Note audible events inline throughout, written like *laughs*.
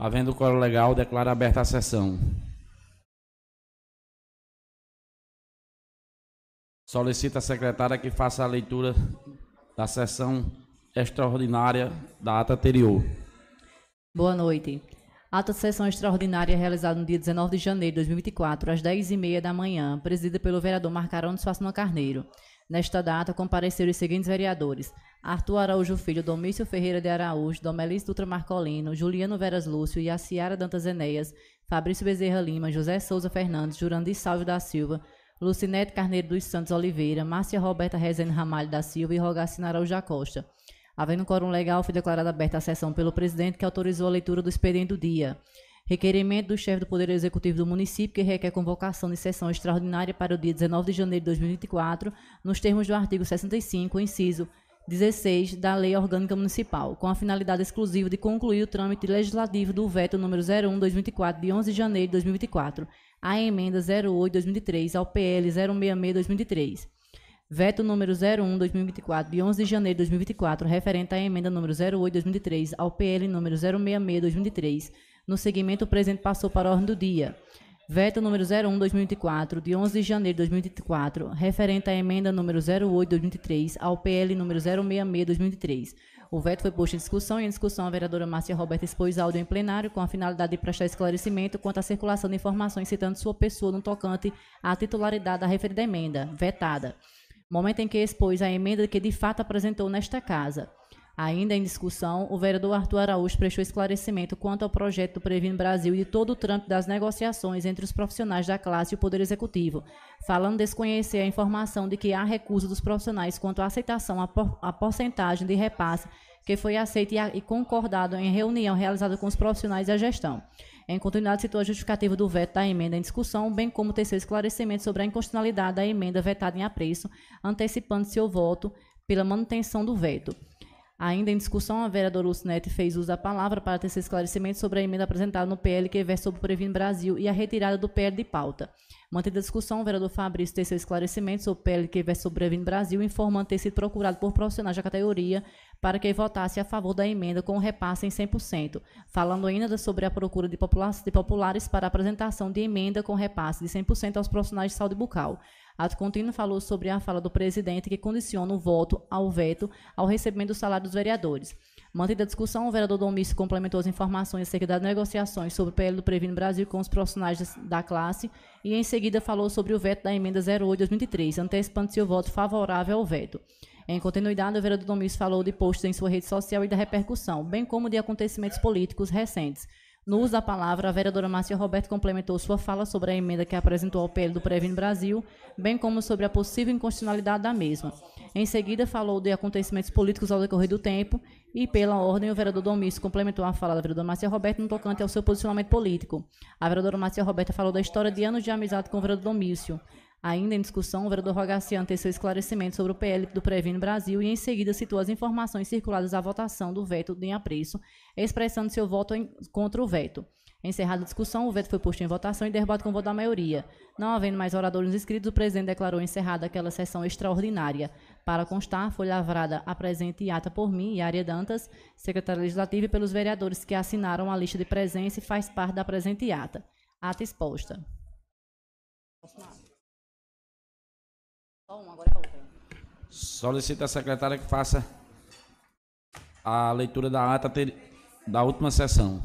Havendo coro legal, declaro aberta a sessão. Solicita a secretária que faça a leitura da sessão extraordinária da ata anterior. Boa noite. Ata de sessão extraordinária realizada no dia 19 de janeiro de 2024, às 10h30 da manhã, presidida pelo vereador Marcarão de Suassuna Carneiro. Nesta data, compareceram os seguintes vereadores: Arthur Araújo Filho, Domício Ferreira de Araújo, Domelis Dutra Marcolino, Juliano Veras Lúcio, Yaciara Dantas Enéas, Fabrício Bezerra Lima, José Souza Fernandes, Jurandir Salve da Silva, Lucinete Carneiro dos Santos Oliveira, Márcia Roberta Rezende Ramalho da Silva e Rogacina Araújo da Costa. Havendo quórum legal, foi declarada aberta a sessão pelo presidente que autorizou a leitura do expediente do dia. Requerimento do chefe do Poder Executivo do município que requer convocação de sessão extraordinária para o dia 19 de janeiro de 2024, nos termos do artigo 65, inciso 16 da Lei Orgânica Municipal, com a finalidade exclusiva de concluir o trâmite legislativo do veto número 01-2024, de 11 de janeiro de 2024, à emenda 08-2003 ao PL 066-2003 Veto número 01-2024, de 11 de janeiro de 2024, referente à emenda número 08-2003 ao PL número 066-2003. No seguimento, o passou para a ordem do dia. Veto número 01-2024, de 11 de janeiro de 2024, referente à emenda número 08-2003 ao PL número 066-2003. O veto foi posto em discussão e em discussão a vereadora Márcia Roberta expôs áudio em plenário com a finalidade de prestar esclarecimento quanto à circulação de informações citando sua pessoa no tocante à titularidade da referida emenda, vetada momento em que expôs a emenda que de fato apresentou nesta casa. Ainda em discussão, o vereador Arthur Araújo prestou esclarecimento quanto ao projeto do Previno Brasil e todo o trâmite das negociações entre os profissionais da classe e o Poder Executivo, falando desconhecer a informação de que há recusa dos profissionais quanto à aceitação à, por, à porcentagem de repasse que foi aceita e, e concordado em reunião realizada com os profissionais da gestão. Em continuidade, citou a justificativa do veto da emenda em discussão, bem como tecer esclarecimento sobre a inconstitucionalidade da emenda vetada em apreço, antecipando seu voto pela manutenção do veto. Ainda em discussão, a vereadora Lucinete fez uso da palavra para tecer esclarecimento sobre a emenda apresentada no PL que versa sobre o Brasil e a retirada do PL de pauta. Mantida a discussão, o vereador Fabrício teceu esclarecimento sobre o PL que versa sobre o Brasil, informando ter sido procurado por profissionais da categoria para que votasse a favor da emenda com repasse em 100%, falando ainda sobre a procura de, populares para apresentação de emenda com repasse de 100% aos profissionais de saúde bucal. Ato contínuo falou sobre a fala do presidente que condiciona o voto ao veto ao recebimento do salário dos vereadores. Mantida a discussão, o vereador Domício complementou as informações acerca das negociações sobre o PL do Previno Brasil com os profissionais da classe e, em seguida, falou sobre o veto da emenda 08-2003, antecipando seu voto favorável ao veto. Em continuidade, o vereador Domingos falou de postos em sua rede social e da repercussão, bem como de acontecimentos políticos recentes. No uso da palavra, a vereadora Márcia Roberto complementou sua fala sobre a emenda que apresentou ao PL do Previno Brasil, bem como sobre a possível inconstitucionalidade da mesma. Em seguida, falou de acontecimentos políticos ao decorrer do tempo e, pela ordem, o vereador Domício complementou a fala da vereadora Márcia Roberto no tocante ao seu posicionamento político. A vereadora Márcia Roberta falou da história de anos de amizade com o vereador Domício. Ainda em discussão, o vereador Rogaciano teceu esclarecimento sobre o PL do Previno Brasil e, em seguida, citou as informações circuladas à votação do veto em apreço, expressando seu voto em, contra o veto. Encerrada a discussão, o veto foi posto em votação e derrubado com voto da maioria. Não havendo mais oradores inscritos, o presidente declarou encerrada aquela sessão extraordinária. Para constar, foi lavrada a presente ata por mim Área Dantas, secretária legislativa, e pelos vereadores que assinaram a lista de presença e faz parte da presente ata. Ata exposta. Só uma, agora é outra. Solicita a secretária que faça a leitura da ata ter, da última sessão.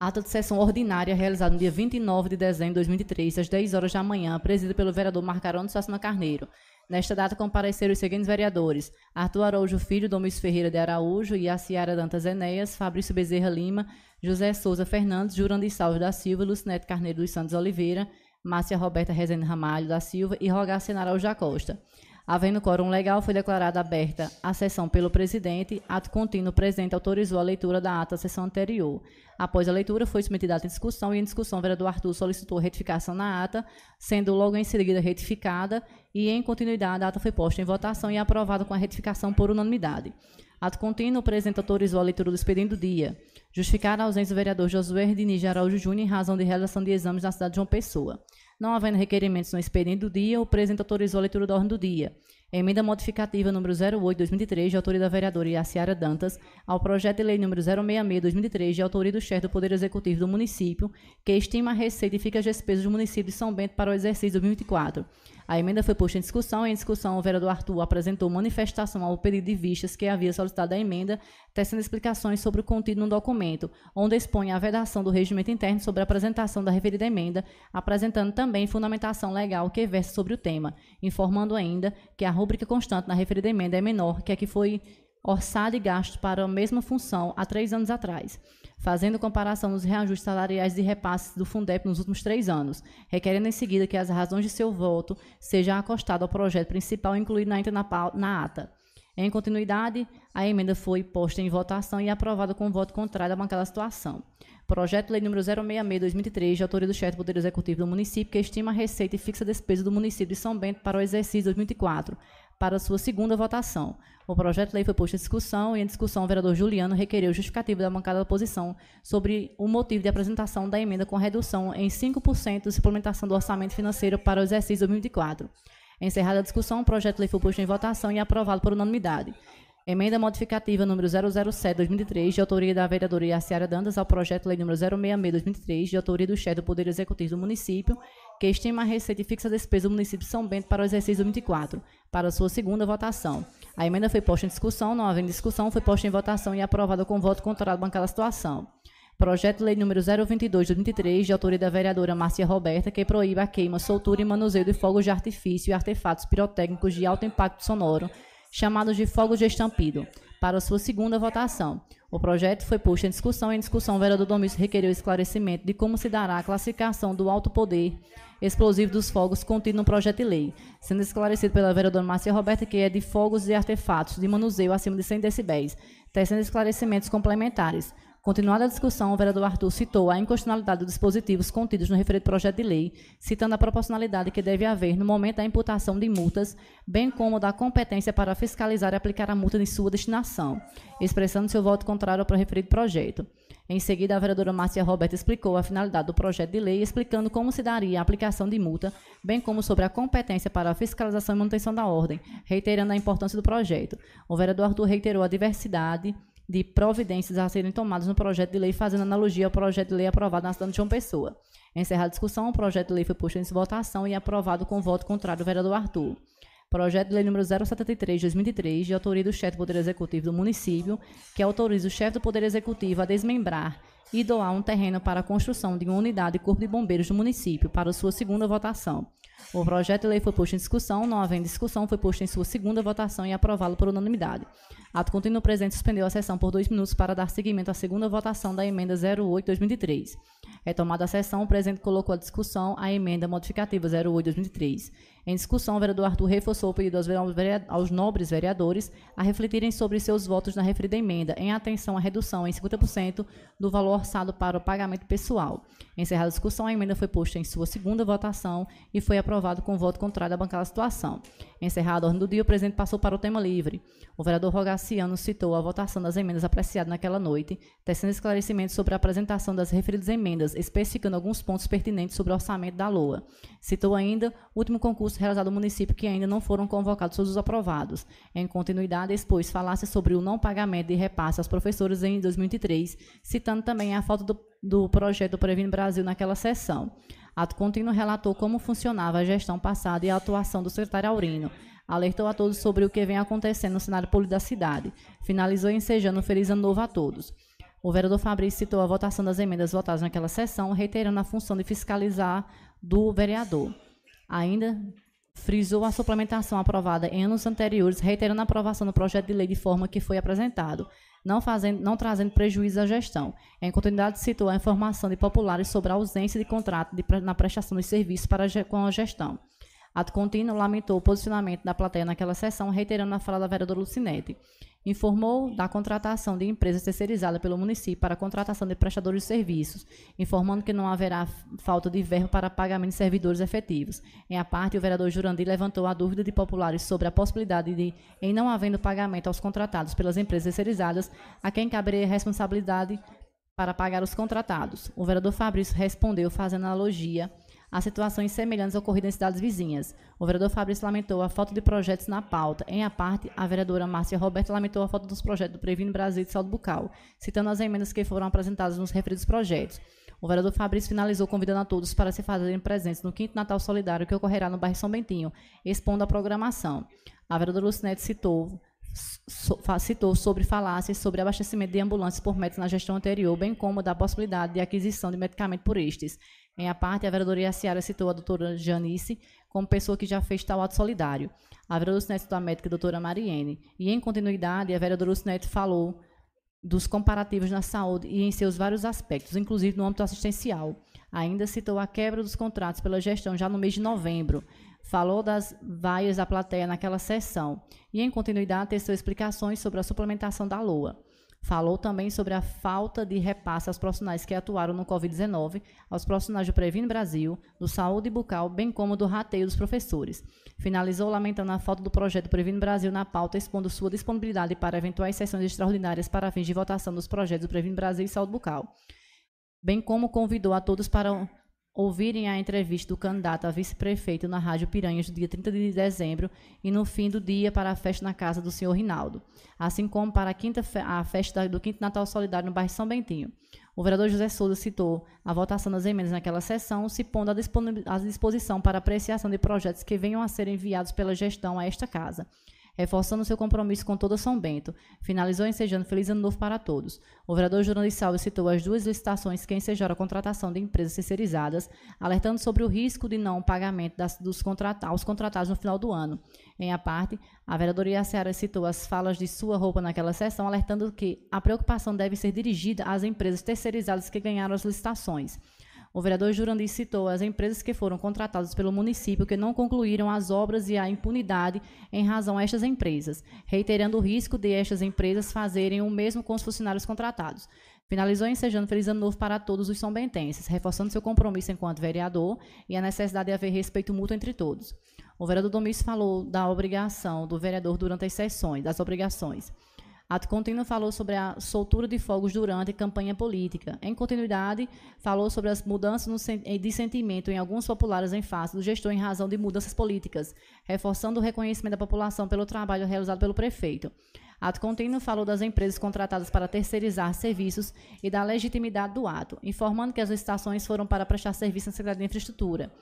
Ata de sessão ordinária realizada no dia 29 de dezembro de 2003, às 10 horas da manhã, presidida pelo vereador Marcarão de Sassuna Carneiro. Nesta data compareceram os seguintes vereadores: Arthur Araújo Filho, Domingos Ferreira de Araújo, Yaciara Dantas Enéas, Fabrício Bezerra Lima, José Souza Fernandes, Jurandir Salves da Silva, Lucinete Carneiro dos Santos Oliveira, Márcia Roberta Rezende Ramalho da Silva e Rogácia Araújo Costa. Havendo quórum legal, foi declarada aberta a sessão pelo presidente. Ato contínuo, o presidente autorizou a leitura da ata da sessão anterior. Após a leitura, foi submetida a discussão e, em discussão, o vereador Arthur solicitou retificação na ata, sendo logo em seguida retificada e, em continuidade, a ata foi posta em votação e aprovada com a retificação por unanimidade. Ato contínuo, o presidente autorizou a leitura do expediente do dia. Justificar a ausência do vereador Josué Diniz de Araújo Júnior em razão de realização de exames na cidade de João Pessoa. Não havendo requerimentos no expediente do dia, o presidente autorizou a leitura da ordem do dia. Emenda modificativa número 08-2003, de autoria da vereadora Iaciara Dantas, ao projeto de lei número 066-2003, de autoria do chefe do Poder Executivo do município, que estima a receita e fica as despesas do município de São Bento para o exercício 2024. A emenda foi posta em discussão. Em discussão, o vereador Arthur apresentou manifestação ao pedido de vistas que havia solicitado a emenda, tecendo explicações sobre o contido no documento, onde expõe a vedação do regimento interno sobre a apresentação da referida emenda, apresentando também fundamentação legal que versa sobre o tema, informando ainda que a rúbrica constante na referida emenda é menor que a que foi orçada e gasto para a mesma função há três anos atrás fazendo comparação dos reajustes salariais e repasses do Fundep nos últimos três anos, requerendo em seguida que as razões de seu voto sejam acostadas ao projeto principal incluído na ata. Em continuidade, a emenda foi posta em votação e aprovada com voto contrário a aquela situação. Projeto Lei número 066-2003, de autoria do chefe do Poder Executivo do município, que estima a receita e fixa a despesa do município de São Bento para o exercício 2024, para sua segunda votação. O projeto de lei foi posto em discussão e, em discussão, o vereador Juliano requereu justificativo da bancada da oposição sobre o motivo de apresentação da emenda com redução em 5% de suplementação do orçamento financeiro para o exercício 2024. Encerrada a discussão, o projeto de lei foi posto em votação e aprovado por unanimidade. Emenda modificativa número 007-2003, de autoria da vereadora Yaciara Dantas, ao projeto de lei número 066-2003, de autoria do chefe do Poder Executivo do município, que estima a receita e fixa a despesa do município de São Bento para o exercício 24, para sua segunda votação. A emenda foi posta em discussão, não havendo discussão, foi posta em votação e aprovada com voto contrário à bancada situação. Projeto de lei número 022 de 2023, de autoria da vereadora Márcia Roberta, que proíbe a queima, soltura e manuseio de fogos de artifício e artefatos pirotécnicos de alto impacto sonoro, chamados de fogos de estampido, para sua segunda votação. O projeto foi posto em discussão. Em discussão, o vereador Domício requeriu esclarecimento de como se dará a classificação do alto poder explosivo dos fogos contido no projeto de lei, sendo esclarecido pela vereadora Márcia Roberta que é de fogos e artefatos de manuseio acima de 100 decibéis, tecendo esclarecimentos complementares. Continuada a discussão, o vereador Arthur citou a inconstitucionalidade dos dispositivos contidos no referido projeto de lei, citando a proporcionalidade que deve haver no momento da imputação de multas, bem como da competência para fiscalizar e aplicar a multa em sua destinação, expressando seu voto contrário ao referido projeto. Em seguida, a vereadora Márcia Roberta explicou a finalidade do projeto de lei, explicando como se daria a aplicação de multa, bem como sobre a competência para a fiscalização e manutenção da ordem, reiterando a importância do projeto. O vereador Arthur reiterou a diversidade de providências a serem tomadas no projeto de lei, fazendo analogia ao projeto de lei aprovado na cidade de João Pessoa. Encerrada a discussão, o projeto de lei foi posto em votação e aprovado com voto contrário do vereador Arthur. Projeto de lei número 073 de 2003, de autoria do chefe do Poder Executivo do município, que autoriza o chefe do Poder Executivo a desmembrar e doar um terreno para a construção de uma unidade de Corpo de Bombeiros do município para sua segunda votação. O projeto de lei foi posto em discussão, não havendo discussão, foi posto em sua segunda votação e aprovado por unanimidade. Ato contínuo presente suspendeu a sessão por dois minutos para dar seguimento à segunda votação da emenda 08-2003. Retomada a sessão, o presidente colocou a discussão a emenda modificativa 08-2003. Em discussão, o vereador Arthur reforçou o pedido aos, nobres vereadores a refletirem sobre seus votos na referida emenda, em atenção à redução em 50% do valor orçado para o pagamento pessoal. Encerrada a discussão, a emenda foi posta em sua segunda votação e foi aprovado com voto contrário da bancada da situação. Encerrada a ordem do dia, o presidente passou para o tema livre. O vereador Rogaciano citou a votação das emendas apreciadas naquela noite, tecendo esclarecimentos sobre a apresentação das referidas emendas, especificando alguns pontos pertinentes sobre o orçamento da LOA. Citou ainda o último concurso realizado no município que ainda não foram convocados todos os aprovados. Em continuidade, expôs falasse sobre o não pagamento de repasse aos professores em 2023, citando também a falta do, do projeto do Previne Brasil naquela sessão. Ato contínuo relatou como funcionava a gestão passada e a atuação do secretário Aurino. Alertou a todos sobre o que vem acontecendo no cenário político da cidade. Finalizou ensejando um feliz ano novo a todos. O vereador Fabrício citou a votação das emendas votadas naquela sessão, reiterando a função de fiscalizar do vereador. Ainda frisou a suplementação aprovada em anos anteriores, reiterando a aprovação do projeto de lei de forma que foi apresentado, não, fazendo, não trazendo prejuízo à gestão. Em continuidade, citou a informação de populares sobre a ausência de contrato de, na prestação de serviços para, com a gestão. Ato contínuo lamentou o posicionamento da plateia naquela sessão, reiterando a fala da vereadora Lucinete. Informou da contratação de empresas terceirizadas pelo município para contratação de prestadores de serviços, informando que não haverá falta de verbo para pagamento de servidores efetivos. Em a parte, o vereador Jurandir levantou a dúvida de populares sobre a possibilidade de, em não havendo pagamento aos contratados pelas empresas terceirizadas, a quem caberia responsabilidade para pagar os contratados. O vereador Fabrício respondeu fazendo analogia a situações semelhantes ocorridas em cidades vizinhas. O vereador Fabrício lamentou a falta de projetos na pauta. Em a parte, a vereadora Márcia Roberta lamentou a falta dos projetos do Previno Brasil de Saúde Bucal, citando as emendas que foram apresentadas nos referidos projetos. O vereador Fabrício finalizou convidando a todos para se fazerem presentes no quinto Natal Solidário que ocorrerá no bairro São Bentinho, expondo a programação. A vereadora Lucinete citou citou sobre falácias sobre abastecimento de ambulâncias por médicos na gestão anterior, bem como da possibilidade de aquisição de medicamento por estes. Em a parte, a vereadora Seara citou a doutora Janice como pessoa que já fez tal ato solidário. A vereadora Lucinete citou a médica a doutora Mariene. E, em continuidade, a vereadora Lucinete falou dos comparativos na saúde e em seus vários aspectos, inclusive no âmbito assistencial. Ainda citou a quebra dos contratos pela gestão já no mês de novembro. Falou das vaias da plateia naquela sessão. E, em continuidade, teceu explicações sobre a suplementação da LOA. Falou também sobre a falta de repasse aos profissionais que atuaram no Covid-19, aos profissionais do Previne Brasil, do Saúde Bucal, bem como do rateio dos professores. Finalizou lamentando a falta do projeto Previne Brasil na pauta, expondo sua disponibilidade para eventuais sessões extraordinárias para fins de votação dos projetos do Previne Brasil e Saúde Bucal. Bem como convidou a todos para ouvirem a entrevista do candidato a vice-prefeito na Rádio Piranhas no dia 30 de dezembro e no fim do dia para a festa na casa do senhor Rinaldo, assim como para a, quinta a festa do Quinto Natal Solidário no bairro São Bentinho. O vereador José Souza citou a votação das emendas naquela sessão, se pondo à disposição para apreciação de projetos que venham a ser enviados pela gestão a esta casa reforçando seu compromisso com toda São Bento. Finalizou ensejando Feliz Ano Novo para todos. O vereador Jurandir Salve citou as duas licitações que ensejaram a contratação de empresas terceirizadas, alertando sobre o risco de não pagamento das, dos contratados, contratados no final do ano. Em a parte, a vereadora Iaciara citou as falas de sua roupa naquela sessão, alertando que a preocupação deve ser dirigida às empresas terceirizadas que ganharam as licitações. O vereador Jurandir citou as empresas que foram contratadas pelo município que não concluíram as obras e a impunidade em razão a estas empresas, reiterando o risco de estas empresas fazerem o mesmo com os funcionários contratados. Finalizou ensejando Feliz Ano Novo para todos os são bentenses, reforçando seu compromisso enquanto vereador e a necessidade de haver respeito mútuo entre todos. O vereador Domício falou da obrigação do vereador durante as sessões, das obrigações. Ato contínuo falou sobre a soltura de fogos durante campanha política. Em continuidade, falou sobre as mudanças de sentimento em alguns populares em face do gestor em razão de mudanças políticas, reforçando o reconhecimento da população pelo trabalho realizado pelo prefeito. Ato contínuo falou das empresas contratadas para terceirizar serviços e da legitimidade do ato, informando que as licitações foram para prestar serviço na Secretaria de Infraestrutura.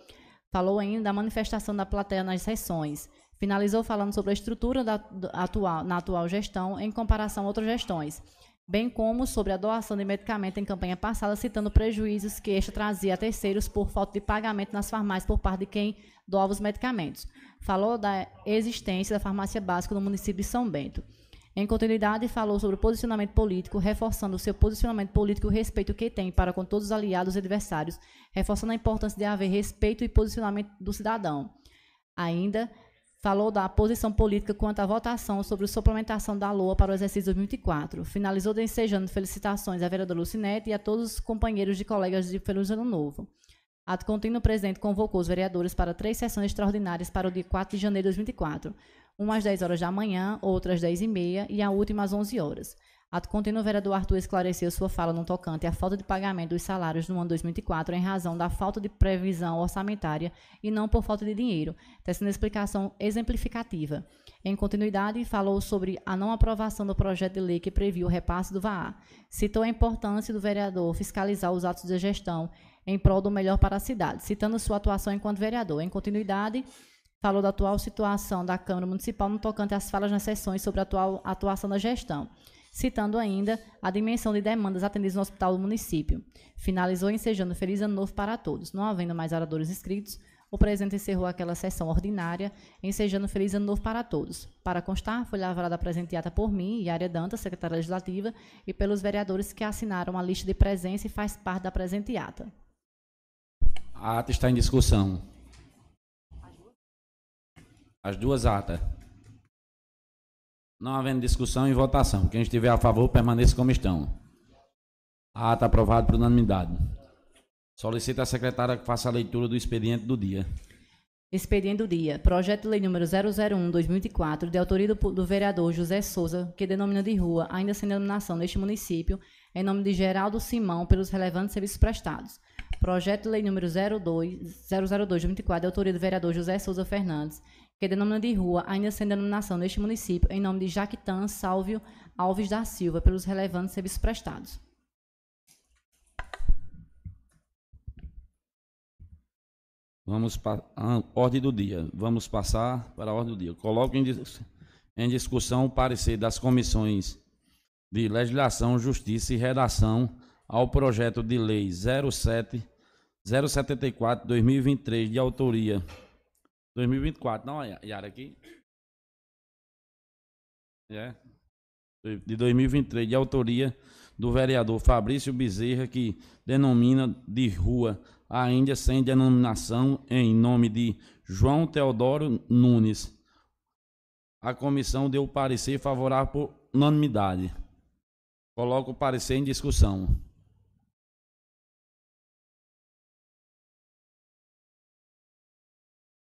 Falou ainda da manifestação da plateia nas sessões. Finalizou falando sobre a estrutura da, atual, na atual gestão em comparação a outras gestões, bem como sobre a doação de medicamento em campanha passada, citando prejuízos que esta trazia a terceiros por falta de pagamento nas farmácias por parte de quem doava os medicamentos. Falou da existência da farmácia básica no município de São Bento. Em continuidade, falou sobre o posicionamento político, reforçando o seu posicionamento político e o respeito que tem para com todos os aliados e adversários, reforçando a importância de haver respeito e posicionamento do cidadão. Ainda falou da posição política quanto à votação sobre a suplementação da LOA para o exercício 2024. Finalizou desejando felicitações à vereadora Lucinete e a todos os companheiros de colegas de Feliz Ano Novo. Ato contínuo, o presidente convocou os vereadores para três sessões extraordinárias para o dia 4 de janeiro de 2024. Uma às 10 horas da manhã, outra às 10 e meia e a última às 11 horas. Ato contínuo, o vereador Arthur esclareceu sua fala no tocante à falta de pagamento dos salários no ano 2024 em razão da falta de previsão orçamentária e não por falta de dinheiro, tecendo explicação exemplificativa. Em continuidade, falou sobre a não aprovação do projeto de lei que previu o repasse do VAA. Citou a importância do vereador fiscalizar os atos de gestão em prol do melhor para a cidade, citando sua atuação enquanto vereador. Em continuidade, falou da atual situação da Câmara Municipal no tocante às falas nas sessões sobre a atual atuação da gestão citando ainda a dimensão de demandas atendidas no hospital do município. Finalizou ensejando Feliz Ano Novo para todos. Não havendo mais oradores inscritos, o presidente encerrou aquela sessão ordinária, ensejando Feliz Ano Novo para todos. Para constar, foi lavrada a presente ata por mim e Área Dantas, secretária legislativa, e pelos vereadores que assinaram a lista de presença e faz parte da presente ata. A ata está em discussão. As duas atas. Não havendo discussão e votação. Quem estiver a favor, permaneça como estão. A ata aprovada por unanimidade. Solicita a secretária que faça a leitura do expediente do dia. Expediente do dia. Projeto de lei número 001-2004, de autoria do, do, vereador José Souza, que denomina de rua, ainda sem denominação neste município, em nome de Geraldo Simão, pelos relevantes serviços prestados. Projeto de Lei número 02, 002 24, de autoria do vereador José Souza Fernandes, que denomina de rua, ainda sem denominação neste município, em nome de Jaquitã Sálvio Alves da Silva, pelos relevantes serviços prestados. Vamos para a ordem do dia. Vamos passar para a ordem do dia. Coloco em, em discussão o parecer das comissões de Legislação, Justiça e Redação ao projeto de lei 07 074 2023 de autoria 2024, não, Yara aqui. É. De 2023 de autoria do vereador Fabrício Bezerra que denomina de rua a Índia sem denominação em nome de João Teodoro Nunes. A comissão deu parecer favorável por unanimidade. Coloco o parecer em discussão.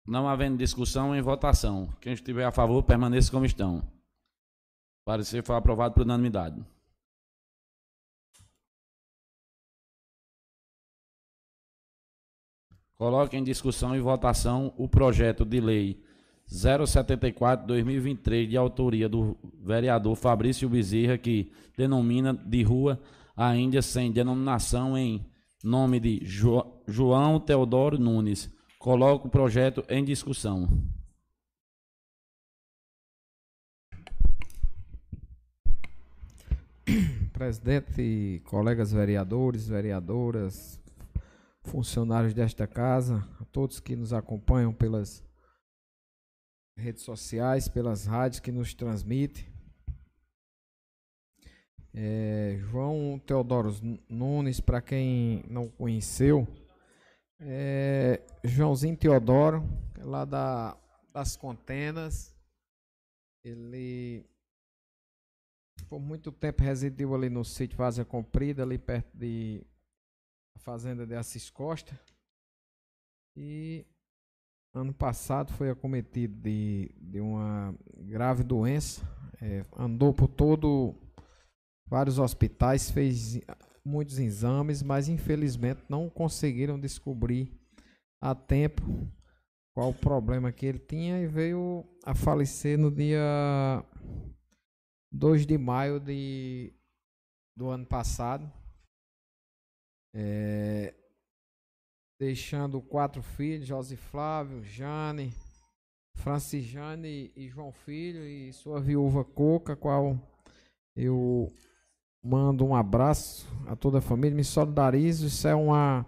Não havendo discussão, em votação. Quem estiver a favor, permaneça como estão. O parecer foi aprovado por unanimidade. Coloque em discussão e votação o projeto de lei 074-2023, de autoria do vereador Fabrício Bezerra, que denomina de rua a Índia sem denominação em nome de jo João Teodoro Nunes. Coloco o projeto em discussão. Presidente, colegas vereadores, vereadoras, funcionários desta casa, a todos que nos acompanham pelas redes sociais, pelas rádios que nos transmitem. É, João Teodoro Nunes, para quem não conheceu, é, Joãozinho Teodoro, é lá da, das Contenas, ele por muito tempo residiu ali no sítio Vazia Comprida, ali perto de a fazenda de Assis Costa. E ano passado foi acometido de, de uma grave doença, é, andou por todo vários hospitais, fez muitos exames, mas infelizmente não conseguiram descobrir a tempo qual o problema que ele tinha e veio a falecer no dia 2 de maio de, do ano passado. É, deixando quatro filhos, José Flávio, Jane, Francijane e João Filho e sua viúva Coca, qual eu mando um abraço a toda a família, me solidarizo, isso é uma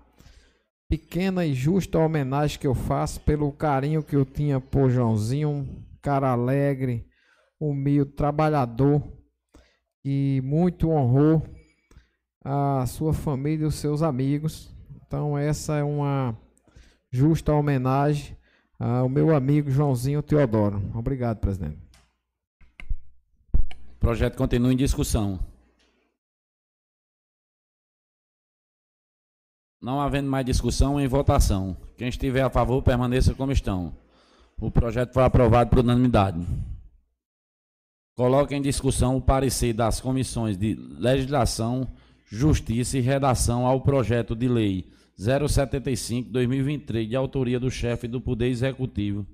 pequena e justa homenagem que eu faço pelo carinho que eu tinha por Joãozinho, um cara alegre, humilde, trabalhador e muito honrou a sua família e os seus amigos então, essa é uma justa homenagem ao meu amigo Joãozinho Teodoro. Obrigado, presidente. O projeto continua em discussão. Não havendo mais discussão, em votação. Quem estiver a favor, permaneça como estão. O projeto foi aprovado por unanimidade. Coloque em discussão o parecer das comissões de legislação, justiça e redação ao projeto de lei 075-2023, de autoria do chefe do Poder Executivo,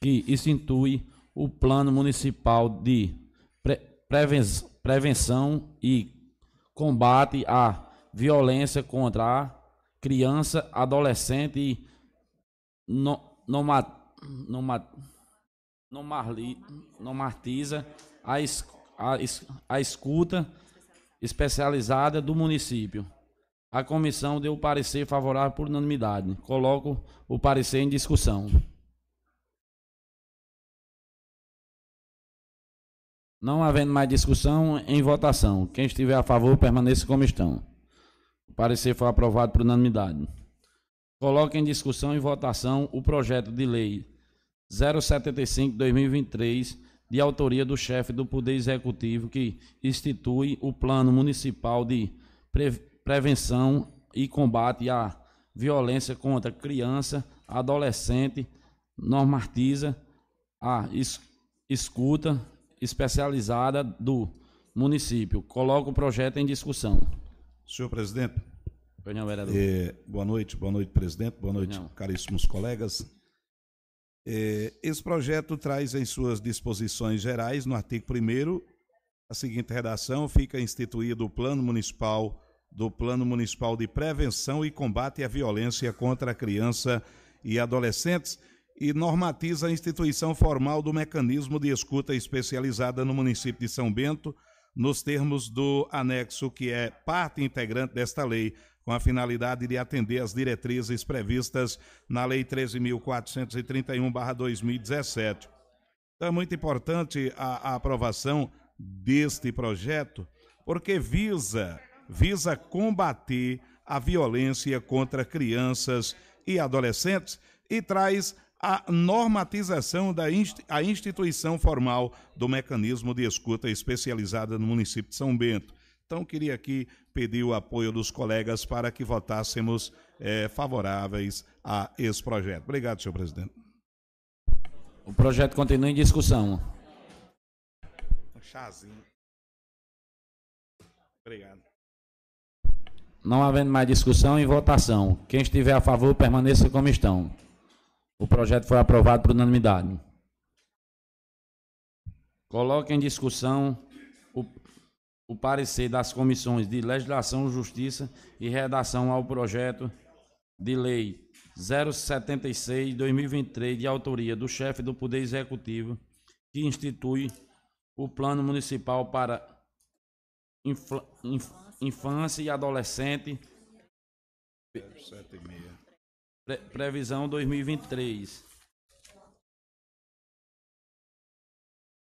que institui o Plano Municipal de Prevenção e Combate à Violência contra a Criança, Adolescente no, noma, noma, nomartiza a, es, a, a escuta especializada do município a comissão deu parecer favorável por unanimidade. Coloco o parecer em discussão. Não havendo mais discussão, em votação. Quem estiver a favor, permaneça como estão. Parecer foi aprovado por unanimidade. Coloco em discussão e votação o projeto de lei 075-2023, de autoria do chefe do Poder Executivo, que institui o Plano Municipal de prevenção e combate à violência contra criança, adolescente, normatiza a escuta especializada do município. Coloco o projeto em discussão. Senhor presidente, não. É, boa noite, boa noite, presidente, boa noite, Não. caríssimos colegas. É, esse projeto traz em suas disposições gerais, no artigo 1 a seguinte redação: fica instituído o Plano Municipal do Plano Municipal de Prevenção e Combate à Violência contra a Criança e Adolescentes e normatiza a instituição formal do mecanismo de escuta especializada no município de São Bento, nos termos do anexo que é parte integrante desta lei, com a finalidade de atender às diretrizes previstas na Lei 13.431-2017. Então é muito importante a, a aprovação deste projeto, porque visa, visa combater a violência contra crianças e adolescentes e traz a normatização da inst a instituição formal do mecanismo de escuta especializada no município de São Bento. Então, queria aqui pedir o apoio dos colegas para que votássemos eh, favoráveis a esse projeto. Obrigado, senhor presidente. O projeto continua em discussão. Um chazinho. Obrigado. Não havendo mais discussão, em votação. Quem estiver a favor, permaneça como estão. O projeto foi aprovado por unanimidade. Coloque em discussão o, o parecer das comissões de Legislação, Justiça e Redação ao projeto de lei 076-2023, de autoria do chefe do Poder Executivo, que institui o Plano Municipal para infla- inf- Infância e Adolescente. Pre- previsão 2023.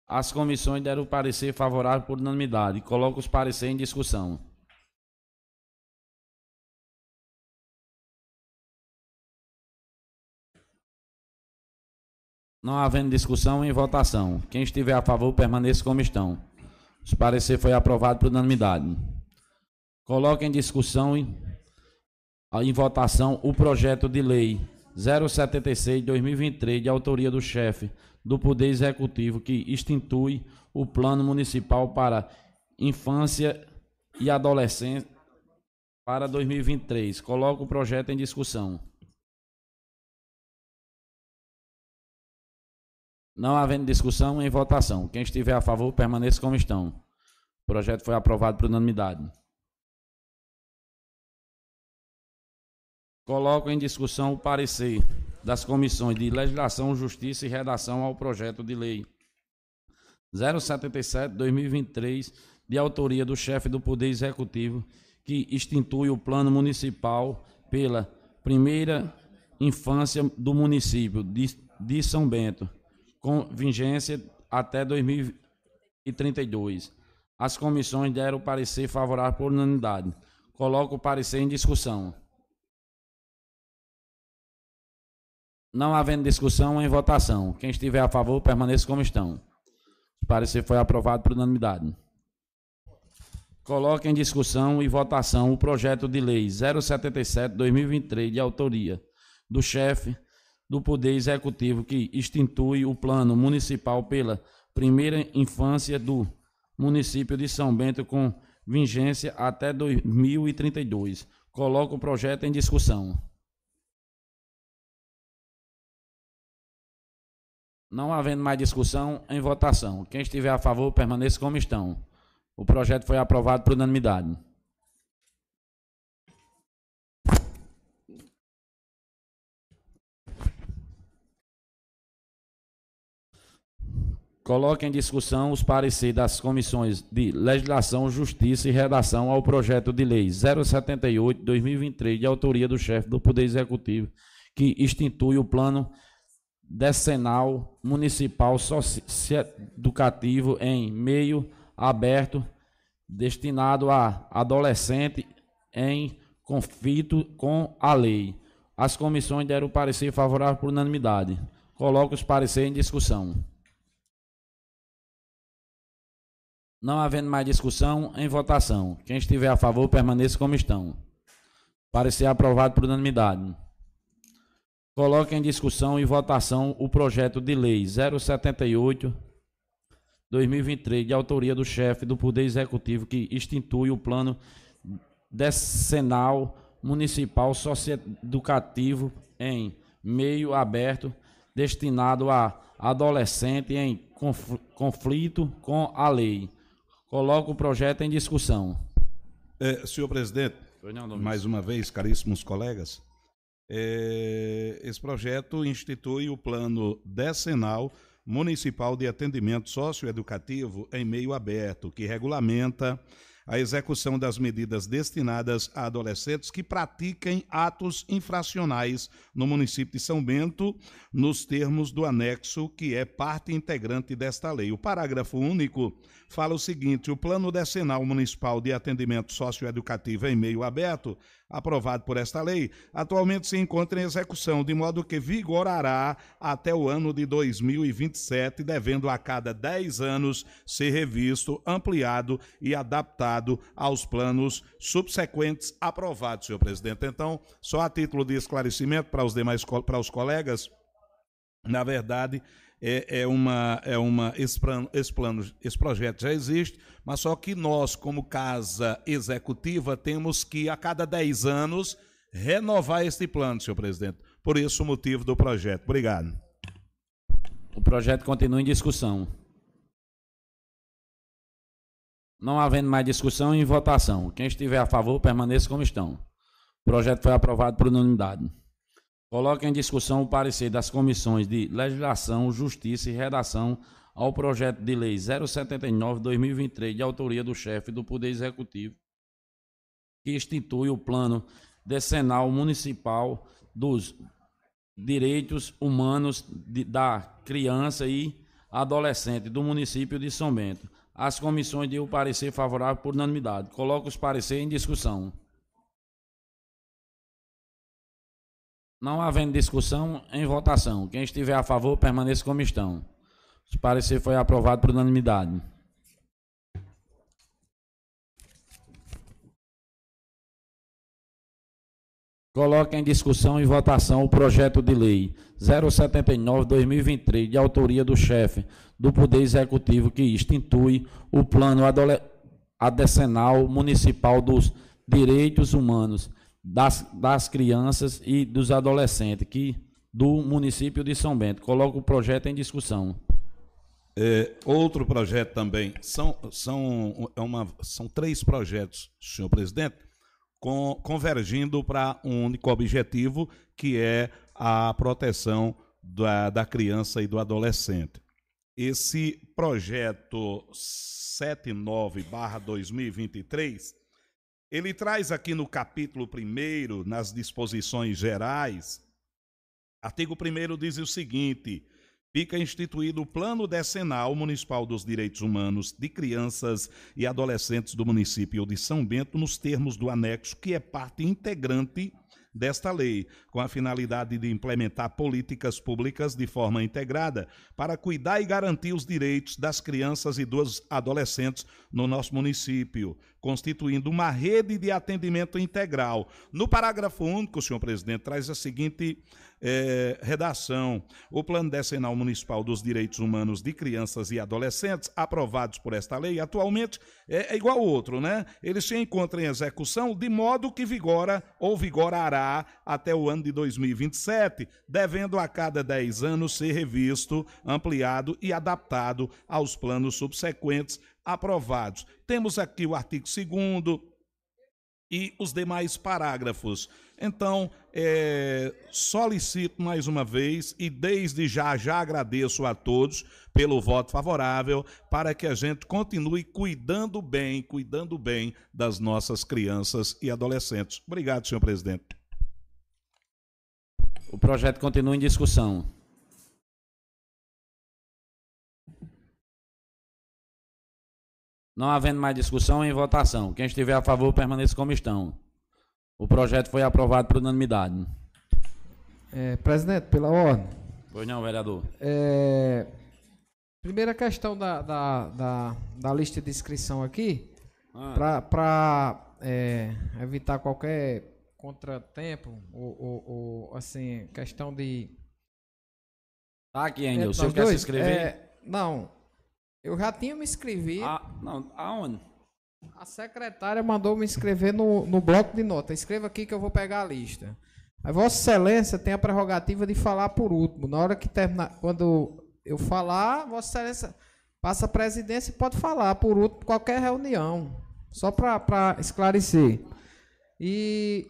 As comissões deram parecer favorável por unanimidade. Coloco os pareceres em discussão. Não havendo discussão, em votação. Quem estiver a favor, permaneça como estão. Os parecer foi aprovado por unanimidade. Coloque em discussão e em votação o projeto de lei 076-2023, de autoria do chefe do Poder Executivo, que institui o Plano Municipal para Infância e Adolescência para 2023. Coloco o projeto em discussão. Não havendo discussão, em votação. Quem estiver a favor, permaneça como estão. O projeto foi aprovado por unanimidade. Coloco em discussão o parecer das comissões de Legislação, Justiça e Redação ao projeto de lei 077-2023, de autoria do chefe do Poder Executivo, que institui o Plano Municipal pela primeira infância do município de, de São Bento, com vigência até 2032. As comissões deram parecer favorável por unanimidade. Coloco o parecer em discussão. Não havendo discussão, em votação. Quem estiver a favor, permaneça como estão. O parecer foi aprovado por unanimidade. Coloque em discussão e votação o projeto de lei 077-2023, de autoria do chefe do Poder Executivo, que institui o Plano Municipal pela primeira infância do município de São Bento, com vigência até 2032. Coloco o projeto em discussão. Não havendo mais discussão, em votação. Quem estiver a favor, permaneça como estão. O projeto foi aprovado por unanimidade. Coloque em discussão os pareceres das comissões de Legislação, Justiça e Redação ao projeto de lei 078-2023, de autoria do chefe do Poder Executivo, que institui o plano decenal municipal socioeducativo em meio aberto destinado a adolescente em conflito com a lei. As comissões deram parecer favorável por unanimidade. Coloco os pareceres em discussão. Não havendo mais discussão, em votação. Quem estiver a favor, permaneça como estão. Parecer aprovado por unanimidade. Coloque em discussão e votação o projeto de lei 078 2023, de autoria do chefe do Poder Executivo, que institui o plano decenal municipal socioeducativo em meio aberto destinado a adolescente em conflito com a lei. Coloco o projeto em discussão. É, senhor presidente, mais uma vez, caríssimos colegas, é, esse projeto institui o plano decenal municipal de atendimento socioeducativo em meio aberto, que regulamenta a execução das medidas destinadas a adolescentes que pratiquem atos infracionais no município de São Bento, nos termos do anexo que é parte integrante desta lei. O parágrafo único fala o seguinte: o Plano Decenal Municipal de Atendimento Socioeducativo em Meio Aberto aprovado por esta lei, atualmente se encontra em execução, de modo que vigorará até o ano de 2027, devendo a cada 10 anos ser revisto, ampliado e adaptado aos planos subsequentes aprovados, senhor presidente. Então, só a título de esclarecimento para os demais para os colegas, na verdade, é, é uma, é uma esse, plano, esse, plano, esse projeto já existe, mas só que nós, como casa executiva, temos que, a cada 10 anos, renovar este plano, senhor presidente. Por isso o motivo do projeto. Obrigado. O projeto continua em discussão. Não havendo mais discussão e votação. Quem estiver a favor, permaneça como estão. O projeto foi aprovado por unanimidade. Coloque em discussão o parecer das comissões de Legislação, Justiça e Redação ao projeto de lei 079-2023, de autoria do chefe do Poder Executivo, que institui o Plano Decenal Municipal dos Direitos Humanos de, da Criança e Adolescente do município de São Bento. As comissões deu parecer favorável por unanimidade. Coloco os pareceres em discussão. Não havendo discussão, em votação. Quem estiver a favor, permaneça como estão. O parecer foi aprovado por unanimidade. Coloque em discussão e votação o projeto de lei 079-2023, de autoria do chefe do Poder Executivo, que institui o Plano Adecenal Municipal dos Direitos Humanos das, das crianças e dos adolescentes que do município de São Bento. Coloco o projeto em discussão. É, outro projeto também, são, são, é uma, são três projetos, senhor presidente, com, convergindo para um único objetivo, que é a proteção da, da criança e do adolescente. Esse projeto 79-2023 ele traz aqui no capítulo 1, nas disposições gerais, artigo 1 diz o seguinte: fica instituído o Plano Decenal Municipal dos Direitos Humanos de Crianças e Adolescentes do município de São Bento, nos termos do anexo, que é parte integrante desta lei, com a finalidade de implementar políticas públicas de forma integrada para cuidar e garantir os direitos das crianças e dos adolescentes no nosso município, constituindo uma rede de atendimento integral. No parágrafo único, senhor presidente, traz a seguinte é, redação. O Plano Decenal Municipal dos Direitos Humanos de Crianças e Adolescentes, aprovados por esta lei, atualmente é, é igual ao outro, né? Ele se encontra em execução de modo que vigora ou vigorará até o ano de 2027, devendo a cada 10 anos ser revisto, ampliado e adaptado aos planos subsequentes aprovados. Temos aqui o artigo 2 e os demais parágrafos. Então, é, solicito mais uma vez e desde já já agradeço a todos pelo voto favorável para que a gente continue cuidando bem, cuidando bem das nossas crianças e adolescentes. Obrigado, senhor presidente. O projeto continua em discussão. Não havendo mais discussão, em votação. Quem estiver a favor, permaneça como estão. O projeto foi aprovado por unanimidade. É, presidente, pela ordem. Pois não, vereador. É, primeira questão da, da, da, da, lista de inscrição aqui, ah. para é, evitar qualquer contratempo, ou, ou, ou, assim, questão de. Tá aqui ainda, é, o senhor quer dois, se inscrever? É, não, eu já tinha me inscrevido. Ah, não, aonde? A secretária mandou me inscrever no, no bloco de nota. Escreva aqui que eu vou pegar a lista. A Vossa Excelência tem a prerrogativa de falar por último. Na hora que terminar, quando eu falar, Vossa Excelência passa a presidência e pode falar por último qualquer reunião. Só para esclarecer. E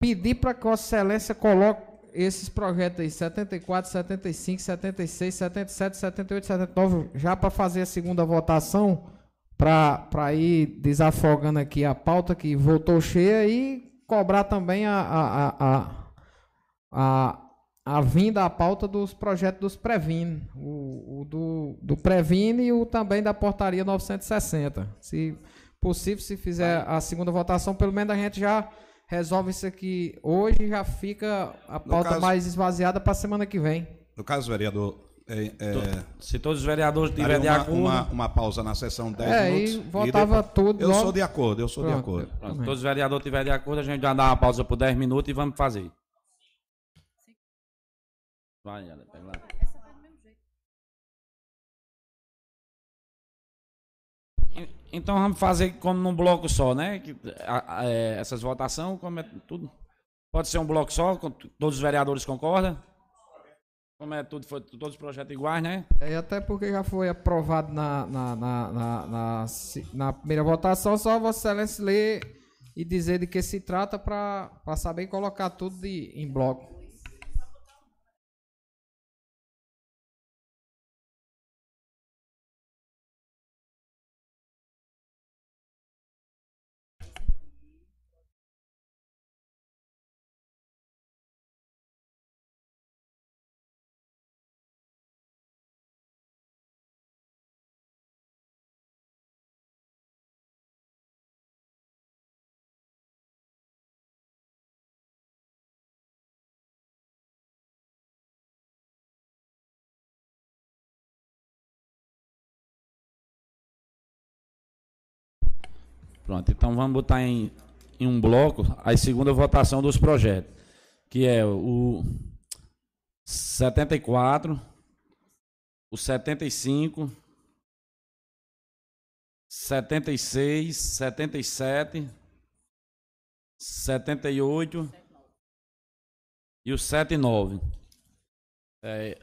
pedir para que Vossa Excelência coloque esses projetos aí, 74, 75, 76, 77, 78, 79, já para fazer a segunda votação, para ir desafogando aqui a pauta que voltou cheia e cobrar também a, a, a, a, a vinda à pauta dos projetos dos Previne, o, o do, do Previne e o também da portaria 960. Se possível, se fizer a segunda votação, pelo menos a gente já resolve isso aqui hoje já fica a pauta caso, mais esvaziada para a semana que vem. No caso, vereador, é, é, se todos os vereadores tiverem de acordo. Uma, uma, pausa na sessão 10 é, minutos. E votava e depois, tudo. Eu logo. sou de acordo, eu sou Pronto, de acordo. Pronto, todos os vereadores tiverem de acordo, a gente vai dar uma pausa por 10 minutos e vamos fazer. Vai, pega lá. Então vamos fazer como num bloco só, né? Que, a, a, é, essas votações, como é tudo. Pode ser um bloco só, todos os vereadores concordam? Como é tudo, foi todos os projetos iguais, né? É, até porque já foi aprovado na, na, na, na, na, na primeira votação, só Vossa Excelência ler e dizer de que se trata para saber colocar tudo de, em bloco. Pronto, então vamos botar em, em um bloco a segunda votação dos projetos, que é o 74, o 75, 76, 77, 78 e o 79. É,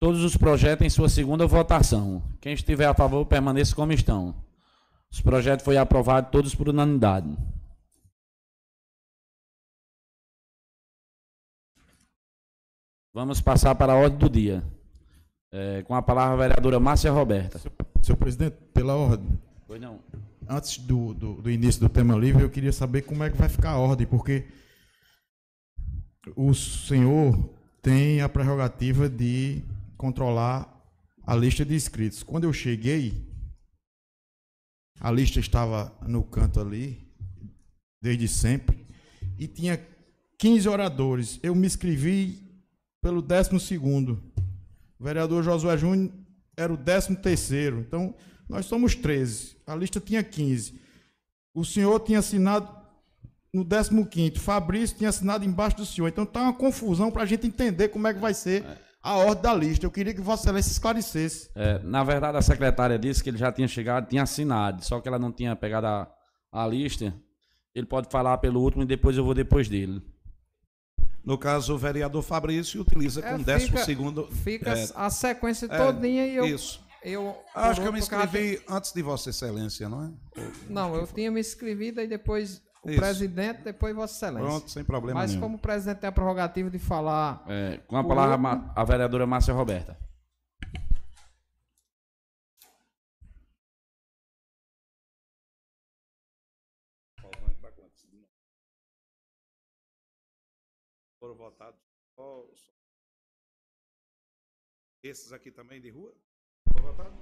todos os projetos em sua segunda votação. Quem estiver a favor, permaneça como estão. Os projetos foram aprovados todos por unanimidade. Vamos passar para a ordem do dia. É, com a palavra a vereadora Márcia Roberta. Senhor, senhor presidente, pela ordem. Pois não. Antes do, do, do, início do tema livre, eu queria saber como é que vai ficar a ordem, porque o senhor tem a prerrogativa de controlar a lista de inscritos. Quando eu cheguei, a lista estava no canto ali, desde sempre, e tinha 15 oradores. Eu me inscrevi pelo 12. O vereador Josué Júnior era o 13. Então, nós somos 13. A lista tinha 15. O senhor tinha assinado no 15. Fabrício tinha assinado embaixo do senhor. Então, está uma confusão para a gente entender como é que vai ser a ordem da lista. Eu queria que Vossa Excelência esclarecesse. É, na verdade, a secretária disse que ele já tinha chegado, tinha assinado, só que ela não tinha pegado a, a lista. Ele pode falar pelo último e depois eu vou depois dele. No caso, o vereador Fabrício utiliza é, com décimo segundo. Fica é, a sequência é, todinha e eu. Isso. Eu, Acho que eu me inscrevi antes de Vossa Excelência, não é? Não, eu tinha me inscrevido e depois o Isso. presidente, depois Vossa Excelência. Pronto, sem problema Mas nenhum. como o presidente tem a prerrogativa de falar. É, com a palavra a vereadora Márcia Roberta. Foram votados esses aqui também de rua? Foram votados?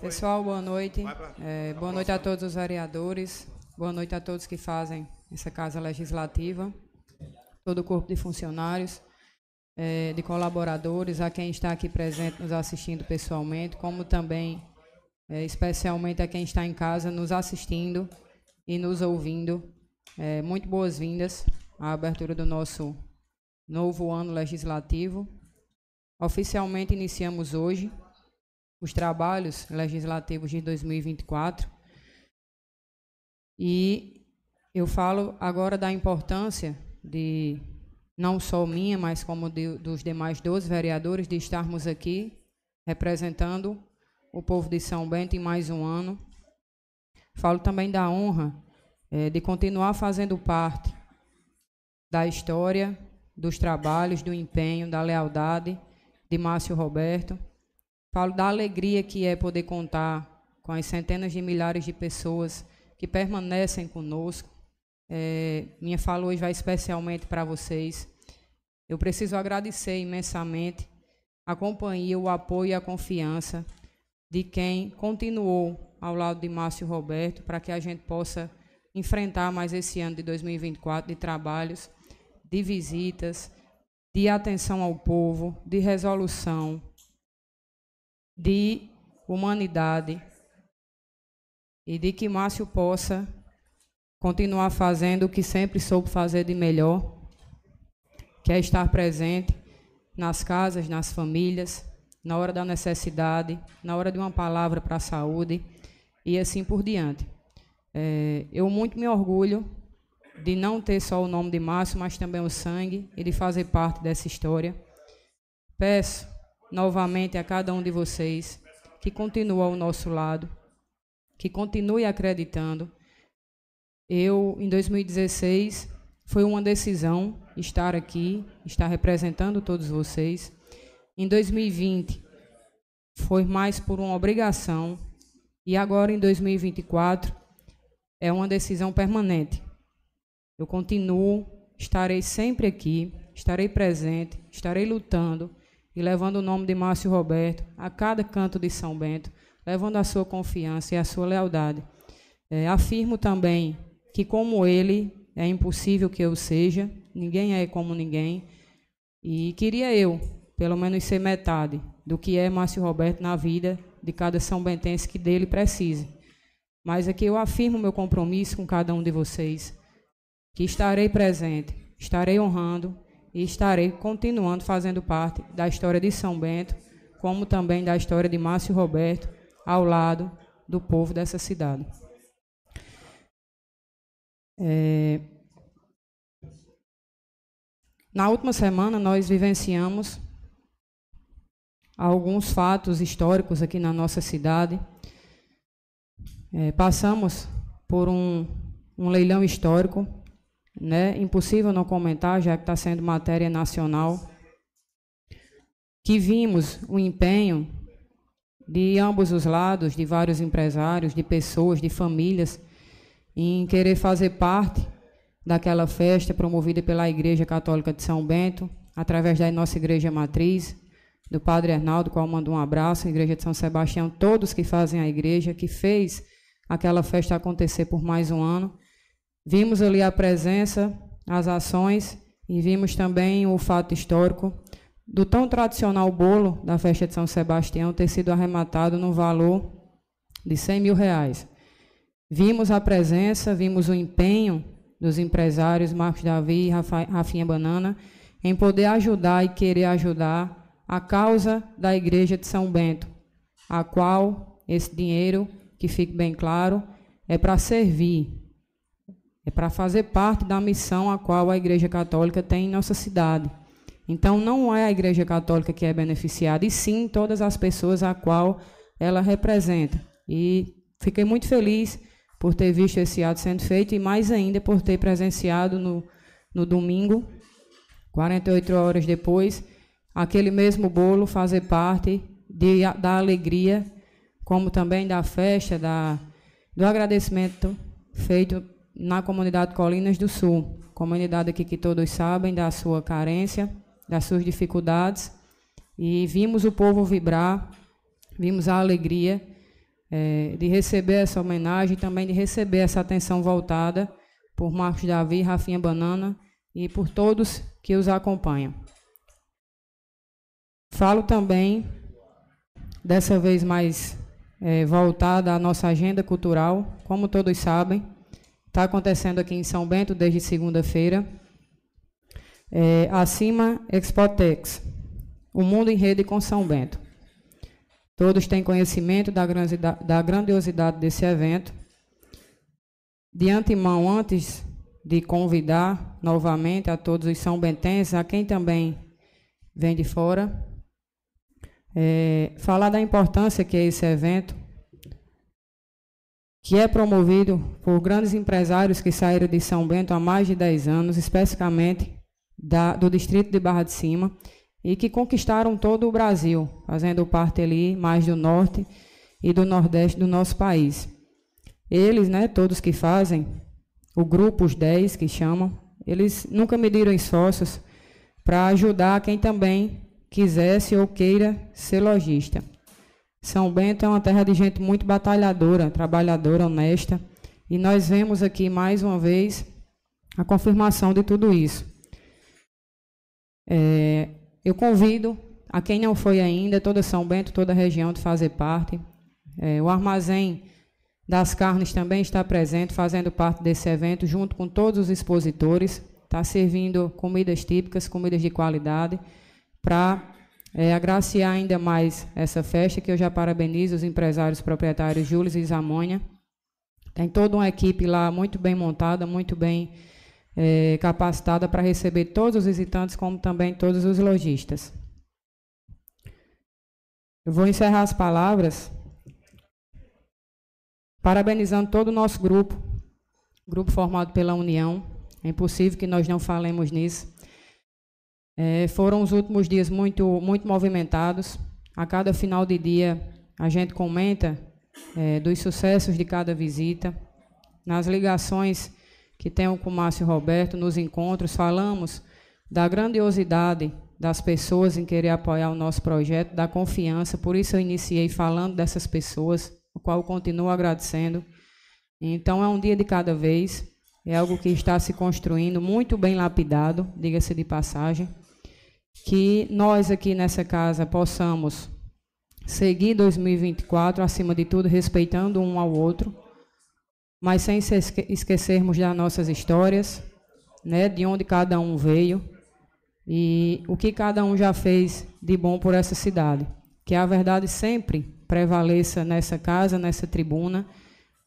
Pessoal, boa noite. É, boa noite a todos os vereadores. Boa noite a todos que fazem essa Casa Legislativa, todo o corpo de funcionários, é, de colaboradores, a quem está aqui presente nos assistindo pessoalmente, como também, é, especialmente a quem está em casa nos assistindo e nos ouvindo. É, muito boas-vindas à abertura do nosso novo ano legislativo. Oficialmente iniciamos hoje os trabalhos legislativos de 2024. E eu falo agora da importância de não só minha, mas como de, dos demais 12 vereadores, de estarmos aqui representando o povo de São Bento em mais um ano. Falo também da honra é, de continuar fazendo parte da história, dos trabalhos, do empenho, da lealdade de Márcio Roberto. Falo da alegria que é poder contar com as centenas de milhares de pessoas que permanecem conosco, é, minha fala hoje vai especialmente para vocês. Eu preciso agradecer imensamente a companhia, o apoio e a confiança de quem continuou ao lado de Márcio Roberto para que a gente possa enfrentar mais esse ano de 2024 de trabalhos, de visitas, de atenção ao povo, de resolução, de humanidade e de que Márcio possa continuar fazendo o que sempre soube fazer de melhor, que é estar presente nas casas, nas famílias, na hora da necessidade, na hora de uma palavra para a saúde e assim por diante. É, eu muito me orgulho de não ter só o nome de Márcio, mas também o sangue e de fazer parte dessa história. Peço novamente a cada um de vocês que continue ao nosso lado, que continue acreditando, eu, em 2016, foi uma decisão estar aqui, estar representando todos vocês. Em 2020, foi mais por uma obrigação. E agora, em 2024, é uma decisão permanente. Eu continuo, estarei sempre aqui, estarei presente, estarei lutando e levando o nome de Márcio Roberto a cada canto de São Bento, levando a sua confiança e a sua lealdade. É, afirmo também que como ele é impossível que eu seja, ninguém é como ninguém. E queria eu, pelo menos ser metade do que é Márcio Roberto na vida de cada São Bentense que dele precise. Mas aqui eu afirmo meu compromisso com cada um de vocês, que estarei presente, estarei honrando e estarei continuando fazendo parte da história de São Bento, como também da história de Márcio Roberto, ao lado do povo dessa cidade. É... Na última semana, nós vivenciamos alguns fatos históricos aqui na nossa cidade. É, passamos por um, um leilão histórico, né? impossível não comentar, já que está sendo matéria nacional, que vimos o empenho de ambos os lados, de vários empresários, de pessoas, de famílias, em querer fazer parte daquela festa promovida pela Igreja Católica de São Bento, através da nossa igreja matriz, do Padre Arnaldo, qual mando um abraço, a Igreja de São Sebastião, todos que fazem a igreja, que fez aquela festa acontecer por mais um ano. Vimos ali a presença, as ações e vimos também o fato histórico do tão tradicional bolo da festa de São Sebastião ter sido arrematado no valor de 100 mil reais. Vimos a presença, vimos o empenho dos empresários Marcos Davi e Rafinha Banana em poder ajudar e querer ajudar a causa da Igreja de São Bento, a qual esse dinheiro, que fique bem claro, é para servir, é para fazer parte da missão a qual a Igreja Católica tem em nossa cidade. Então, não é a Igreja Católica que é beneficiada, e sim todas as pessoas a qual ela representa. E fiquei muito feliz por ter visto esse ato sendo feito e mais ainda por ter presenciado no, no domingo, 48 horas depois, aquele mesmo bolo fazer parte de, da alegria, como também da festa, da, do agradecimento feito na comunidade Colinas do Sul, comunidade aqui que todos sabem da sua carência, das suas dificuldades, e vimos o povo vibrar, vimos a alegria é, de receber essa homenagem e também de receber essa atenção voltada por Marcos Davi, Rafinha Banana e por todos que os acompanham. Falo também, dessa vez mais é, voltada à nossa agenda cultural, como todos sabem, está acontecendo aqui em São Bento desde segunda-feira, é, acima Expotex, o Mundo em Rede com São Bento. Todos têm conhecimento da grandiosidade desse evento. De antemão, antes de convidar novamente a todos os são bentenses, a quem também vem de fora, é, falar da importância que é esse evento, que é promovido por grandes empresários que saíram de São Bento há mais de 10 anos, especificamente da, do distrito de Barra de Cima, e que conquistaram todo o Brasil, fazendo parte ali mais do norte e do nordeste do nosso país. Eles, né, todos que fazem, o grupo, os 10 que chamam, eles nunca mediram esforços para ajudar quem também quisesse ou queira ser lojista. São Bento é uma terra de gente muito batalhadora, trabalhadora, honesta, e nós vemos aqui mais uma vez a confirmação de tudo isso. É, eu convido a quem não foi ainda, toda São Bento, toda a região, de fazer parte. É, o armazém das carnes também está presente, fazendo parte desse evento, junto com todos os expositores. Está servindo comidas típicas, comidas de qualidade, para é, agraciar ainda mais essa festa, que eu já parabenizo os empresários proprietários Júlio e Zamonha. Tem toda uma equipe lá muito bem montada, muito bem é, capacitada para receber todos os visitantes, como também todos os lojistas. Eu vou encerrar as palavras parabenizando todo o nosso grupo, grupo formado pela União. É impossível que nós não falemos nisso. É, foram os últimos dias muito, muito movimentados. A cada final de dia, a gente comenta é, dos sucessos de cada visita. Nas ligações que tenho com o Márcio Roberto, nos encontros, falamos da grandiosidade das pessoas em querer apoiar o nosso projeto, da confiança. Por isso eu iniciei falando dessas pessoas, o qual continuo agradecendo. Então é um dia de cada vez, é algo que está se construindo, muito bem lapidado, diga-se de passagem. Que nós aqui nessa casa possamos seguir 2024, acima de tudo, respeitando um ao outro mas sem esquecermos das nossas histórias, né, de onde cada um veio e o que cada um já fez de bom por essa cidade. Que a verdade sempre prevaleça nessa casa, nessa tribuna,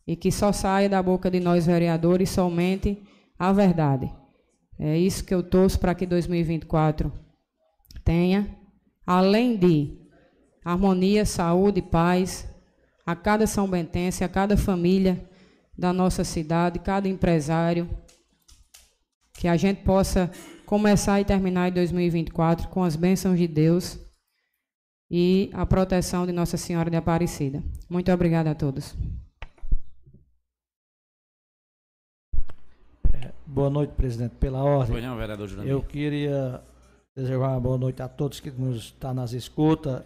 e que só saia da boca de nós vereadores somente a verdade. É isso que eu torço para que 2024 tenha, além de harmonia, saúde paz a cada São Bentense, a cada família da nossa cidade, cada empresário, que a gente possa começar e terminar em 2024 com as bênçãos de Deus e a proteção de Nossa Senhora de Aparecida. Muito obrigada a todos. É, boa noite, presidente. Pela ordem, não, vereador eu queria desejar uma boa noite a todos que nos estão tá nas escutas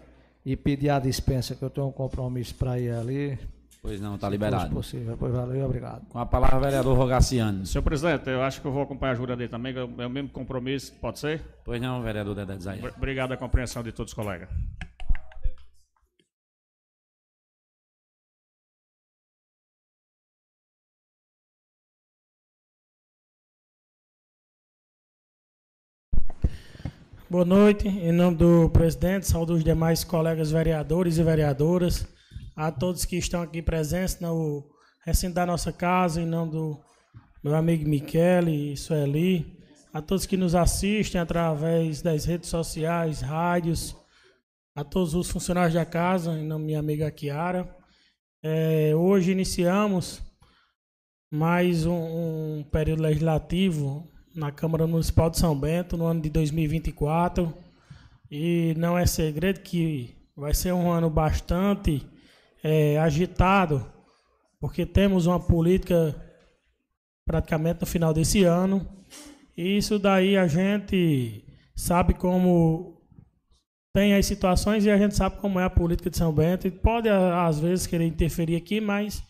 e pedir a dispensa, que eu tenho um compromisso para ir ali, Pois não, está liberado. possível. Pois valeu, obrigado. Com a palavra, vereador Rogaciano. Senhor presidente, eu acho que eu vou acompanhar a jura dele também, é o mesmo compromisso, pode ser? Pois não, vereador Dedé Zay. Obrigado a compreensão de todos os colegas. Boa noite, em nome do presidente, saúde os demais colegas vereadores e vereadoras a todos que estão aqui presentes no recinto da nossa casa, em nome do meu amigo Michele e Sueli, a todos que nos assistem através das redes sociais, rádios, a todos os funcionários da casa, em nome da minha amiga Kiara. É, hoje iniciamos mais um, um período legislativo na Câmara Municipal de São Bento, no ano de 2024. E não é segredo que vai ser um ano bastante é, agitado, porque temos uma política praticamente no final desse ano. E isso daí a gente sabe como tem as situações e a gente sabe como é a política de São Bento. E pode, às vezes, querer interferir aqui, mas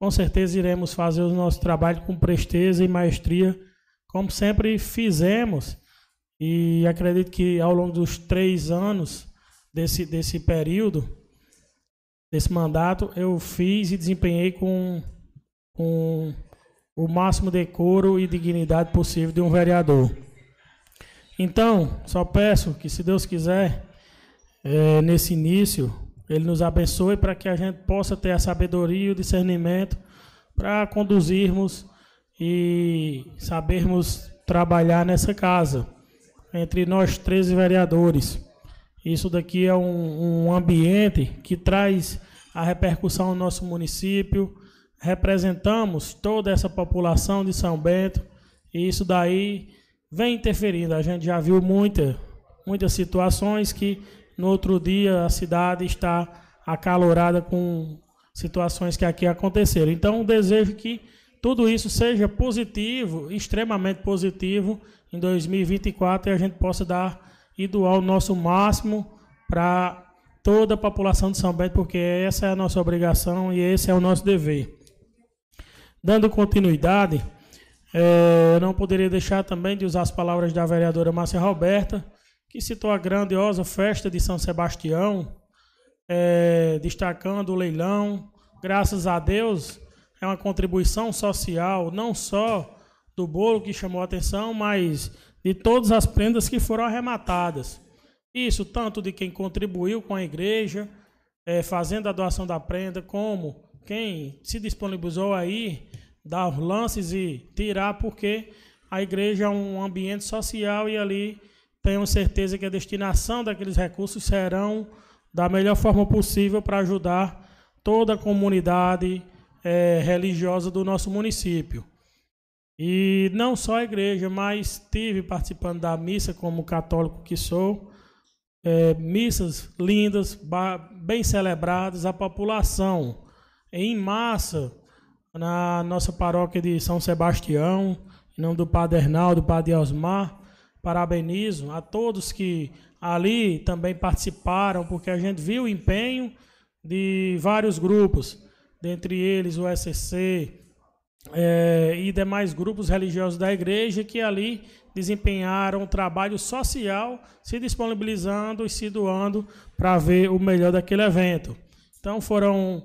com certeza iremos fazer o nosso trabalho com presteza e maestria, como sempre fizemos. E acredito que ao longo dos três anos desse, desse período, desse mandato, eu fiz e desempenhei com, com o máximo decoro e dignidade possível de um vereador. Então, só peço que, se Deus quiser, é, nesse início, Ele nos abençoe para que a gente possa ter a sabedoria e o discernimento para conduzirmos e sabermos trabalhar nessa casa, entre nós 13 vereadores. Isso daqui é um, um ambiente que traz a repercussão no nosso município, representamos toda essa população de São Bento, e isso daí vem interferindo. A gente já viu muita, muitas situações que no outro dia a cidade está acalorada com situações que aqui aconteceram. Então, desejo que tudo isso seja positivo, extremamente positivo em 2024 e a gente possa dar e doar o nosso máximo para toda a população de São Bento, porque essa é a nossa obrigação e esse é o nosso dever. Dando continuidade, é, eu não poderia deixar também de usar as palavras da vereadora Márcia Roberta, que citou a grandiosa festa de São Sebastião, é, destacando o leilão. Graças a Deus, é uma contribuição social, não só do bolo que chamou a atenção, mas de todas as prendas que foram arrematadas. Isso tanto de quem contribuiu com a igreja, é, fazendo a doação da prenda, como quem se disponibilizou aí dar lances e tirar, porque a igreja é um ambiente social e ali tenho certeza que a destinação daqueles recursos serão da melhor forma possível para ajudar toda a comunidade é, religiosa do nosso município. E não só a igreja, mas tive participando da missa como católico que sou, é, missas lindas, bem celebradas, a população em massa na nossa paróquia de São Sebastião, em nome do Padre Arnaldo, do Padre Osmar, parabenizo a todos que ali também participaram, porque a gente viu o empenho de vários grupos, dentre eles o SCC é, e demais grupos religiosos da igreja que ali desempenharam um trabalho social, se disponibilizando e se doando para ver o melhor daquele evento. Então foram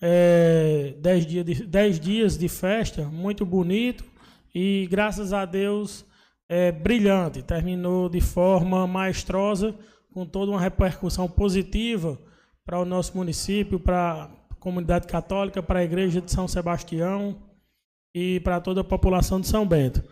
é, dez, dias de, dez dias de festa, muito bonito, e graças a Deus é, brilhante. Terminou de forma maestrosa, com toda uma repercussão positiva para o nosso município, para a comunidade católica, para a igreja de São Sebastião e para toda a população de São Bento.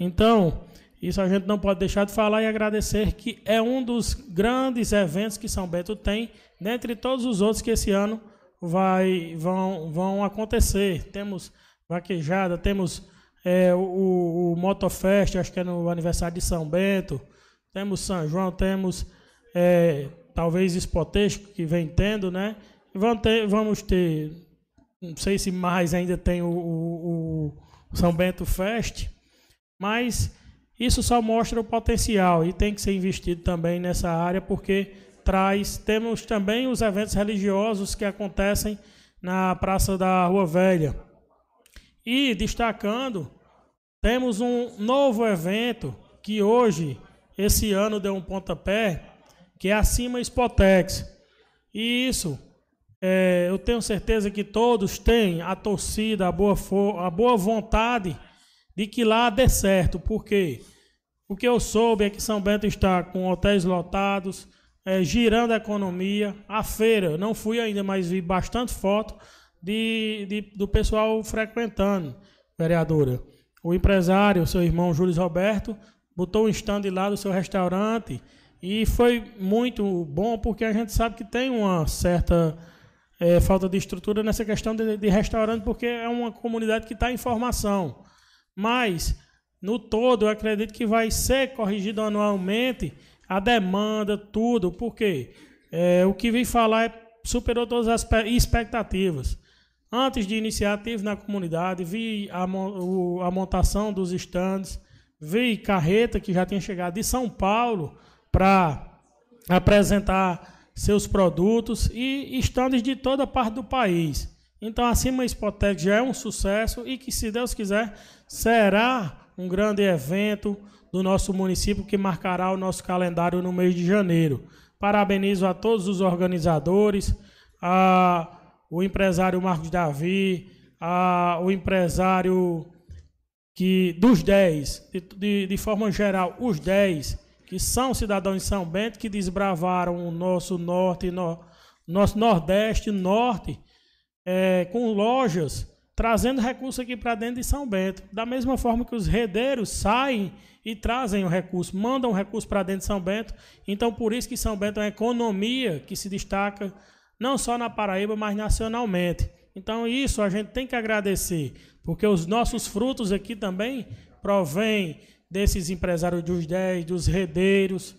Então, isso a gente não pode deixar de falar e agradecer que é um dos grandes eventos que São Bento tem, dentre todos os outros que esse ano vai, vão, vão acontecer. Temos vaquejada, temos é, o, o Motofest, acho que é no aniversário de São Bento, temos São João, temos é, talvez Espotesco, que vem tendo, né? Vamos ter, vamos ter, não sei se mais ainda tem o, o, o São Bento Fest, mas isso só mostra o potencial e tem que ser investido também nessa área, porque traz. Temos também os eventos religiosos que acontecem na Praça da Rua Velha. E destacando, temos um novo evento que hoje, esse ano, deu um pontapé, que é a Cima Spotex. E isso, é, eu tenho certeza que todos têm a torcida, a boa, a boa vontade de que lá dê certo. Por quê? O que eu soube é que São Bento está com hotéis lotados, é, girando a economia. A feira, não fui ainda, mas vi bastante foto de, de, do pessoal frequentando, vereadora. O empresário, seu irmão Júlio Roberto, botou um stand lá do seu restaurante e foi muito bom porque a gente sabe que tem uma certa é, falta de estrutura nessa questão de, de restaurante, porque é uma comunidade que está em formação. Mas, no todo, eu acredito que vai ser corrigido anualmente a demanda, tudo, porque é, o que vim falar é, superou todas as expectativas. Antes de iniciar, tive na comunidade, vi a, o, a montação dos estandes, vi carreta que já tinha chegado de São Paulo para apresentar seus produtos e estandes de toda parte do país. Então, acima Expotec já é um sucesso e que, se Deus quiser, será um grande evento do nosso município que marcará o nosso calendário no mês de janeiro. Parabenizo a todos os organizadores, a, o empresário Marcos Davi, a, o empresário que dos 10, de, de, de forma geral, os 10 que são cidadãos de São Bento, que desbravaram o nosso norte, no, nosso Nordeste, Norte, é, com lojas trazendo recurso aqui para dentro de São Bento. Da mesma forma que os redeiros saem e trazem o recurso, mandam o recurso para dentro de São Bento. Então, por isso que São Bento é uma economia que se destaca não só na Paraíba, mas nacionalmente. Então, isso a gente tem que agradecer, porque os nossos frutos aqui também provêm desses empresários dos 10, dos redeiros,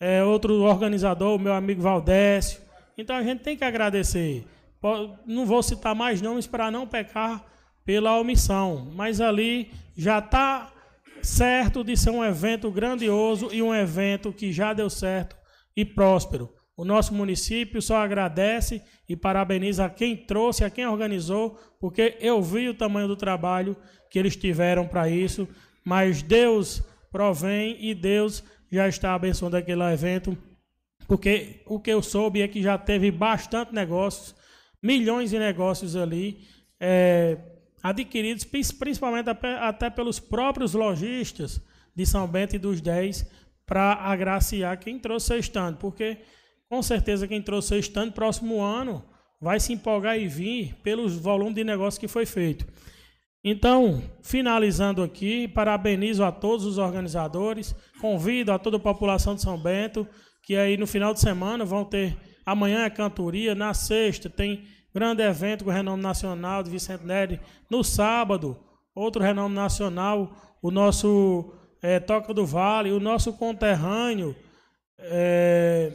é, outro organizador, meu amigo Valdécio. Então, a gente tem que agradecer. Não vou citar mais nomes para não pecar pela omissão, mas ali já está certo de ser um evento grandioso e um evento que já deu certo e próspero. O nosso município só agradece e parabeniza a quem trouxe, a quem organizou, porque eu vi o tamanho do trabalho que eles tiveram para isso, mas Deus provém e Deus já está abençoando aquele evento, porque o que eu soube é que já teve bastante negócios, milhões de negócios ali, é, adquiridos principalmente até pelos próprios lojistas de São Bento e dos 10 para agraciar quem trouxe seu porque com certeza quem trouxe seu próximo ano vai se empolgar e vir pelos volumes de negócio que foi feito. Então, finalizando aqui, parabenizo a todos os organizadores, convido a toda a população de São Bento, que aí no final de semana vão ter, amanhã é cantoria, na sexta tem grande evento com renome nacional de Vicente Neri. No sábado, outro renome nacional, o nosso é, Toca do Vale, o nosso conterrâneo, é,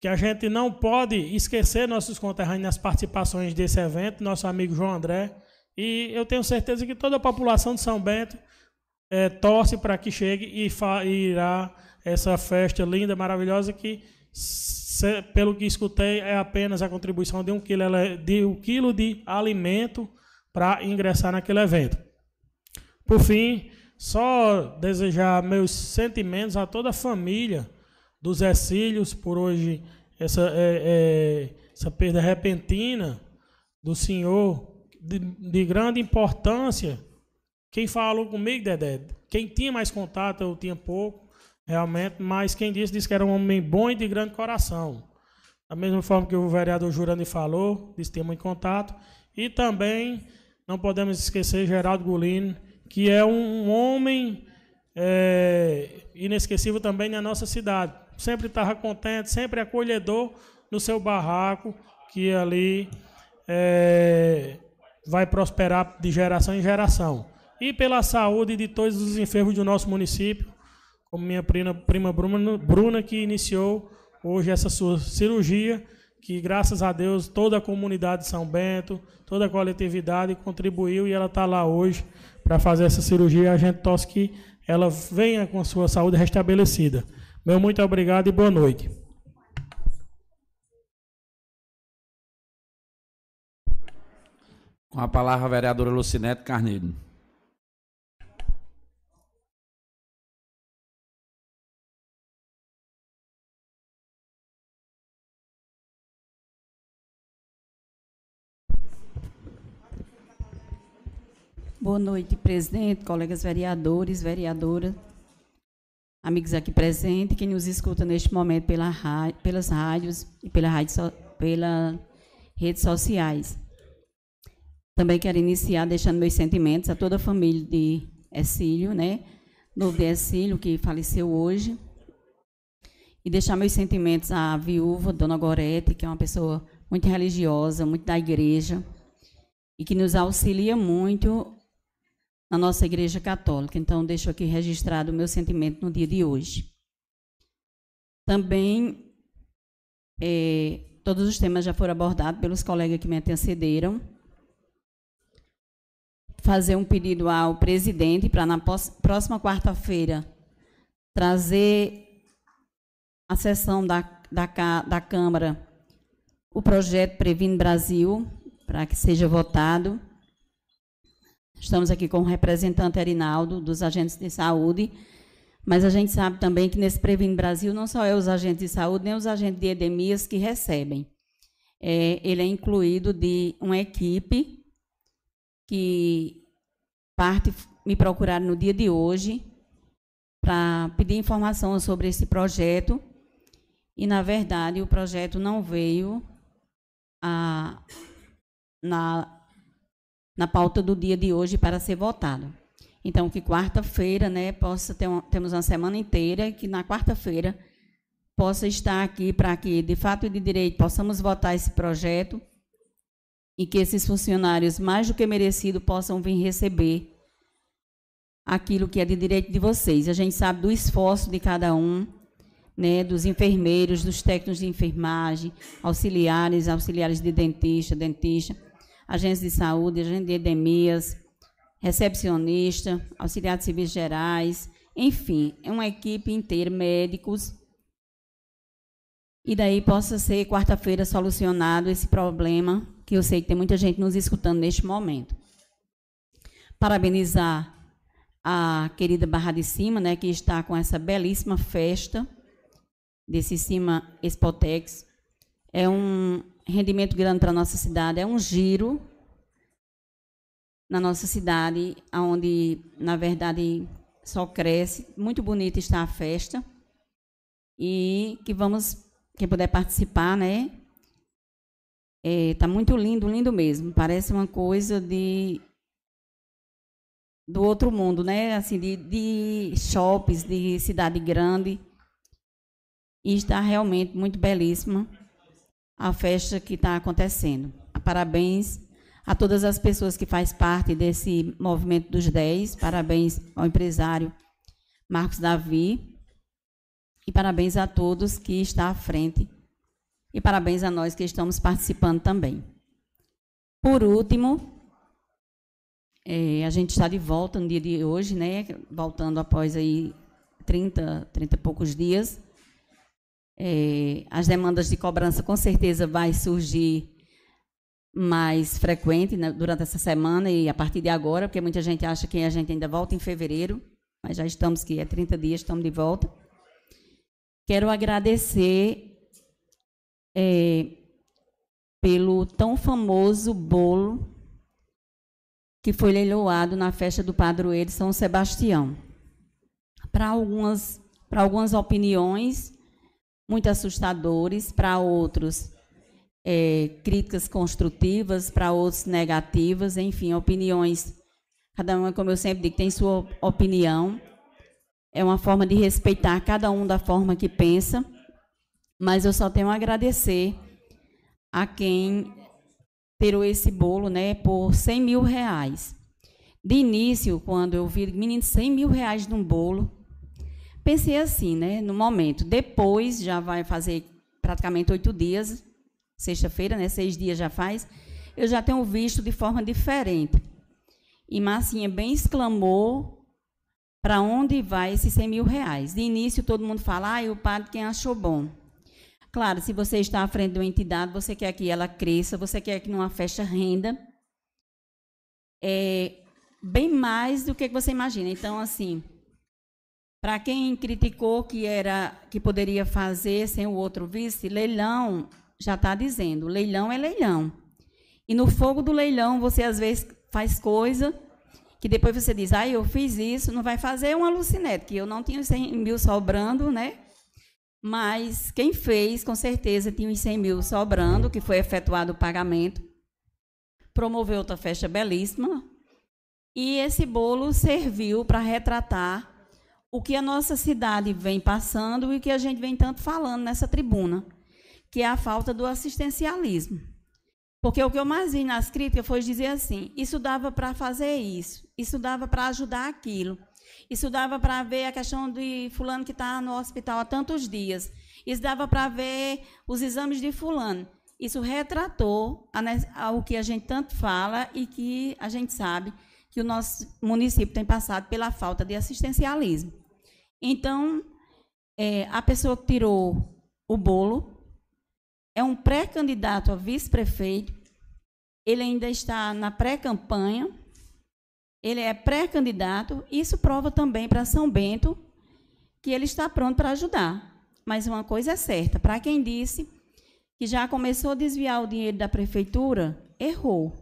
que a gente não pode esquecer nossos conterrâneos nas participações desse evento, nosso amigo João André. E eu tenho certeza que toda a população de São Bento é, torce para que chegue e, e irá essa festa linda, maravilhosa que se, pelo que escutei, é apenas a contribuição de um quilo de, um quilo de alimento para ingressar naquele evento. Por fim, só desejar meus sentimentos a toda a família dos Exílios por hoje, essa, é, é, essa perda repentina do senhor, de, de grande importância. Quem falou comigo, Dedé, quem tinha mais contato, eu tinha pouco realmente, mas quem disse, disse que era um homem bom e de grande coração. Da mesma forma que o vereador Jurani falou, disse tem muito contato. E também não podemos esquecer Geraldo Gulino, que é um homem é, inesquecível também na nossa cidade. Sempre estava contente, sempre acolhedor no seu barraco, que ali é, vai prosperar de geração em geração. E pela saúde de todos os enfermos do nosso município, como minha prima, prima Bruna, Bruna, que iniciou hoje essa sua cirurgia, que graças a Deus toda a comunidade de São Bento, toda a coletividade contribuiu e ela está lá hoje para fazer essa cirurgia. A gente torce que ela venha com a sua saúde restabelecida. Meu muito obrigado e boa noite. Com a palavra a vereadora Lucinete Carneiro. Boa noite, presidente, colegas vereadores, vereadora, amigos aqui presentes, quem nos escuta neste momento pela, pelas rádios e pela rádio, pela redes sociais. Também quero iniciar deixando meus sentimentos a toda a família de Exílio, né? Novo de Exílio, que faleceu hoje. E deixar meus sentimentos à viúva, Dona Gorete, que é uma pessoa muito religiosa, muito da igreja, e que nos auxilia muito na nossa Igreja Católica. Então, deixo aqui registrado o meu sentimento no dia de hoje. Também, é, todos os temas já foram abordados pelos colegas que me antecederam. Fazer um pedido ao presidente para, na próxima quarta-feira, trazer a sessão da, da, da Câmara o projeto Previne Brasil, para que seja votado Estamos aqui com o representante Erinaldo, dos agentes de saúde, mas a gente sabe também que nesse Previne Brasil não só é os agentes de saúde, nem os agentes de endemias que recebem. É, ele é incluído de uma equipe que parte me procuraram no dia de hoje para pedir informação sobre esse projeto. E, na verdade, o projeto não veio a, na, na pauta do dia de hoje para ser votado. Então, que quarta-feira, né, possa ter uma, temos uma semana inteira, que na quarta-feira possa estar aqui para que, de fato e de direito, possamos votar esse projeto e que esses funcionários, mais do que merecido, possam vir receber aquilo que é de direito de vocês. A gente sabe do esforço de cada um, né, dos enfermeiros, dos técnicos de enfermagem, auxiliares, auxiliares de dentista, dentista, agentes de saúde, agentes de edemias, recepcionista, auxiliar de civis gerais, enfim, é uma equipe inteira, médicos, e daí possa ser quarta-feira solucionado esse problema, que eu sei que tem muita gente nos escutando neste momento. Parabenizar a querida Barra de Cima, né, que está com essa belíssima festa desse Cima Expotex. É um rendimento grande para a nossa cidade, é um giro na nossa cidade, onde, na verdade, só cresce. Muito bonita está a festa. E que vamos, quem puder participar, né? Está é, muito lindo, lindo mesmo. Parece uma coisa de do outro mundo, né? Assim, de, de shoppings, de cidade grande. E está realmente muito belíssima a festa que está acontecendo. Parabéns a todas as pessoas que fazem parte desse movimento dos 10. Parabéns ao empresário Marcos Davi. E parabéns a todos que estão à frente. E parabéns a nós que estamos participando também. Por último, é, a gente está de volta no dia de hoje, né? Voltando após aí 30, 30 e poucos dias. É, as demandas de cobrança com certeza vai surgir mais frequente né, durante essa semana e a partir de agora, porque muita gente acha que a gente ainda volta em fevereiro, mas já estamos que é 30 dias, estamos de volta. Quero agradecer é, pelo tão famoso bolo que foi leiloado na festa do padroeiro São Sebastião. Para algumas, para algumas opiniões muito assustadores, para outros é, críticas construtivas, para outros negativas, enfim, opiniões. Cada um, como eu sempre digo, tem sua opinião. É uma forma de respeitar cada um da forma que pensa. Mas eu só tenho a agradecer a quem tirou esse bolo né, por 100 mil reais. De início, quando eu vi, menino, 100 mil reais num bolo, pensei assim, né, no momento. Depois, já vai fazer praticamente oito dias, sexta-feira, né? Seis dias já faz. Eu já tenho visto de forma diferente. E Marcinha bem exclamou para onde vai esses 100 mil reais. De início, todo mundo fala, ah, o padre quem achou bom. Claro, se você está à frente de uma entidade, você quer que ela cresça, você quer que numa festa renda é, bem mais do que você imagina. Então, assim, para quem criticou que era que poderia fazer sem o outro vice, leilão já está dizendo, leilão é leilão. E no fogo do leilão, você às vezes faz coisa que depois você diz, ah, eu fiz isso, não vai fazer um alucinete, que eu não tinha 100 mil sobrando, né? Mas quem fez, com certeza, tinha uns 100 mil sobrando, que foi efetuado o pagamento. Promoveu outra festa belíssima. E esse bolo serviu para retratar o que a nossa cidade vem passando e o que a gente vem tanto falando nessa tribuna que é a falta do assistencialismo. Porque o que eu mais vi nas críticas foi dizer assim: isso dava para fazer isso, isso dava para ajudar aquilo, isso dava para ver a questão de fulano que está no hospital há tantos dias, isso dava para ver os exames de fulano. Isso retratou o que a gente tanto fala e que a gente sabe que o nosso município tem passado pela falta de assistencialismo. Então, é, a pessoa que tirou o bolo é um pré-candidato a vice-prefeito, ele ainda está na pré-campanha, ele é pré-candidato, isso prova também para São Bento que ele está pronto para ajudar. Mas uma coisa é certa, para quem disse que já começou a desviar o dinheiro da prefeitura, errou.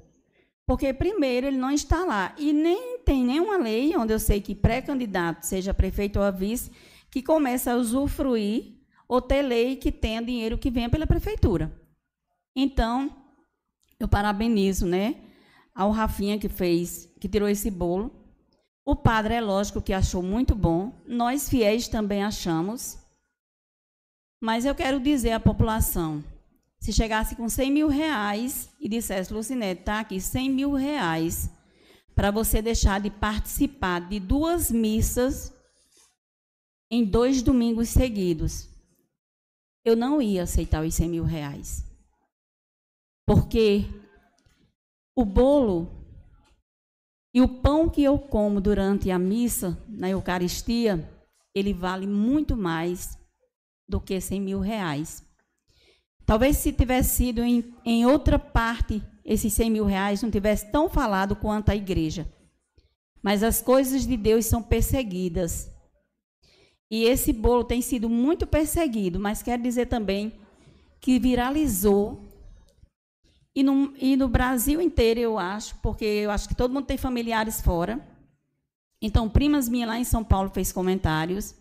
Porque, primeiro, ele não está lá. E nem tem nenhuma lei onde eu sei que pré-candidato, seja prefeito ou a vice, que começa a usufruir ou ter lei que tenha dinheiro que venha pela prefeitura. Então, eu parabenizo, né, ao Rafinha que fez, que tirou esse bolo. O padre é lógico que achou muito bom, nós fiéis também achamos. Mas eu quero dizer à população, se chegasse com 100 mil reais e dissesse, Lucinete, está aqui 100 mil reais para você deixar de participar de duas missas em dois domingos seguidos, eu não ia aceitar os 100 mil reais. Porque o bolo e o pão que eu como durante a missa, na Eucaristia, ele vale muito mais do que 100 mil reais. Talvez se tivesse sido em, em outra parte, esses 100 mil reais não tivesse tão falado quanto a igreja. Mas as coisas de Deus são perseguidas. E esse bolo tem sido muito perseguido, mas quero dizer também que viralizou e no, e no Brasil inteiro, eu acho, porque eu acho que todo mundo tem familiares fora. Então, primas minhas lá em São Paulo fez comentários.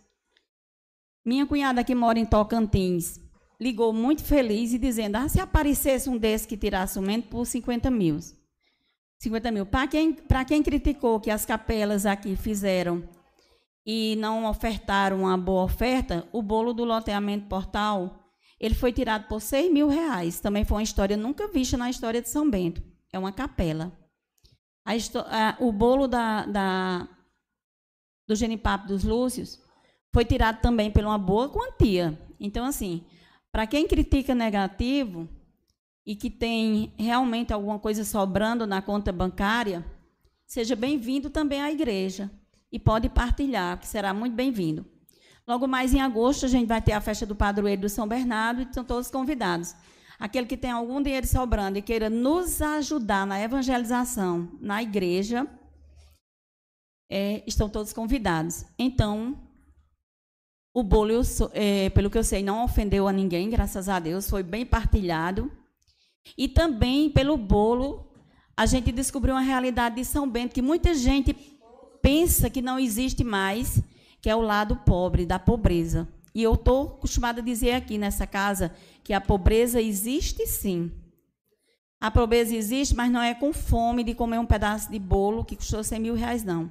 Minha cunhada que mora em Tocantins ligou muito feliz e dizendo: ah, se aparecesse um desses que tirasse o mento por 50 mil. 50 mil. Para quem, quem criticou que as capelas aqui fizeram e não ofertaram uma boa oferta, o bolo do loteamento portal ele foi tirado por 6 mil reais. Também foi uma história nunca vista na história de São Bento. É uma capela. A, a, o bolo da, da, do genipapo dos Lúcios foi tirado também por uma boa quantia. Então, assim, para quem critica negativo e que tem realmente alguma coisa sobrando na conta bancária, seja bem-vindo também à igreja e pode partilhar, que será muito bem-vindo. Logo mais em agosto, a gente vai ter a festa do padroeiro do São Bernardo e estão todos convidados. Aquele que tem algum dinheiro sobrando e queira nos ajudar na evangelização na igreja, é, estão todos convidados. Então, o bolo, é, pelo que eu sei, não ofendeu a ninguém, graças a Deus, foi bem partilhado. E também, pelo bolo, a gente descobriu uma realidade de São Bento que muita gente pensa que não existe mais que é o lado pobre, da pobreza. E eu estou acostumada a dizer aqui nessa casa que a pobreza existe sim. A pobreza existe, mas não é com fome de comer um pedaço de bolo que custou 100 mil reais, não.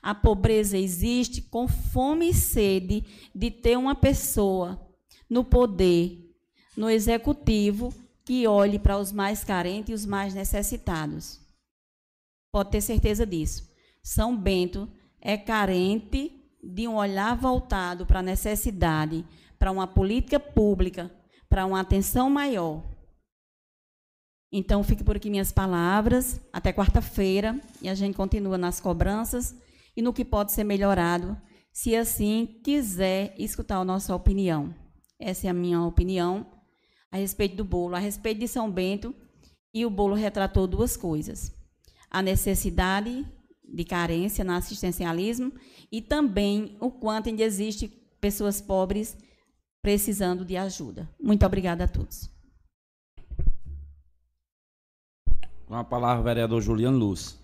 A pobreza existe com fome e sede de ter uma pessoa no poder, no executivo, que olhe para os mais carentes e os mais necessitados. Pode ter certeza disso. São Bento é carente de um olhar voltado para a necessidade, para uma política pública, para uma atenção maior. Então, fique por aqui minhas palavras, até quarta-feira, e a gente continua nas cobranças e no que pode ser melhorado, se assim quiser escutar a nossa opinião. Essa é a minha opinião a respeito do bolo, a respeito de São Bento, e o bolo retratou duas coisas: a necessidade de carência no assistencialismo e também o quanto ainda existe pessoas pobres precisando de ajuda. Muito obrigada a todos. Com a palavra, vereador Juliano Luz.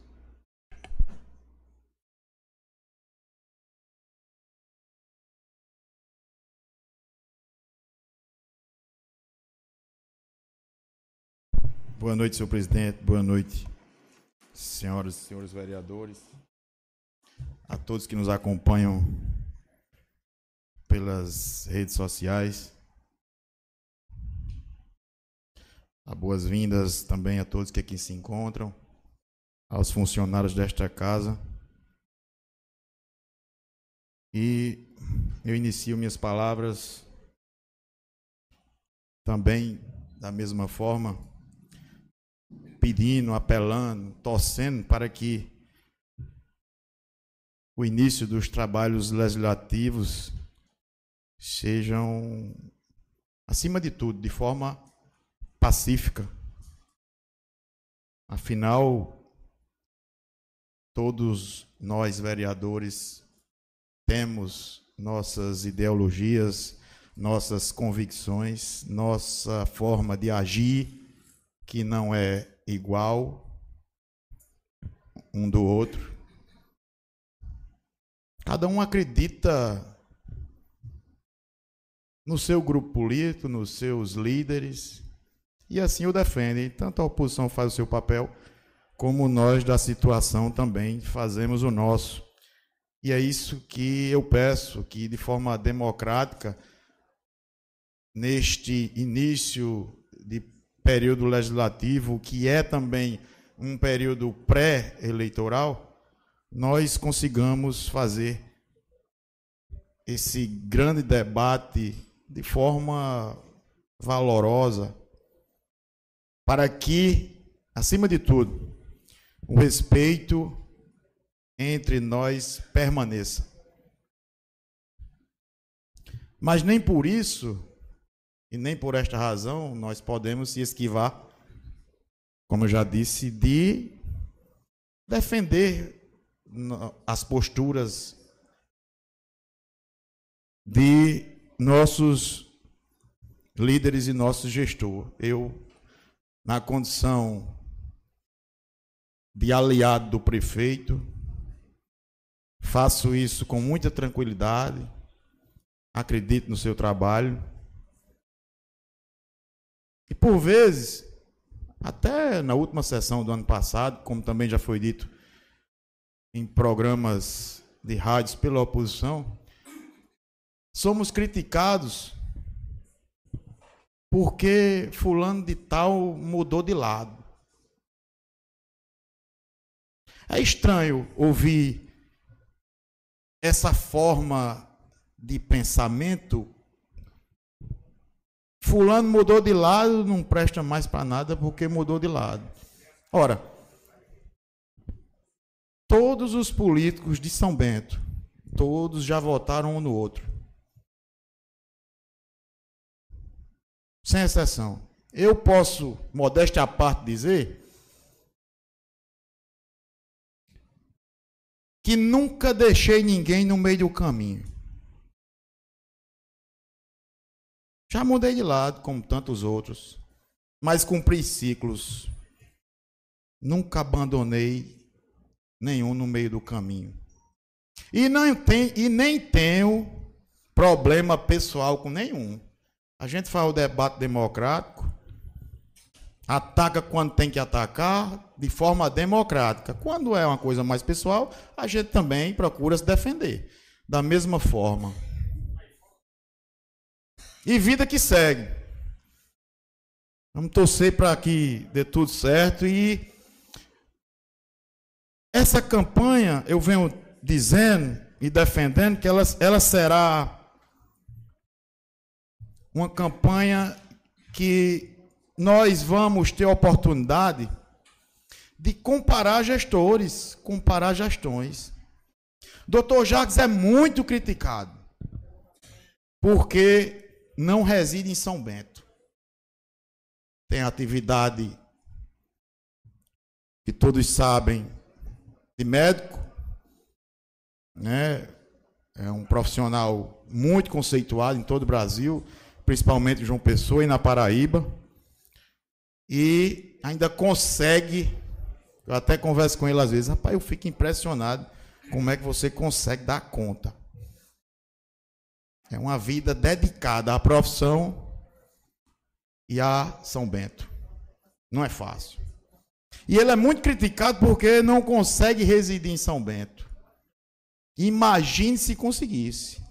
Boa noite, senhor presidente. Boa noite, senhoras e senhores vereadores a todos que nos acompanham pelas redes sociais. Boas-vindas também a todos que aqui se encontram, aos funcionários desta casa. E eu inicio minhas palavras também da mesma forma, pedindo, apelando, torcendo para que o início dos trabalhos legislativos sejam, acima de tudo, de forma pacífica. Afinal, todos nós, vereadores, temos nossas ideologias, nossas convicções, nossa forma de agir, que não é igual um do outro. Cada um acredita no seu grupo político, nos seus líderes, E assim o defendem. Tanto a oposição faz o seu papel, como nós da situação também fazemos o nosso. E é isso que eu peço, que de forma democrática, neste início de período legislativo, que é também um período pré-eleitoral, nós consigamos fazer esse grande debate de forma valorosa, para que, acima de tudo, o respeito entre nós permaneça. Mas nem por isso, e nem por esta razão, nós podemos se esquivar, como eu já disse, de defender as posturas de nossos líderes e nosso gestor. Eu, na condição de aliado do prefeito, faço isso com muita tranquilidade, acredito no seu trabalho. E por vezes, até na última sessão do ano passado, como também já foi dito em programas de rádios pela oposição, somos criticados porque fulano de tal mudou de lado. É estranho ouvir essa forma de pensamento. Fulano mudou de lado, não presta mais para nada porque mudou de lado. Ora, todos os políticos de São Bento, todos já votaram um no outro. sem exceção. Eu posso, modéstia à parte, dizer que nunca deixei ninguém no meio do caminho. Já mudei de lado, como tantos outros, mas cumpri ciclos. Nunca abandonei nenhum no meio do caminho. E, não tem, e nem tenho problema pessoal com nenhum. A gente faz o debate democrático, ataca quando tem que atacar, de forma democrática. Quando é uma coisa mais pessoal, a gente também procura se defender. Da mesma forma. E vida que segue. Vamos torcer para que dê tudo certo. E essa campanha, eu venho dizendo e defendendo que ela, ela será uma campanha que nós vamos ter oportunidade de comparar gestores, comparar gestões. Doutor Jacques é muito criticado porque não reside em São Bento. Tem atividade que todos sabem de médico, né? É um profissional muito conceituado em todo o Brasil principalmente em João Pessoa e na Paraíba. E ainda consegue, eu até converso com ele às vezes, rapaz, eu fico impressionado como é que você consegue dar conta. É uma vida dedicada à profissão e a São Bento. Não é fácil. E ele é muito criticado porque não consegue residir em São Bento. Imagine se conseguisse.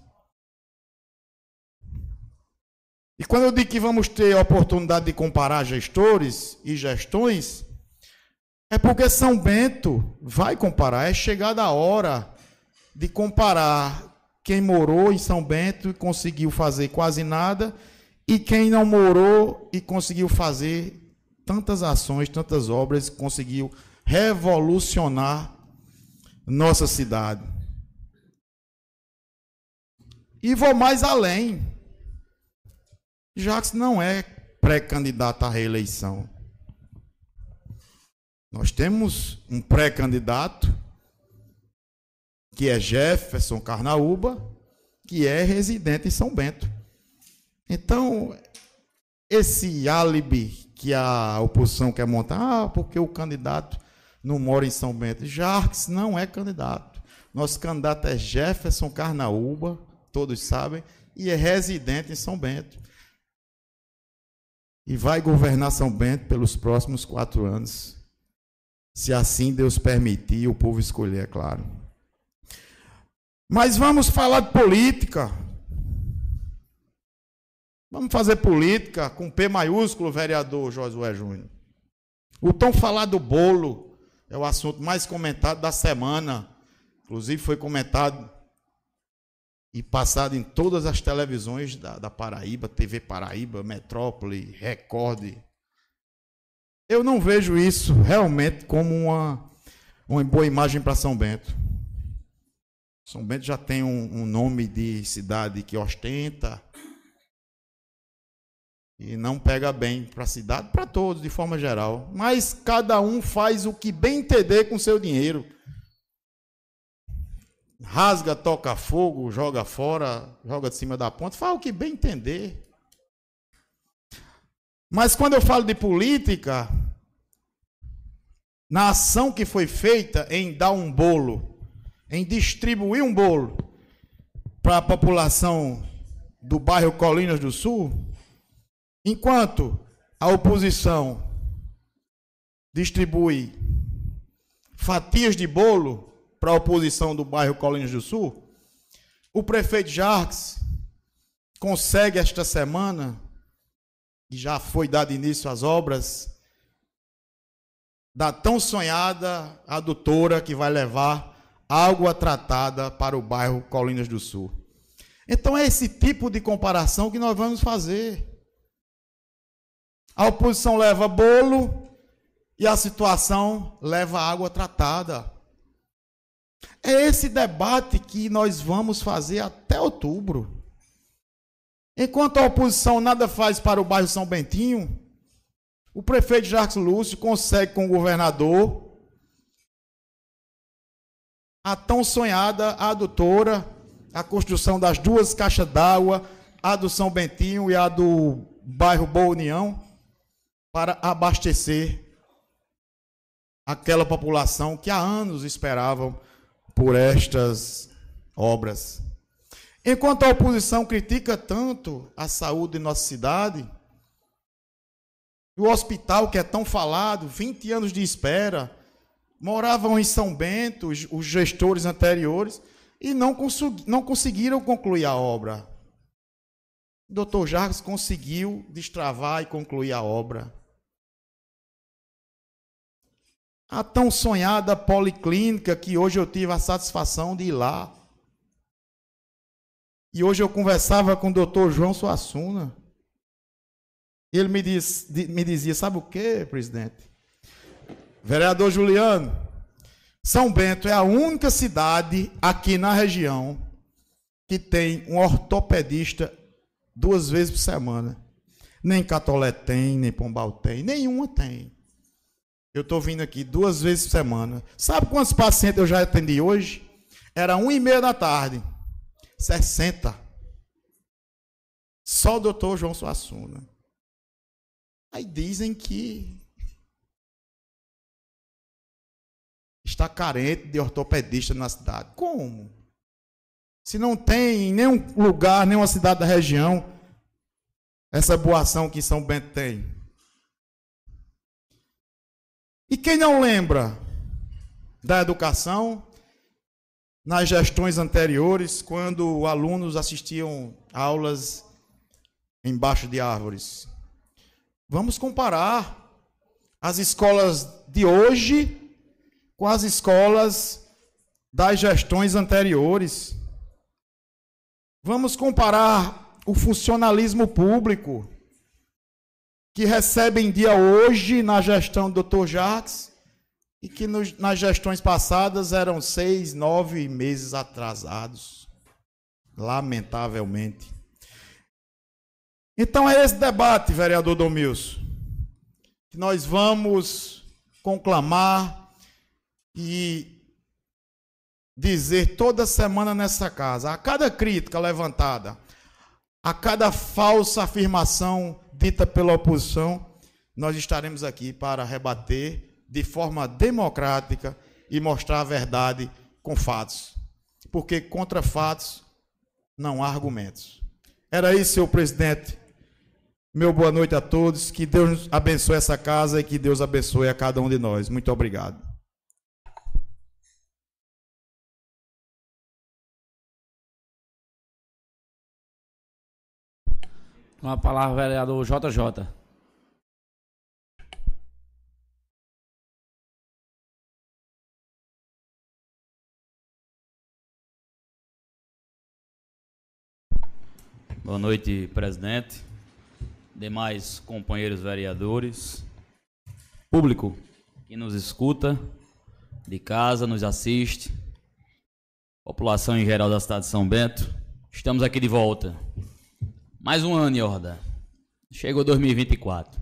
E quando eu digo que vamos ter a oportunidade de comparar gestores e gestões, é porque São Bento vai comparar. É chegada a hora de comparar quem morou em São Bento e conseguiu fazer quase nada e quem não morou e conseguiu fazer tantas ações, tantas obras, conseguiu revolucionar nossa cidade. E vou mais além. Jacques não é pré-candidato à reeleição. Nós temos um pré-candidato, que é Jefferson Carnaúba, que é residente em São Bento. Então, esse álibi que a oposição quer montar, ah, porque o candidato não mora em São Bento. Jacques não é candidato. Nosso candidato é Jefferson Carnaúba, todos sabem, e é residente em São Bento. e vai governar São Bento pelos próximos quatro anos, se assim Deus permitir o povo escolher, é claro. Mas vamos falar de política. Vamos fazer política com P maiúsculo, vereador Josué Júnior. O tão falado bolo é o assunto mais comentado da semana. Inclusive foi comentado e passado em todas as televisões da, da Paraíba, TV Paraíba, Metrópole, Record. Eu não vejo isso realmente como uma, uma boa imagem para São Bento. São Bento já tem um, um nome de cidade que ostenta, e não pega bem para a cidade, para todos, de forma geral. Mas cada um faz o que bem entender com seu dinheiro. Rasga, toca fogo, joga fora, joga de cima da ponta, faz o que bem entender. Mas quando eu falo de política, na ação que foi feita em dar um bolo, em distribuir um bolo para a população do bairro Colinas do Sul, Enquanto a oposição distribui fatias de bolo para a oposição do bairro Colinas do Sul, o prefeito Jarques consegue esta semana, e já foi dado início às obras, da tão sonhada adutora que vai levar água tratada para o bairro Colinas do Sul. Então é esse tipo de comparação que nós vamos fazer. A oposição leva bolo e a situação leva água tratada. É esse debate que nós vamos fazer até outubro. Enquanto a oposição nada faz para o bairro São Bentinho, o prefeito Jacques Lúcio consegue com o governador a tão sonhada adutora, a construção das duas caixas d'água, a do São Bentinho e a do bairro Boa União para abastecer aquela população que há anos esperavam por estas obras. Enquanto a oposição critica tanto a saúde de nossa cidade, o hospital que é tão falado, 20 anos de espera, moravam em São Bento os, gestores anteriores e não, não conseguiram concluir a obra. O doutor Jarques conseguiu destravar e concluir a obra. A tão sonhada policlínica que hoje eu tive a satisfação de ir lá. E hoje eu conversava com o doutor João Suassuna. Ele me, diz, me dizia: sabe o que, presidente? Vereador Juliano, São Bento é a única cidade aqui na região que tem um ortopedista duas vezes por semana. Nem Catolé tem, nem Pombal tem, nenhuma tem. Eu estou vindo aqui duas vezes por semana. Sabe quantos pacientes eu já atendi hoje? Era uma e meia da tarde. 60. Só o doutor João Suassuna. Aí dizem que está carente de ortopedista na cidade. Como? Se não tem em nenhum lugar, nenhuma cidade da região, essa boa ação que São Bento tem. E quem não lembra da educação, nas gestões anteriores, quando alunos assistiam aulas embaixo de árvores? Vamos comparar as escolas de hoje com as escolas das gestões anteriores. Vamos comparar o funcionalismo público que recebem dia hoje na gestão do Dr. Jacques e que nos, nas gestões passadas eram seis, nove meses atrasados. Lamentavelmente. Então é esse debate, vereador Domilson, que nós vamos conclamar e dizer toda semana nessa casa, a cada crítica levantada, a cada falsa afirmação dita pela oposição, nós estaremos aqui para rebater de forma democrática e mostrar a verdade com fatos. Porque contra fatos não há argumentos. Era isso, senhor presidente. Meu boa noite a todos. Que Deus abençoe essa casa e que Deus abençoe a cada um de nós. Muito obrigado. Com a palavra, vereador JJ. Boa noite, presidente, demais companheiros vereadores, público que nos escuta, de casa, nos assiste, população em geral da cidade de São Bento. Estamos aqui de volta. Mais um ano, Yorda. Chegou 2024.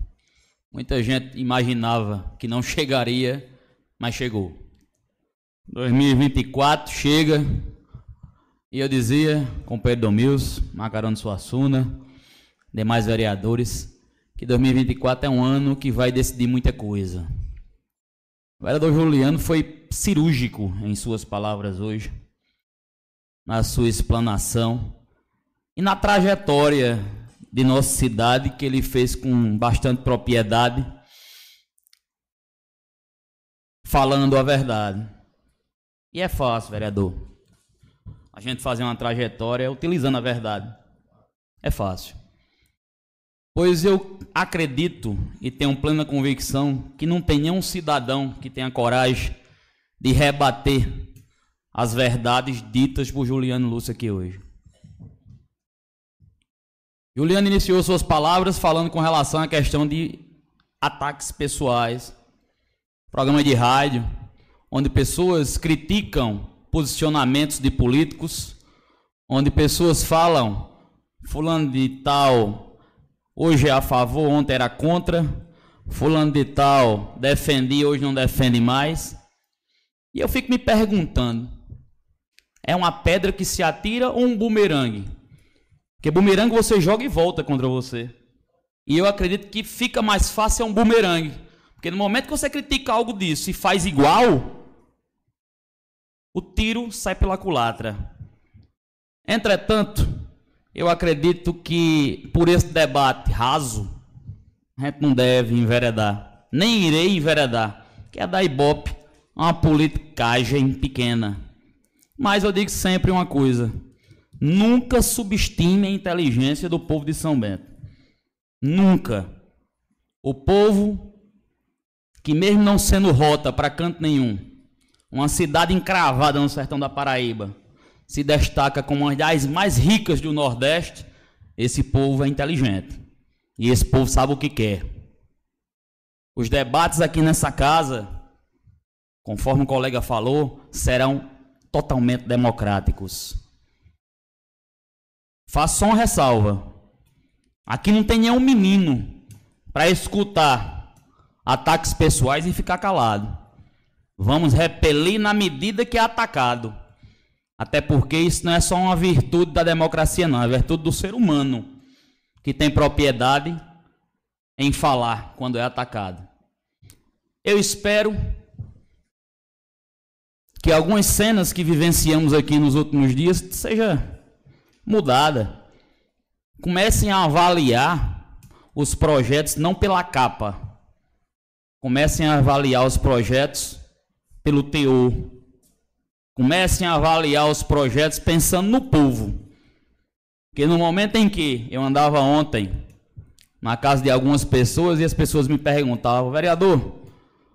Muita gente imaginava que não chegaria, mas chegou. 2024 chega, e eu dizia, com Pedro Domils, Macarão de Suassuna, demais vereadores, que 2024 é um ano que vai decidir muita coisa. O vereador Juliano foi cirúrgico em suas palavras hoje, na sua explanação e na trajetória de nossa cidade que ele fez com bastante propriedade, falando a verdade. E é fácil, vereador a gente fazer uma trajetória utilizando a verdade. É fácil. Pois eu acredito e tenho plena convicção que não tem nenhum cidadão que tenha coragem de rebater as verdades ditas por Juliano Lúcio aqui hoje. Juliano iniciou suas palavras falando com relação à questão de ataques pessoais, programa de rádio, onde pessoas criticam posicionamentos de políticos, onde pessoas falam, fulano de tal hoje é a favor, ontem era contra, fulano de tal defendia, hoje não defende mais. E eu fico me perguntando, é uma pedra que se atira ou um bumerangue? Porque bumerangue você joga e volta contra você. E eu acredito que fica mais fácil é um bumerangue. Porque no momento que você critica algo disso e faz igual, o tiro sai pela culatra. Entretanto, eu acredito que por esse debate raso, a gente não deve enveredar, nem irei enveredar, que é da Ibope, uma politicagem pequena. Mas eu digo sempre uma coisa: nunca subestime a inteligência do povo de São Bento. Nunca. O povo que, mesmo não sendo rota para canto nenhum, uma cidade encravada no sertão da Paraíba, se destaca como uma das mais ricas do Nordeste, esse povo é inteligente. E esse povo sabe o que quer. Os debates aqui nessa casa, conforme o colega falou, serão totalmente democráticos. Faço só uma ressalva. Aqui não tem nenhum menino para escutar ataques pessoais e ficar calado. Vamos repelir na medida que é atacado. Até porque isso não é só uma virtude da democracia, não, é virtude do ser humano que tem propriedade em falar quando é atacado. Eu espero que algumas cenas que vivenciamos aqui nos últimos dias seja mudada. Comecem a avaliar os projetos não pela capa. Comecem a avaliar os projetos pelo teor. Comecem a avaliar os projetos pensando no povo. Porque no momento em que eu andava ontem na casa de algumas pessoas e as pessoas me perguntavam, vereador,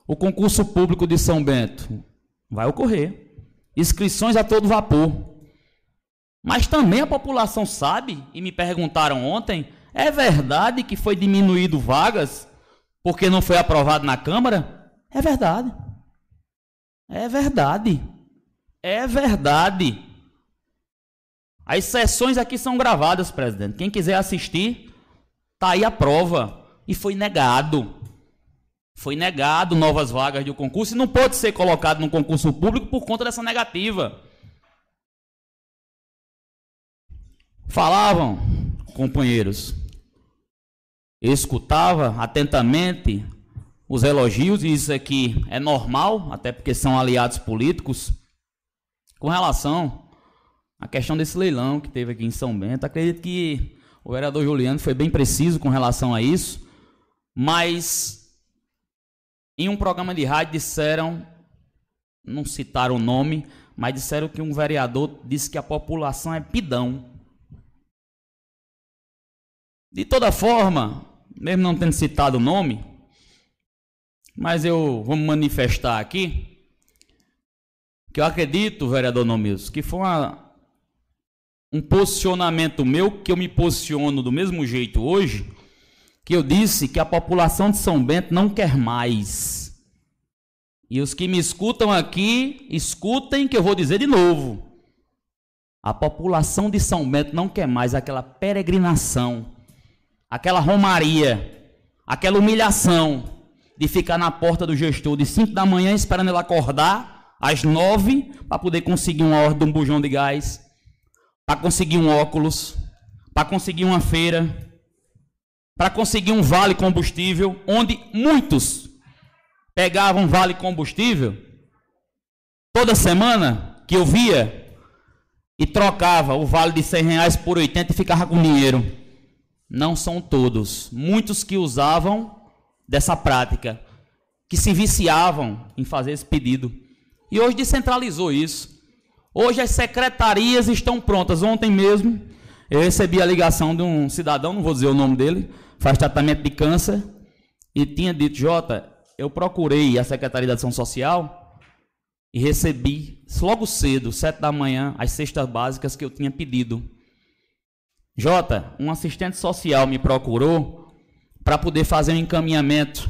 o concurso público de São Bento vai ocorrer. Inscrições a todo vapor. Mas também a população sabe, e me perguntaram ontem, é verdade que foi diminuído vagas porque não foi aprovado na Câmara? É verdade. É verdade. É verdade. As sessões aqui são gravadas, presidente. Quem quiser assistir, tá aí a prova. E foi negado. Foi negado novas vagas de concurso e não pode ser colocado no concurso público por conta dessa negativa. Falavam, companheiros, escutava atentamente os elogios, e isso aqui é normal, até porque são aliados políticos. Com relação à questão desse leilão que teve aqui em São Bento, acredito que O vereador Juliano foi bem preciso com relação a isso, mas em um programa de rádio disseram, não citaram o nome, mas disseram que um vereador disse que a população é pidão. De toda forma, mesmo não tendo citado o nome, mas eu vou manifestar aqui que eu acredito, vereador Nomilson, que foi uma, um posicionamento meu que eu me posiciono do mesmo jeito hoje, que eu disse que a população de São Bento não quer mais. E os que me escutam aqui, escutem que eu vou dizer de novo. A população de São Bento não quer mais aquela peregrinação aquela romaria, aquela humilhação de ficar na porta do gestor de 5 da manhã esperando ele acordar às 9 para poder conseguir uma ordem de um bujão de gás, para conseguir um óculos, para conseguir uma feira, para conseguir um vale combustível, onde muitos pegavam vale combustível toda semana que eu via e trocava o vale de 100 reais por 80 e ficava com dinheiro. Não são todos. Muitos que usavam dessa prática, que se viciavam em fazer esse pedido. E hoje descentralizou isso. Hoje as secretarias estão prontas. Ontem mesmo eu recebi a ligação de um cidadão, não vou dizer o nome dele, faz tratamento de câncer, e tinha dito: Jota, eu procurei a Secretaria de Ação Social e recebi logo cedo, sete da manhã, as cestas básicas que eu tinha pedido. Jota, um assistente social me procurou para poder fazer um encaminhamento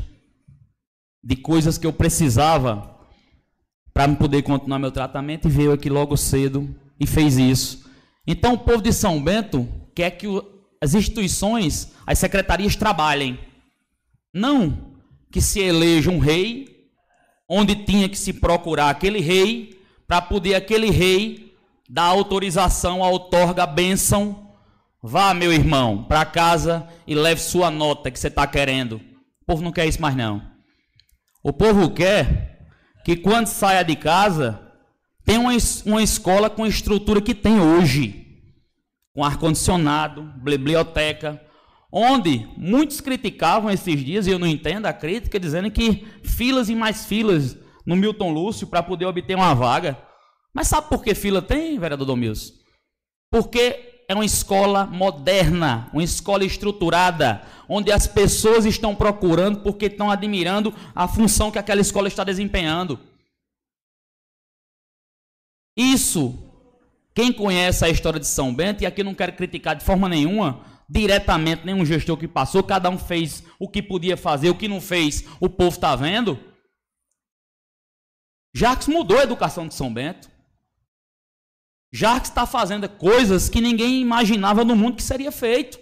de coisas que eu precisava para poder continuar meu tratamento e veio aqui logo cedo e fez isso. Então o povo de São Bento quer que as instituições, as secretarias trabalhem. Não que se eleja um rei onde tinha que se procurar aquele rei para poder aquele rei dar autorização, a outorga, bênção Vá, meu irmão, para casa e leve sua nota que você está querendo. O povo não quer isso mais não. O povo quer que quando saia de casa tenha uma, uma escola com a estrutura que tem hoje. Com ar-condicionado, biblioteca, onde muitos criticavam esses dias, e eu não entendo a crítica, dizendo que filas e mais filas no Milton Lúcio para poder obter uma vaga. Mas sabe por que fila tem, vereador Domilson? Porque é uma escola moderna, uma escola estruturada, onde as pessoas estão procurando porque estão admirando a função que aquela escola está desempenhando. Isso, quem conhece a história de São Bento, e aqui não quero criticar de forma nenhuma, diretamente nenhum gestor que passou, cada um fez o que podia fazer, o que não fez, o povo está vendo. Jacques mudou a educação de São Bento. Jacques está fazendo coisas que ninguém imaginava no mundo que seria feito.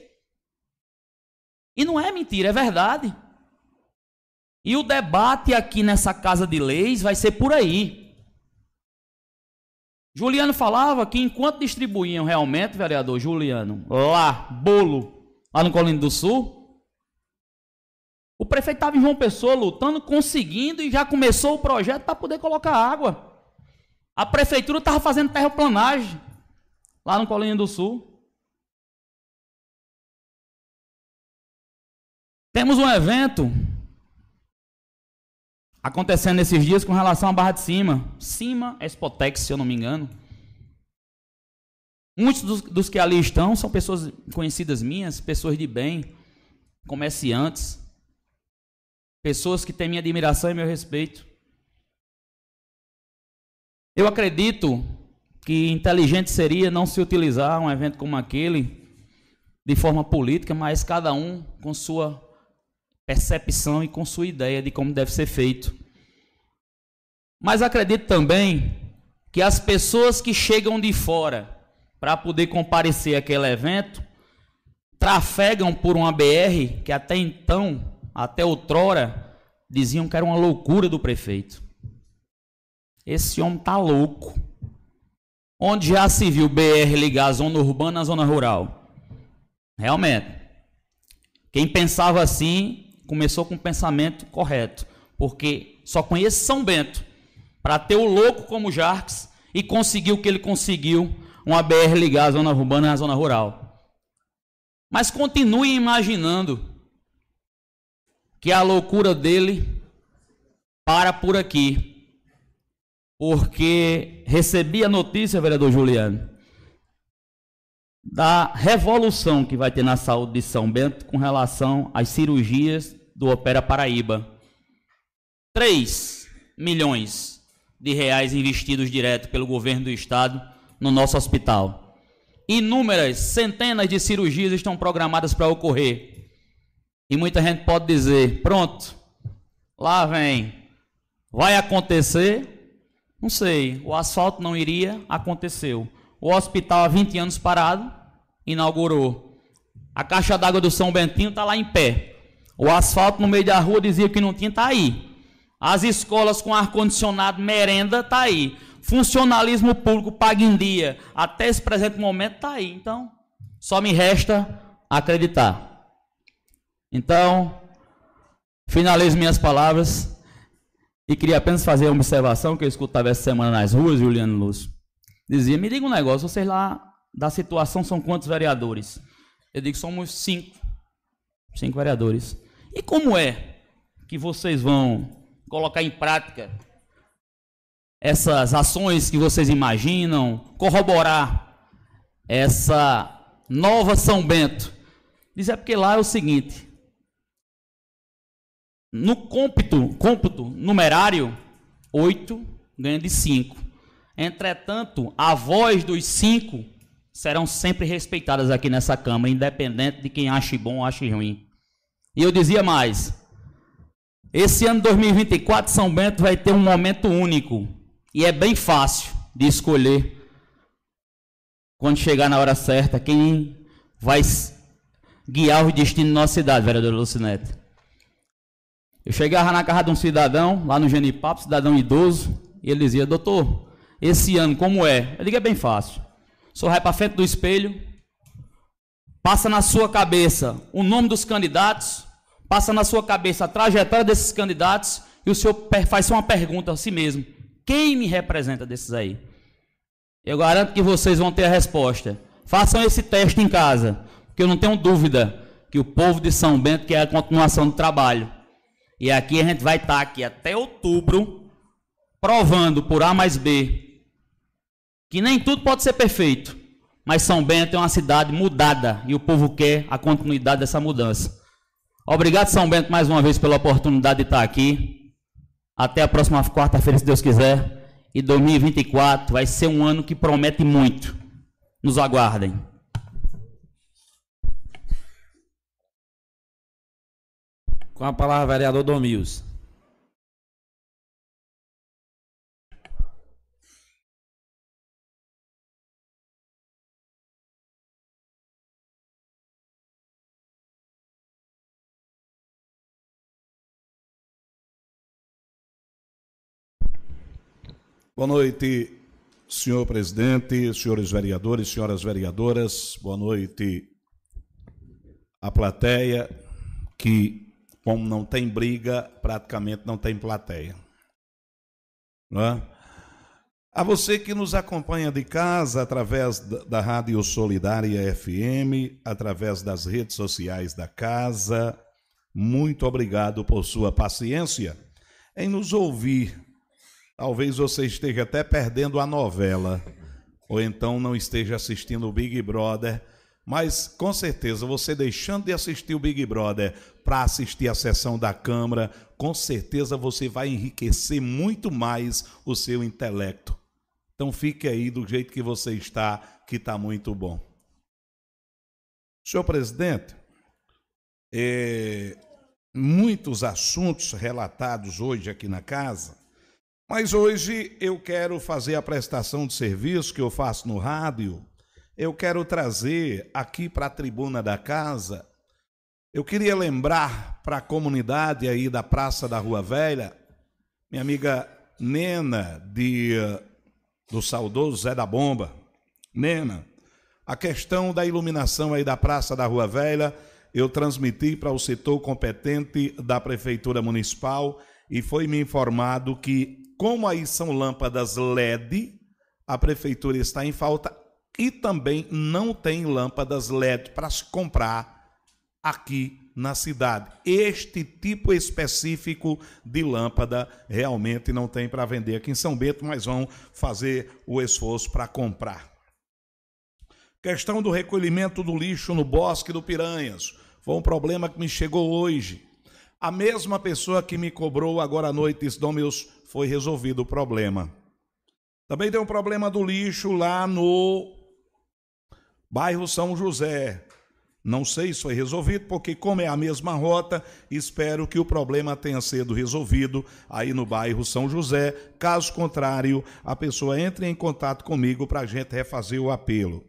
E não é mentira, é verdade. E o debate aqui nessa casa de leis vai ser por aí. Juliano falava que enquanto distribuíam realmente, vereador Juliano, lá, bolo, lá no Colino do Sul, o prefeito estava em João Pessoa lutando, conseguindo e já começou o projeto para poder colocar água. A prefeitura estava fazendo terraplanagem lá no Colinho do Sul. Temos um evento acontecendo esses dias com relação à Barra de Cima. Cima Expotex, se eu não me engano. Muitos dos, dos, que ali estão são pessoas conhecidas minhas, pessoas de bem, comerciantes, pessoas que têm minha admiração e meu respeito. Eu acredito que inteligente seria não se utilizar um evento como aquele de forma política, mas cada um com sua percepção e com sua ideia de como deve ser feito. Mas acredito também que as pessoas que chegam de fora para poder comparecer àquele evento trafegam por uma BR que até então, até outrora, diziam que era uma loucura do prefeito. Esse homem tá louco. Onde já se viu BR ligar a zona urbana à zona rural? Realmente. Quem pensava assim começou com o pensamento correto. Porque só conhece São Bento para ter o louco como Jarques e conseguiu o que ele conseguiu, uma BR ligar a zona urbana à zona rural. Mas continue imaginando que a loucura dele para por aqui. Porque recebi a notícia, vereador Juliano, da revolução que vai ter na saúde de São Bento com relação às cirurgias do Opera Paraíba. 3 milhões de reais investidos direto pelo governo do estado no nosso hospital. Inúmeras, centenas de cirurgias estão programadas para ocorrer. E muita gente pode dizer: pronto, lá vem, vai acontecer? Não sei, o asfalto não iria, aconteceu. O hospital há 20 anos parado, inaugurou. A caixa d'água do São Bentinho está lá em pé. O asfalto no meio da rua dizia que não tinha, está aí. As escolas com ar-condicionado, merenda, está aí. Funcionalismo público paga em dia, até esse presente momento, está aí. Então, só me resta acreditar. Então, finalizo minhas palavras e queria apenas fazer uma observação que eu escutava essa semana nas ruas, Juliano Lúcio. Dizia, me diga um negócio, vocês lá da situação são quantos vereadores? Eu digo, somos cinco. Cinco vereadores. E como é que vocês vão colocar em prática essas ações que vocês imaginam, corroborar essa nova São Bento? Diz é porque lá é o seguinte: no cômputo, cômputo numerário, oito ganha de cinco. Entretanto, a voz dos cinco serão sempre respeitadas aqui nessa Câmara, independente de quem ache bom ou ache ruim. E eu dizia mais: esse ano 2024, São Bento vai ter um momento único. E é bem fácil de escolher, quando chegar na hora certa, quem vai guiar o destino da nossa cidade, vereador Lucinete. Eu chegava na casa de um cidadão, lá no Genipapo, cidadão idoso, e ele dizia: Doutor, esse ano como é? Eu digo: É bem fácil. Senhor vai para frente do espelho, passa na sua cabeça o nome dos candidatos, passa na sua cabeça a trajetória desses candidatos e o senhor faz uma pergunta a si mesmo: quem me representa desses aí? Eu garanto que vocês vão ter a resposta. Façam esse teste em casa, porque eu não tenho dúvida que o povo de São Bento quer a continuação do trabalho. E aqui a gente vai estar aqui até outubro provando por A mais B que nem tudo pode ser perfeito, mas São Bento é uma cidade mudada e o povo quer a continuidade dessa mudança. Obrigado, São Bento, mais uma vez pela oportunidade de estar aqui. Até a próxima quarta-feira, se Deus quiser. E 2024 vai ser um ano que promete muito. Nos aguardem. Com a palavra, vereador Domils. Boa noite, senhor presidente, senhores vereadores, senhoras vereadoras. Boa noite à plateia, que, como não tem briga, praticamente não tem plateia. Não é? A você que nos acompanha de casa através da Rádio Solidária FM, através das redes sociais da casa, muito obrigado por sua paciência em nos ouvir Talvez você esteja até perdendo a novela, ou então não esteja assistindo o Big Brother, mas com certeza você deixando de assistir o Big Brother para assistir a sessão da Câmara, com certeza você vai enriquecer muito mais o seu intelecto. Então fique aí do jeito que você está, que está muito bom. Senhor presidente, é, muitos assuntos relatados hoje aqui na casa mas hoje eu quero fazer a prestação de serviço que eu faço no rádio. Eu quero trazer aqui para a tribuna da casa. Eu queria lembrar para a comunidade aí da Praça da Rua Velha, minha amiga Nena, de, do saudoso Zé da Bomba. Nena, a questão da iluminação aí da Praça da Rua Velha, eu transmiti para o setor competente da Prefeitura Municipal e foi me informado que como aí são lâmpadas LED, a prefeitura está em falta e também não tem lâmpadas LED para se comprar aqui na cidade. Este tipo específico de lâmpada realmente não tem para vender aqui em São Bento, mas vão fazer o esforço para comprar. Questão do recolhimento do lixo no Bosque do Piranhas. Foi um problema que me chegou hoje. A mesma pessoa que me cobrou agora à noite disse: Dom meus, foi resolvido o problema. Também tem um problema do lixo lá no bairro São José. Não sei se foi resolvido, porque, como é a mesma rota, espero que o problema tenha sido resolvido aí no bairro São José. Caso contrário, a pessoa entre em contato comigo para a gente refazer o apelo.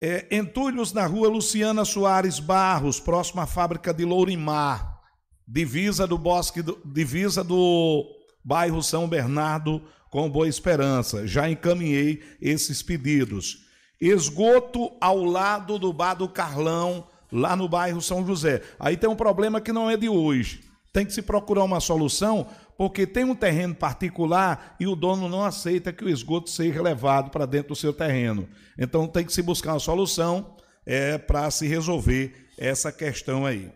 É, entulhos na rua Luciana Soares Barros, próxima à fábrica de Lourimar, divisa do bosque, do, divisa do bairro São Bernardo com Boa Esperança. Já encaminhei esses pedidos. Esgoto ao lado do bar do Carlão, lá no bairro São José. Aí tem um problema que não é de hoje. Tem que se procurar uma solução, porque tem um terreno particular e o dono não aceita que o esgoto seja levado para dentro do seu terreno. Então tem que se buscar uma solução é, para se resolver essa questão aí.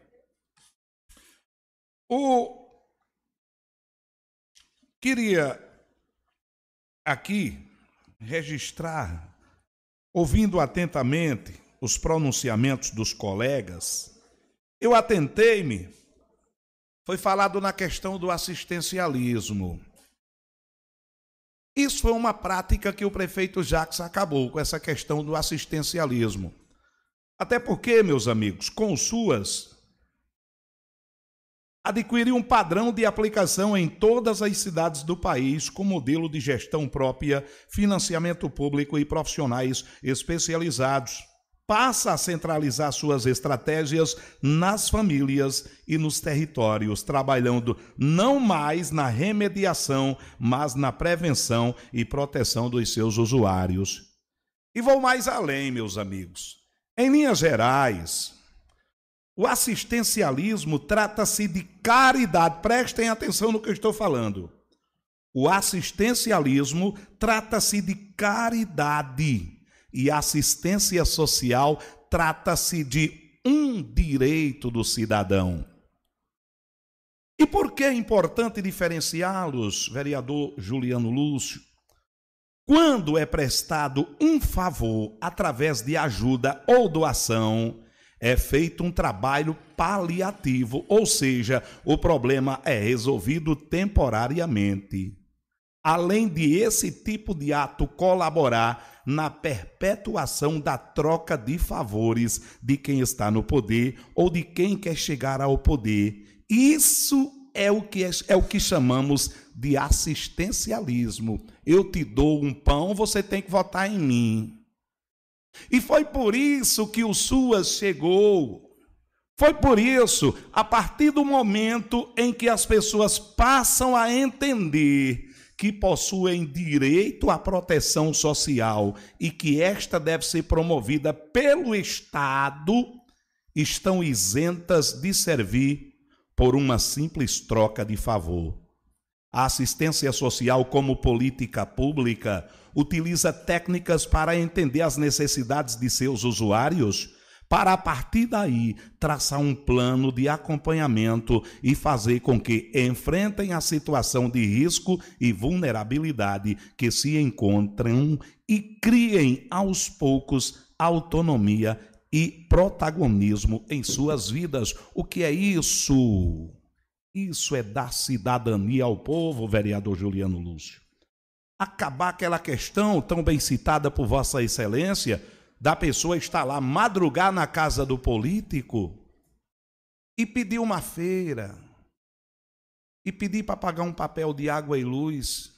O queria aqui registrar Ouvindo atentamente os pronunciamentos dos colegas, eu atentei-me. Foi falado na questão do assistencialismo. Isso foi uma prática que o prefeito Jacques acabou com essa questão do assistencialismo. Até porque, meus amigos, com suas adquirir um padrão de aplicação em todas as cidades do país com modelo de gestão própria, financiamento público e profissionais especializados. Passa a centralizar suas estratégias nas famílias e nos territórios, trabalhando não mais na remediação, mas na prevenção e proteção dos seus usuários. E vou mais além, meus amigos. Em linhas gerais, o assistencialismo trata-se de caridade. Prestem atenção no que eu estou falando. O assistencialismo trata-se de caridade e assistência social trata-se de um direito do cidadão. E por que é importante diferenciá-los, vereador Juliano Lúcio? Quando é prestado um favor através de ajuda ou doação, é feito um trabalho paliativo, ou seja, o problema é resolvido temporariamente. Além de esse tipo de ato colaborar na perpetuação da troca de favores de quem está no poder ou de quem quer chegar ao poder. Isso é o que, é, é o que chamamos de assistencialismo. Eu te dou um pão, você tem que votar em mim. E foi por isso que o SUAS chegou. Foi por isso, a partir do momento em que as pessoas passam a entender que possuem direito à proteção social e que esta deve ser promovida pelo Estado, estão isentas de servir por uma simples troca de favor. A assistência social como política pública utiliza técnicas para entender as necessidades de seus usuários, para a partir daí traçar um plano de acompanhamento e fazer com que enfrentem a situação de risco e vulnerabilidade que se encontram e criem aos poucos autonomia e protagonismo em suas vidas. O que é isso? Isso é dar cidadania ao povo, vereador Juliano Lúcio acabar aquela questão tão bem citada por Vossa Excelência, da pessoa estar lá madrugar na casa do político e pedir uma feira, e pedir para pagar um papel de água e luz.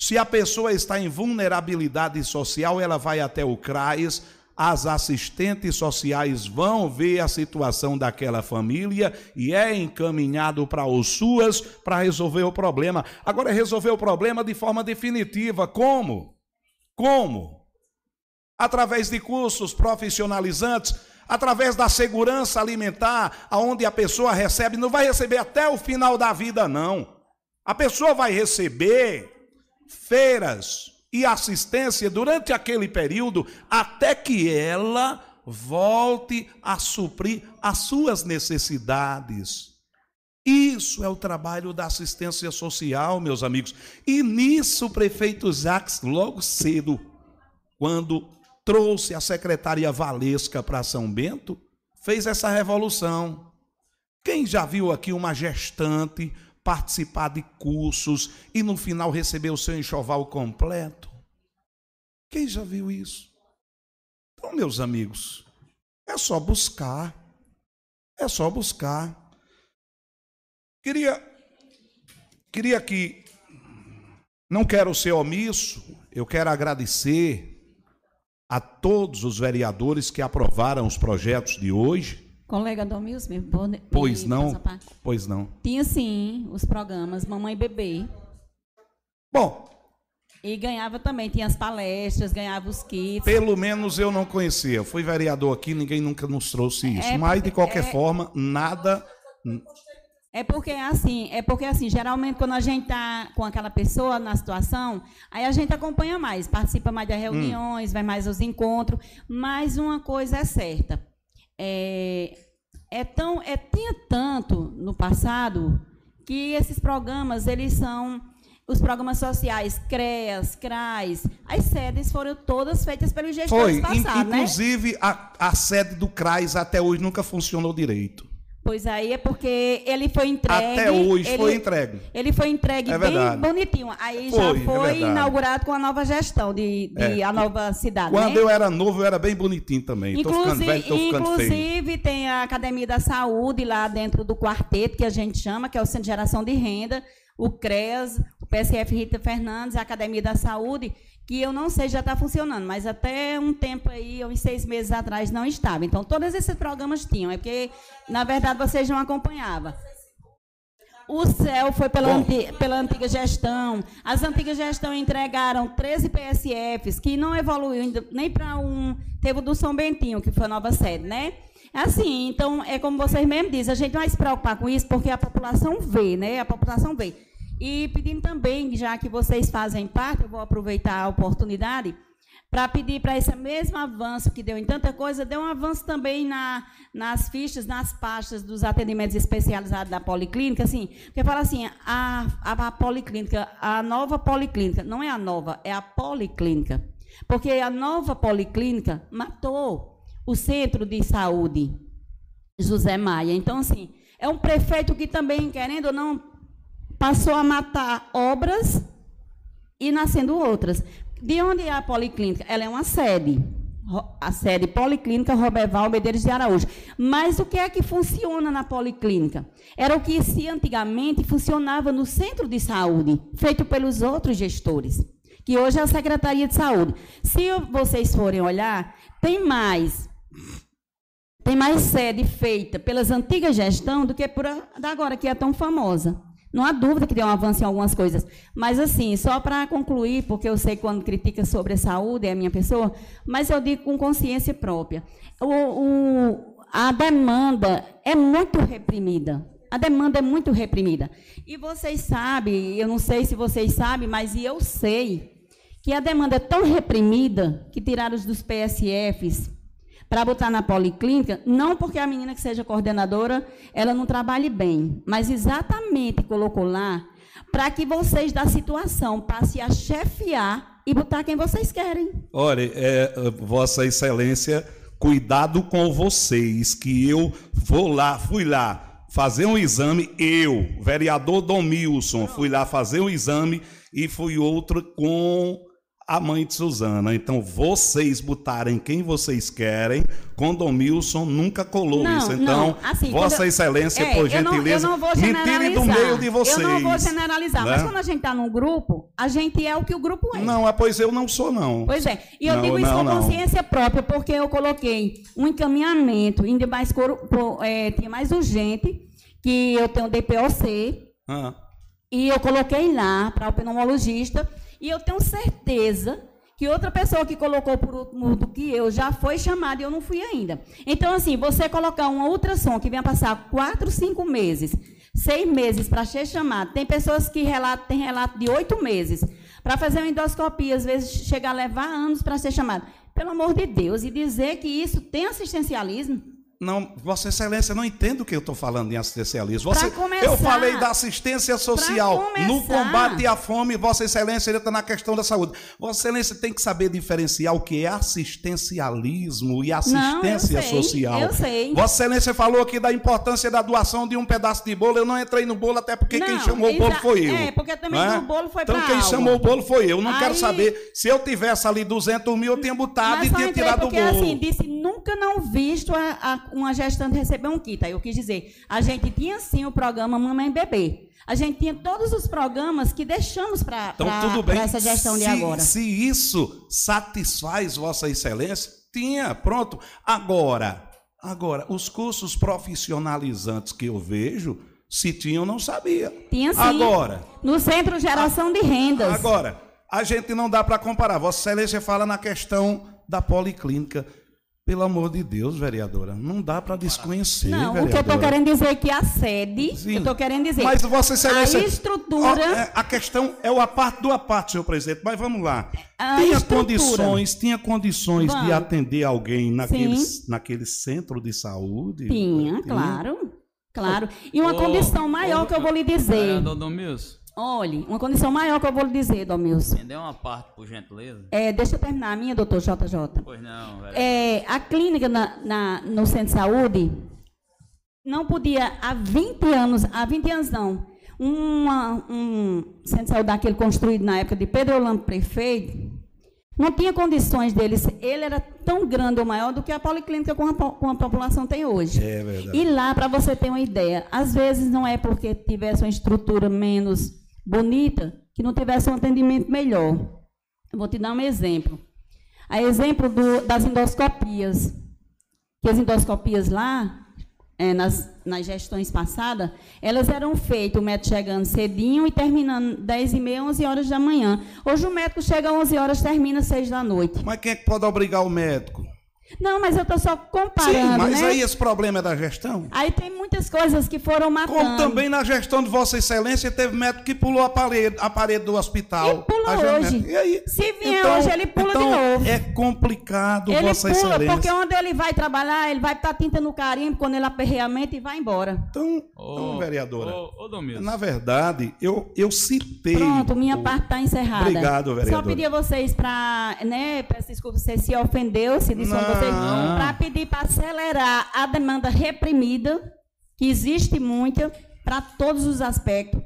Se a pessoa está em vulnerabilidade social, ela vai até o CRAS, as assistentes sociais vão ver a situação daquela família e é encaminhado para os suas para resolver o problema. Agora, resolver o problema de forma definitiva. Como? Como? Através de cursos profissionalizantes, através da segurança alimentar, aonde a pessoa recebe, não vai receber até o final da vida, não. A pessoa vai receber feiras, e assistência durante aquele período até que ela volte a suprir as suas necessidades. Isso é o trabalho da assistência social, meus amigos. E nisso o prefeito Jacques, logo cedo, quando trouxe a secretária Valesca para São Bento, fez essa revolução. Quem já viu aqui uma gestante participar de cursos e no final receber o seu enxoval completo? Quem já viu isso? Então, meus amigos, é só buscar. É só buscar. Queria queria que não quero ser omisso, eu quero agradecer a todos os vereadores que aprovaram os projetos de hoje. Colega Domils, me Pois não. Pois não. Tinha sim os programas Mamãe e Bebê. Bom. E ganhava também, tinha as palestras, ganhava os kits. Pelo menos eu não conhecia. fui vereador aqui, ninguém nunca nos trouxe isso. É, Mas, de qualquer é, forma, nada. É porque assim, é porque assim, geralmente quando a gente tá com aquela pessoa na situação, aí a gente acompanha mais, participa mais das hum. reuniões, hum. vai mais aos encontros. Mas uma coisa é certa, é, é tão, é tinha tanto no passado que esses programas eles são os programas sociais, CREAS, CRAS, as sedes foram todas feitas pelos gestores Foi, passados, né? inclusive né? a, a sede do CRAS até hoje nunca funcionou direito. Pois aí é porque ele foi entregue. Até hoje ele, foi entregue. Ele foi entregue é bem verdade. bonitinho. Aí foi, já foi é inaugurado com a nova gestão de, de é. a nova cidade. Quando né? eu era novo, eu era bem bonitinho também. Inclusive, velho, inclusive tem a Academia da Saúde lá dentro do quarteto, que a gente chama, que é o Centro de Geração de Renda, o CREAS, o PSF Rita Fernandes, a Academia da Saúde, que eu não sei já está funcionando, mas até um tempo aí, uns seis meses atrás, não estava. Então, todos esses programas tinham, é porque, na verdade, vocês não acompanhavam. O céu foi pela, anti, pela antiga gestão. As antigas gestões entregaram 13 PSFs, que não evoluiu ainda, nem para um. Teve o do São Bentinho, que foi a nova sede, né? Assim, então, é como vocês mesmos dizem, a gente vai se preocupar com isso porque a população vê, né? A população vê. E pedindo também, já que vocês fazem parte, eu vou aproveitar a oportunidade para pedir para esse mesmo avanço que deu em tanta coisa, dê um avanço também na, nas fichas, nas pastas dos atendimentos especializados da policlínica, assim, porque fala assim, a, a, a policlínica, a nova policlínica, não é a nova, é a policlínica, porque a nova policlínica matou o centro de saúde José Maia. Então, assim, é um prefeito que também, querendo ou não, passou a matar obras e nascendo outras. De onde é a policlínica? Ela é uma sede. A sede Policlínica Roberval Medeiros de Araújo. Mas o que é que funciona na policlínica? Era o que se antigamente funcionava no centro de saúde, feito pelos outros gestores, que hoje é a Secretaria de Saúde. Se vocês forem olhar, tem mais tem mais sede feita pelas antigas gestões do que por agora, que é tão famosa. Não há dúvida que deu um avanço em algumas coisas. Mas, assim, só para concluir, porque eu sei quando critica sobre a saúde é a minha pessoa, mas eu digo com consciência própria. O, o, a demanda é muito reprimida. A demanda é muito reprimida. E vocês sabem, eu não sei se vocês sabem, mas eu sei, que a demanda é tão reprimida que tiraram os dos PSFs para botar na policlínica, não porque a menina que seja coordenadora, ela não trabalhe bem, mas exatamente colocou lá para que vocês da situação passem a chefiar e botar quem vocês querem. Olha, é, Vossa Excelência, cuidado com vocês, que eu vou lá, fui lá fazer um exame, eu, vereador Dom Milson, fui lá fazer um exame e fui outro com a mãe de Suzana. Então, vocês botarem quem vocês querem, Condomilson nunca colou não, isso. Então, assim, Vossa eu, Excelência, é, por gentileza, eu não, não me tire do meio de vocês. Eu não vou generalizar, né? mas quando a gente está num grupo, a gente é o que o grupo é. Não, pois eu não sou, não. Pois é. E eu não, digo isso com consciência própria, porque eu coloquei um encaminhamento, ainda mais, é, tinha mais urgente, que eu tenho DPOC, ah. e eu coloquei lá para o pneumologista e eu tenho certeza que outra pessoa que colocou por último do que eu já foi chamada e eu não fui ainda. Então, assim, você colocar uma ultrassom que venha passar quatro, cinco meses, seis meses para ser chamado. Tem pessoas que relatam, tem relato de oito meses para fazer uma endoscopia, às vezes chega a levar anos para ser chamado. Pelo amor de Deus, e dizer que isso tem assistencialismo. Não, Vossa Excelência não entende o que eu estou falando em assistencialismo. Você, começar, eu falei da assistência social no combate à fome. Vossa Excelência entra na questão da saúde. Vossa Excelência tem que saber diferenciar o que é assistencialismo e assistência não, eu sei, social. Eu sei. Vossa Excelência falou aqui da importância da doação de um pedaço de bolo. Eu não entrei no bolo até porque não, quem chamou o bolo foi eu. É, porque também é? o bolo foi Então quem algo. chamou o bolo foi eu. Não Aí... quero saber se eu tivesse ali 200 mil, eu tinha botado e tinha tirado o bolo. assim, disse nunca não visto a, a, uma gestante receber um kit. Aí eu quis dizer, a gente tinha sim o programa Mamãe Bebê. A gente tinha todos os programas que deixamos para então, essa gestão se, de agora. Se isso satisfaz Vossa Excelência, tinha, pronto. Agora, agora, os cursos profissionalizantes que eu vejo, se tinham, não sabia. Tinha sim. Agora. No Centro Geração a, de Rendas. Agora, a gente não dá para comparar. Vossa Excelência fala na questão da policlínica. Pelo amor de Deus, vereadora, não dá para desconhecer. Não, vereadora. o que eu estou querendo dizer é que a sede, Sim. eu estou querendo dizer. Mas Excelência. A estrutura. Ó, é, a questão é o aparte do aparte, senhor presidente. Mas vamos lá. A tinha estrutura. condições, tinha condições vamos. de atender alguém naquele, naquele centro de saúde? Tinha, tinha. claro. Claro. E uma condição maior que eu vou lhe dizer. Vereador Domilson. Olhe, uma condição maior que eu vou lhe dizer, Domilson. Me uma parte, por gentileza. É, deixa eu terminar a minha, doutor JJ. Pois não, velho. É, a clínica na, na, no centro de saúde não podia, há 20 anos, há 20 anos não, uma, um centro de saúde daquele construído na época de Pedro Orlando Prefeito, não tinha condições deles. Ele era tão grande ou maior do que a policlínica com a, com a população tem hoje. É verdade. E lá, para você ter uma ideia, às vezes não é porque tivesse uma estrutura menos bonita que não tivesse um atendimento melhor. Vou te dar um exemplo. A exemplo do, das endoscopias. Que as endoscopias lá, é, nas, nas gestões passadas, elas eram feitas, o médico chegando cedinho e terminando 10 e meia, 11 horas da manhã. Hoje o médico chega às 11 horas termina 6 da noite. Mas quem é que pode obrigar o médico? Não, mas eu estou só comparando. Sim, mas né? aí esse problema é da gestão. Aí tem muitas coisas que foram matando. Como também na gestão de Vossa Excelência teve médico que pulou a parede, a parede do hospital. E pula hoje. E aí? Se vier então, hoje, ele pula então de novo. É complicado, ele Vossa pula, Excelência. Porque onde ele vai trabalhar, ele vai estar tinta no carimbo quando ele aperreia a mente e vai embora. Então, oh, então vereadora. Oh, oh, na verdade, eu, eu citei. Pronto, minha o... parte está encerrada. Obrigado, vereadora. Só pedir a vocês para. Né, peço desculpa se se ofendeu, se disse vocês. Para pedir para acelerar a demanda reprimida, que existe muita, para todos os aspectos.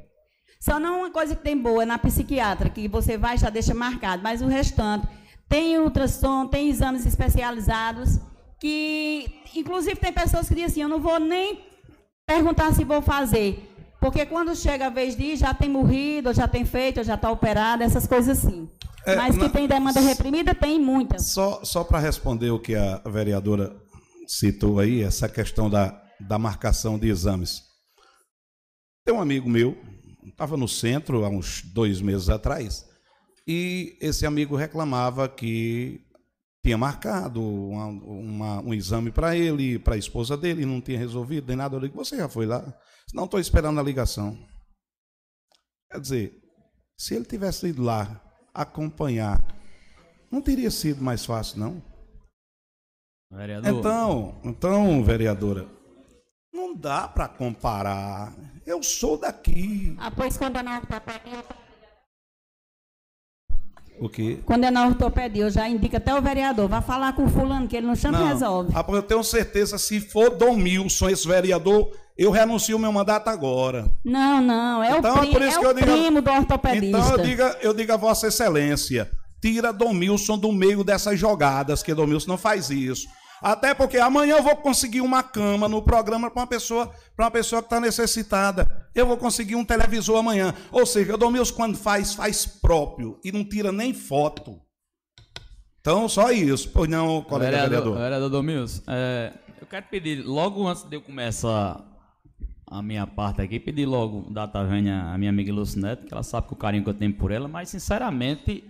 Só não uma coisa que tem boa na psiquiatra, que você vai já deixa marcado, mas o restante tem ultrassom, tem exames especializados, que inclusive tem pessoas que dizem assim, eu não vou nem perguntar se vou fazer, porque quando chega a vez de ir, já tem morrido, já tem feito, já está operado, essas coisas assim. É, Mas que na... tem demanda reprimida, tem muitas. Só, só para responder o que a vereadora citou aí, essa questão da, da marcação de exames. Tem um amigo meu, estava no centro há uns dois meses atrás, e esse amigo reclamava que tinha marcado uma, uma, um exame para ele, para a esposa dele, e não tinha resolvido, nem nada. Eu digo, você já foi lá? Não estou esperando a ligação. Quer dizer, se ele tivesse ido lá acompanhar. Não teria sido mais fácil, não? Vereador. Então, então, vereadora, não dá para comparar. Eu sou daqui. Ah, pois quando é na ortopedia. O quê? Quando é na ortopedia, eu já indico até o vereador. Vá falar com o fulano, que ele não chama não. e resolve. Ah, eu tenho certeza, se for Dom Milson, esse vereador, eu renuncio meu mandato agora. Não, não, é então, o, pri é o digo, primo do ortopedista. Então eu digo, eu digo a Vossa Excelência, tira Dom Milson do meio dessas jogadas, que Dom Milson não faz isso. Até porque amanhã eu vou conseguir uma cama no programa para uma pessoa, para uma pessoa que está necessitada. Eu vou conseguir um televisor amanhã. Ou seja, o Dom Milson quando faz, faz próprio e não tira nem foto. Então, só isso. Pois não, colega vereador. Vereador, vereador Domilson, é, eu quero pedir, logo antes de eu começar a minha parte aqui, pedir logo data venha a minha amiga Lucinete, que ela sabe que o carinho que eu tenho por ela, mas sinceramente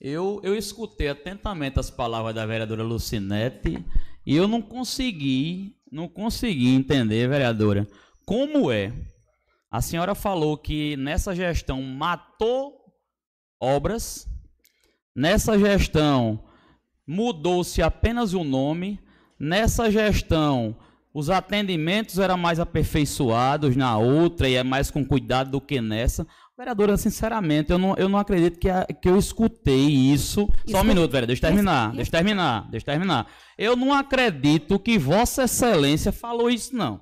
eu, eu escutei atentamente as palavras da vereadora Lucinete e eu não consegui, não consegui entender, vereadora, como é. A senhora falou que nessa gestão matou obras. Nessa gestão, mudou-se apenas o nome. Nessa gestão, os atendimentos eram mais aperfeiçoados na outra e é mais com cuidado do que nessa. Vereadora, sinceramente, eu não, eu não acredito que, a, que eu escutei isso. Só um minuto, vereador, deixa eu terminar, deixa eu terminar, deixa eu terminar. Eu não acredito que Vossa Excelência falou isso, não.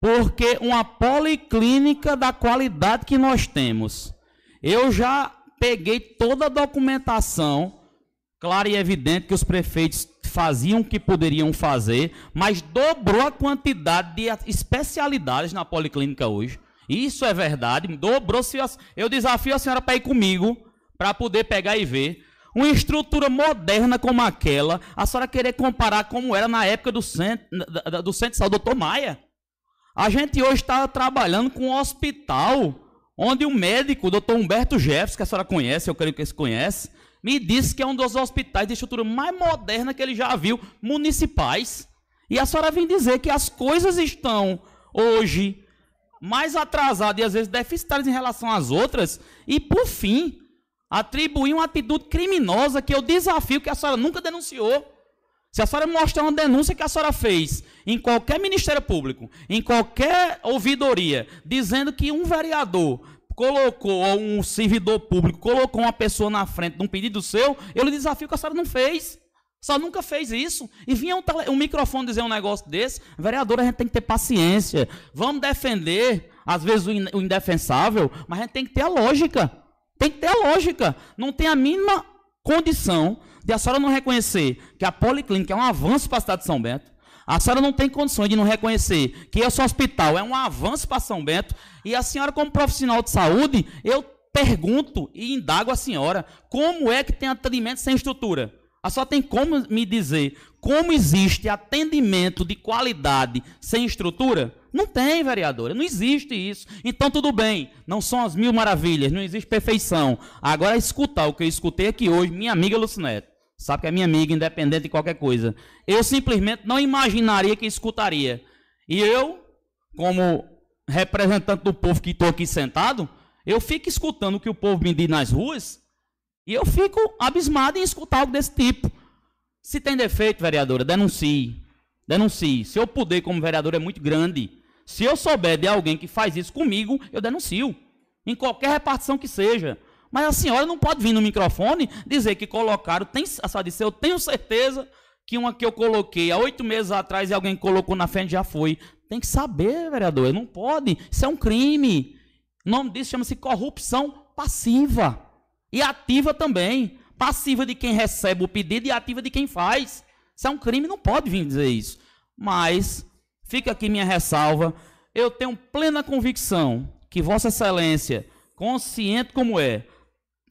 Porque uma policlínica da qualidade que nós temos, eu já peguei toda a documentação, clara e evidente que os prefeitos faziam o que poderiam fazer, mas dobrou a quantidade de especialidades na policlínica hoje. Isso é verdade, dobrou-se. Eu desafio a senhora para ir comigo, para poder pegar e ver. Uma estrutura moderna como aquela, a senhora querer comparar como era na época do centro, do centro de saúde, doutor Maia. A gente hoje está trabalhando com um hospital onde o médico, o doutor Humberto Jefferson, que a senhora conhece, eu creio que você conhece, me disse que é um dos hospitais de estrutura mais moderna que ele já viu, municipais. E a senhora vem dizer que as coisas estão hoje mais atrasadas e às vezes deficitárias em relação às outras. E, por fim, atribuir uma atitude criminosa que eu desafio que a senhora nunca denunciou. Se a senhora mostrar uma denúncia que a senhora fez em qualquer Ministério Público, em qualquer ouvidoria, dizendo que um vereador colocou, ou um servidor público colocou uma pessoa na frente de um pedido seu, eu lhe desafio que a senhora não fez. A nunca fez isso. E vinha um, tele, um microfone dizer um negócio desse. Vereador, a gente tem que ter paciência. Vamos defender, às vezes, o, in, o indefensável, mas a gente tem que ter a lógica. Tem que ter a lógica. Não tem a mínima condição de a senhora não reconhecer que a policlínica é um avanço para a cidade de São Bento. A senhora não tem condições de não reconhecer que esse hospital é um avanço para São Bento. E a senhora, como profissional de saúde, eu pergunto e indago a senhora como é que tem atendimento sem estrutura. A senhora tem como me dizer como existe atendimento de qualidade sem estrutura? Não tem, vereadora, não existe isso. Então, tudo bem, não são as mil maravilhas, não existe perfeição. Agora, escutar o que eu escutei aqui hoje, minha amiga Lucinete, sabe que é minha amiga, independente de qualquer coisa. Eu simplesmente não imaginaria que escutaria. E eu, como representante do povo que estou aqui sentado, eu fico escutando o que o povo me diz nas ruas e eu fico abismado em escutar algo desse tipo. Se tem defeito, vereadora, denuncie. Denuncie. Seu poder como vereador é muito grande. Se eu souber de alguém que faz isso comigo, eu denuncio. Em qualquer repartição que seja. Mas a senhora não pode vir no microfone dizer que colocaram. Tem, a senhora disse, eu tenho certeza que uma que eu coloquei há oito meses atrás e alguém colocou na frente já foi. Tem que saber, vereador. Não pode. Isso é um crime. O nome disso chama-se corrupção passiva. E ativa também. Passiva de quem recebe o pedido e ativa de quem faz. Isso é um crime, não pode vir dizer isso. Mas, fica aqui minha ressalva. Eu tenho plena convicção que Vossa Excelência, consciente como é,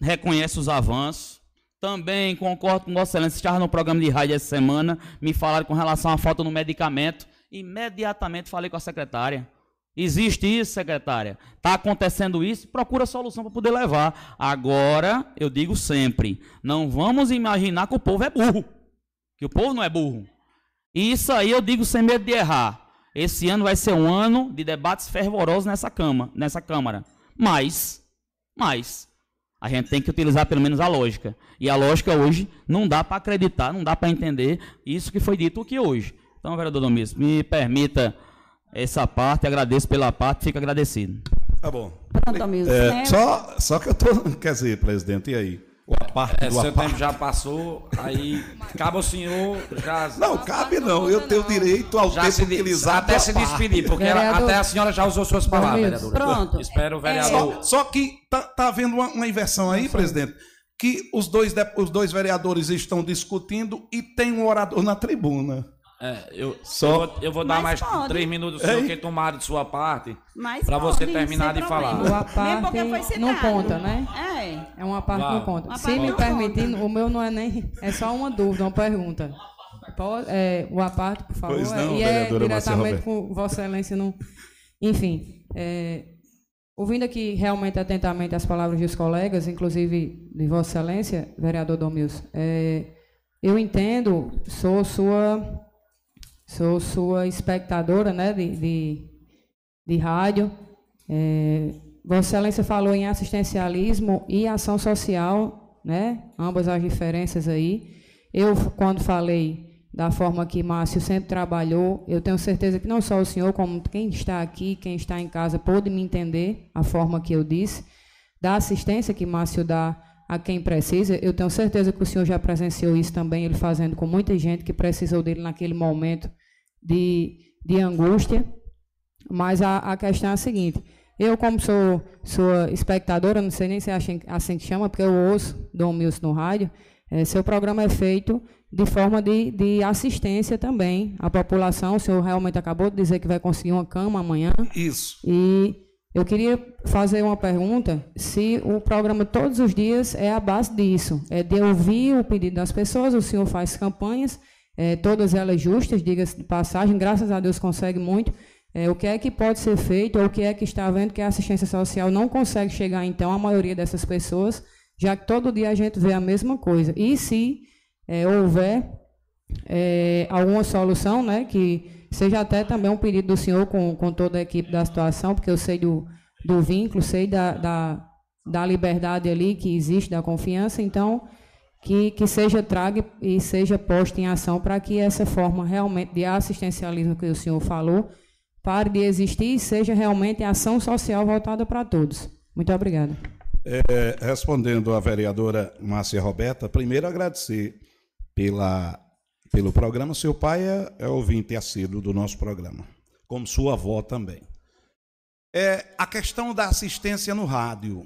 reconhece os avanços. Também concordo com Vossa Excelência, estava no programa de rádio essa semana, me falaram com relação à falta no medicamento. Imediatamente falei com a secretária. Existe isso, secretária? Está acontecendo isso? Procura solução para poder levar. Agora, eu digo sempre: não vamos imaginar que o povo é burro. Que o povo não é burro. E isso aí eu digo sem medo de errar. Esse ano vai ser um ano de debates fervorosos nessa, cama, nessa Câmara. Mas, mas, a gente tem que utilizar pelo menos a lógica. E a lógica hoje não dá para acreditar, não dá para entender isso que foi dito aqui hoje. Então, vereador Domis, me permita essa parte, agradeço pela parte, fico agradecido. Tá bom. Pronto, amigo. É, só, só que eu tô. *laughs* Quer dizer, presidente, e aí? O aparte é, do seu aparte. tempo já passou, aí cabe ao senhor já. Não, cabe não. Eu tenho direito ao já tempo se, utilizado. Até se despedir, porque ela, até a senhora já usou suas palavras, vereador. Pronto. Espero o vereador. Só, só que tá, tá havendo uma, uma inversão aí, presidente, que os dois, os dois vereadores estão discutindo e tem um orador na tribuna. É, eu, Só... eu vou, eu vou dar mais pode. três minutos seu que tomaram de sua parte para você terminar de falar. O parte não conta, né? É. É uma parte que não conta. Se me permitir, o meu não é nem. É só uma dúvida, uma pergunta. Pode, é, o aparte, por favor. Pois não, é, e é diretamente com Vossa Excelência. Não... Enfim, é, ouvindo aqui realmente atentamente as palavras dos colegas, inclusive de Vossa Excelência, vereador Domils, é, eu entendo, sou sua Sou sua espectadora né, de, de, de rádio. É, Vossa Excelência falou em assistencialismo e ação social, né? Ambas as diferenças aí. Eu, quando falei da forma que Márcio sempre trabalhou, eu tenho certeza que não só o senhor, como quem está aqui, quem está em casa, pôde me entender a forma que eu disse, da assistência que Márcio dá a quem precisa. Eu tenho certeza que o senhor já presenciou isso também, ele fazendo com muita gente que precisou dele naquele momento de, de angústia. Mas a, a questão é a seguinte: eu, como sou sua espectadora, não sei nem se é assim, assim que chama, porque eu ouço Dom Milson no rádio, é, seu programa é feito de forma de, de assistência também à população. O senhor realmente acabou de dizer que vai conseguir uma cama amanhã. Isso. E eu queria fazer uma pergunta: se o programa todos os dias é a base disso, é de ouvir o pedido das pessoas, o senhor faz campanhas, é, todas elas justas, diga-se de passagem, graças a Deus consegue muito. É, o que é que pode ser feito, ou o que é que está vendo que a assistência social não consegue chegar, então, à maioria dessas pessoas, já que todo dia a gente vê a mesma coisa. E se é, houver é, alguma solução, né, que seja até também um pedido do senhor com, com toda a equipe da situação, porque eu sei do, do vínculo, sei da, da, da liberdade ali que existe, da confiança, então que, que seja traga e seja posta em ação para que essa forma realmente de assistencialismo que o senhor falou pare de existir e seja realmente ação social voltada para todos. Muito obrigada. É, respondendo à vereadora Márcia Roberta, primeiro agradecer pela pelo programa. Seu pai é, é ouvinte assíduo do nosso programa, como sua avó também. É a questão da assistência no rádio.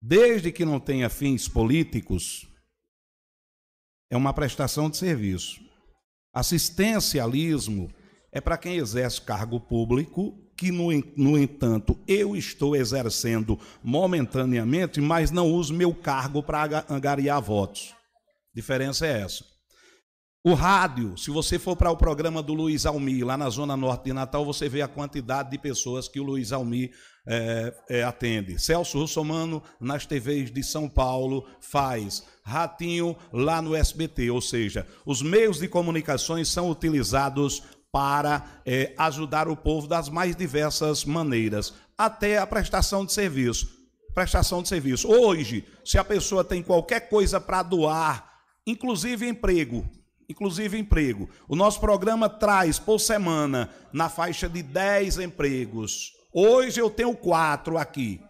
Desde que não tenha fins políticos, é uma prestação de serviço. Assistencialismo é para quem exerce cargo público, que, no, no entanto, eu estou exercendo momentaneamente, mas não uso meu cargo para angariar votos. A diferença é essa. O rádio, se você for para o programa do Luiz Almi, lá na Zona Norte de Natal, você vê a quantidade de pessoas que o Luiz Almi é, é, atende. Celso Russomano, nas TVs de São Paulo, faz. Ratinho, lá no SBT. Ou seja, os meios de comunicações são utilizados para é, ajudar o povo das mais diversas maneiras, até a prestação de serviço. Prestação de serviço. Hoje, se a pessoa tem qualquer coisa para doar, inclusive emprego, inclusive emprego. O nosso programa traz por semana na faixa de 10 empregos. Hoje eu tenho quatro aqui.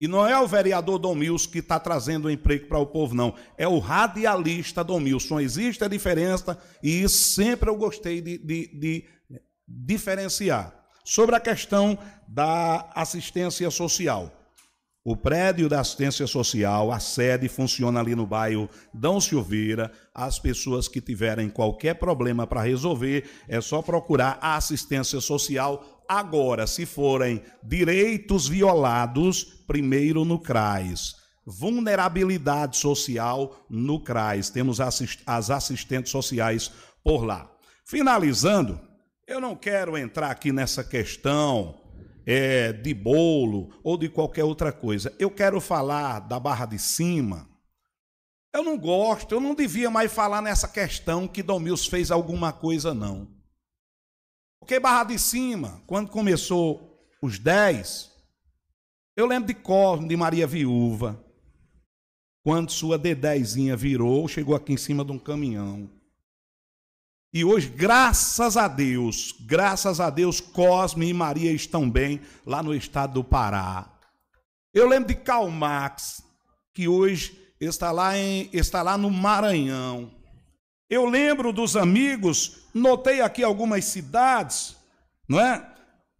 E não é o vereador Dom Milson que está trazendo emprego para o povo, não. É o radialista Dom Milson. Existe a diferença e isso sempre eu gostei de, de, de diferenciar. Sobre a questão da assistência social. O prédio da assistência social, a sede funciona ali no bairro Dão Silveira. As pessoas que tiverem qualquer problema para resolver, é só procurar a assistência social. Agora, se forem direitos violados, primeiro no CRAS. Vulnerabilidade social no CRAS. Temos as assistentes sociais por lá. Finalizando, eu não quero entrar aqui nessa questão é, de bolo ou de qualquer outra coisa. Eu quero falar da Barra de Cima. Eu não gosto, eu não devia mais falar nessa questão que Domils fez alguma coisa, não. Porque Barra de Cima, quando começou os 10, eu lembro de Cosme, de Maria Viúva, quando sua D10 virou, chegou aqui em cima de um caminhão. E hoje, graças a Deus, graças a Deus, Cosme e Maria estão bem lá no estado do Pará. Eu lembro de Karl Marx, que hoje está lá, em, está lá no Maranhão. Eu lembro dos amigos, notei aqui algumas cidades, não é?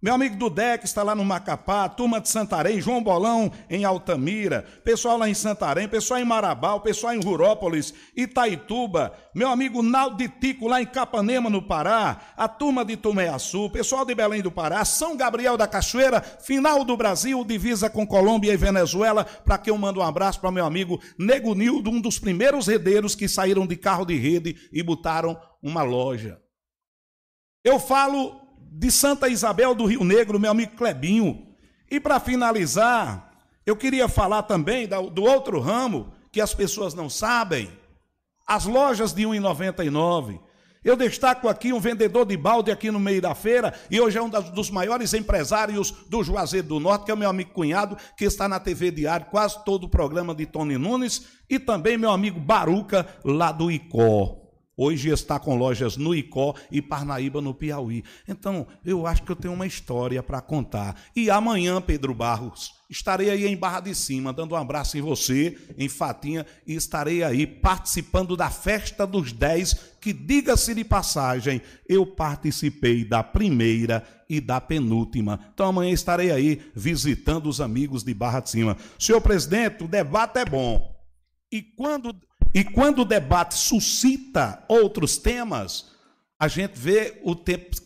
Meu amigo Dudé, que está lá no Macapá, turma de Santarém, João Bolão em Altamira, pessoal lá em Santarém, pessoal em Marabá, pessoal em Rurópolis, Itaituba, meu amigo Naldo de Tico lá em Capanema, no Pará, a turma de Tumeaçu, pessoal de Belém do Pará, São Gabriel da Cachoeira, final do Brasil, divisa com Colômbia e Venezuela, para que eu mando um abraço para meu amigo Nego Nildo, um dos primeiros redeiros que saíram de carro de rede e botaram uma loja. Eu falo de Santa Isabel do Rio Negro, meu amigo Clebinho. E para finalizar, eu queria falar também do outro ramo que as pessoas não sabem. As lojas de R$ 1,99. Eu destaco aqui um vendedor de balde aqui no meio da feira, e hoje é um dos maiores empresários do Juazeiro do Norte, que é o meu amigo cunhado, que está na TV Diário, quase todo o programa de Tony Nunes, e também meu amigo Baruca, lá do Icó. Hoje está com lojas no Icó e Parnaíba, no Piauí. Então, eu acho que eu tenho uma história para contar. E amanhã, Pedro Barros, estarei aí em Barra de Cima, dando um abraço em você, em Fatinha, e estarei aí participando da festa dos 10, que, diga-se de passagem, eu participei da primeira e da penúltima. Então, amanhã estarei aí visitando os amigos de Barra de Cima. Senhor presidente, o debate é bom. E quando e quando o debate suscita outros temas, a gente vê o tempo,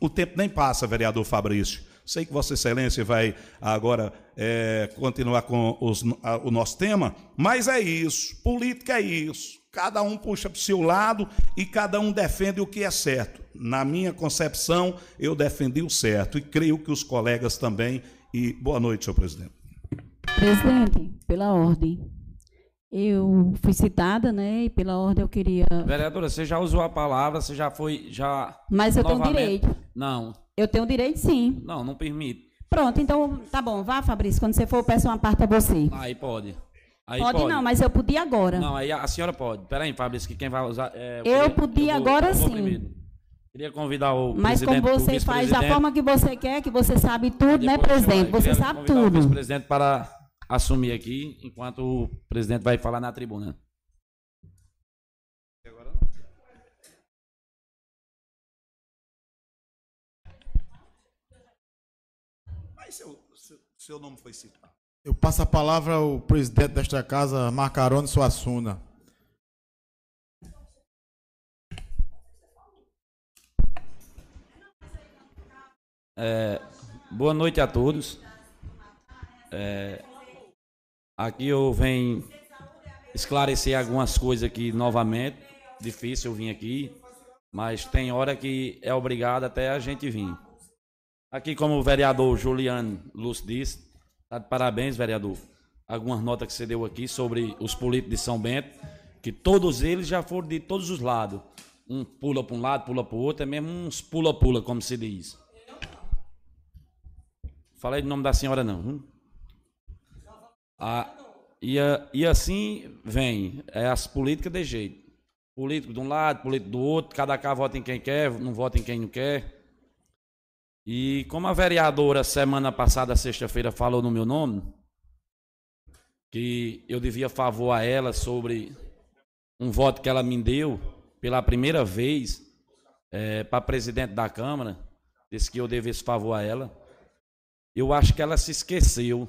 o tempo nem passa, vereador Fabrício. Sei que Vossa Excelência vai agora é, continuar com os, a, o nosso tema, mas é isso. Política é isso. Cada um puxa para o seu lado e cada um defende o que é certo. Na minha concepção, eu defendi o certo e creio que os colegas também. E boa noite, senhor presidente. Presidente, pela ordem. Eu fui citada, né? E pela ordem eu queria. Vereadora, você já usou a palavra, você já foi. já. Mas eu novamente... tenho direito. Não. Eu tenho direito, sim. Não, não permite. Pronto, então tá bom. Vá, Fabrício. Quando você for, eu peço uma parte a você. Aí pode. Aí pode, pode, não, mas eu podia agora. Não, aí a, senhora pode. Peraí, Fabrício, que quem vai usar. É, eu, queria, podia eu vou, agora eu sim. Primeiro. Queria convidar o Mas como você faz da forma que você quer, que você sabe tudo, né, presidente? Você sabe tudo. O presidente para assumir aqui, enquanto o presidente vai falar na tribuna. Mas seu, seu, seu nome foi citado. Eu passo a palavra ao presidente desta casa, Marcarone Suassuna. É, boa noite a todos. É, Aqui eu venho esclarecer algumas coisas aqui novamente. Difícil eu vir aqui, mas tem hora que é obrigado até a gente vir. Aqui, como o vereador Juliano Lúcio disse, tá de parabéns, vereador. Algumas notas que você deu aqui sobre os políticos de São Bento, que todos eles já foram de todos os lados. Um pula para um lado, pula para o outro, é mesmo uns pula-pula, como se diz. Falei o nome da senhora, não. Hum? Ah, e, e assim vem, é as políticas de jeito. Político de um lado, político do outro, cada cá vota em quem quer, não vota em quem não quer. E como a vereadora semana passada, sexta-feira, falou no meu nome, que eu devia favor a ela sobre um voto que ela me deu pela primeira vez é, para presidente da Câmara, disse que eu devesse favor a ela. Eu acho que ela se esqueceu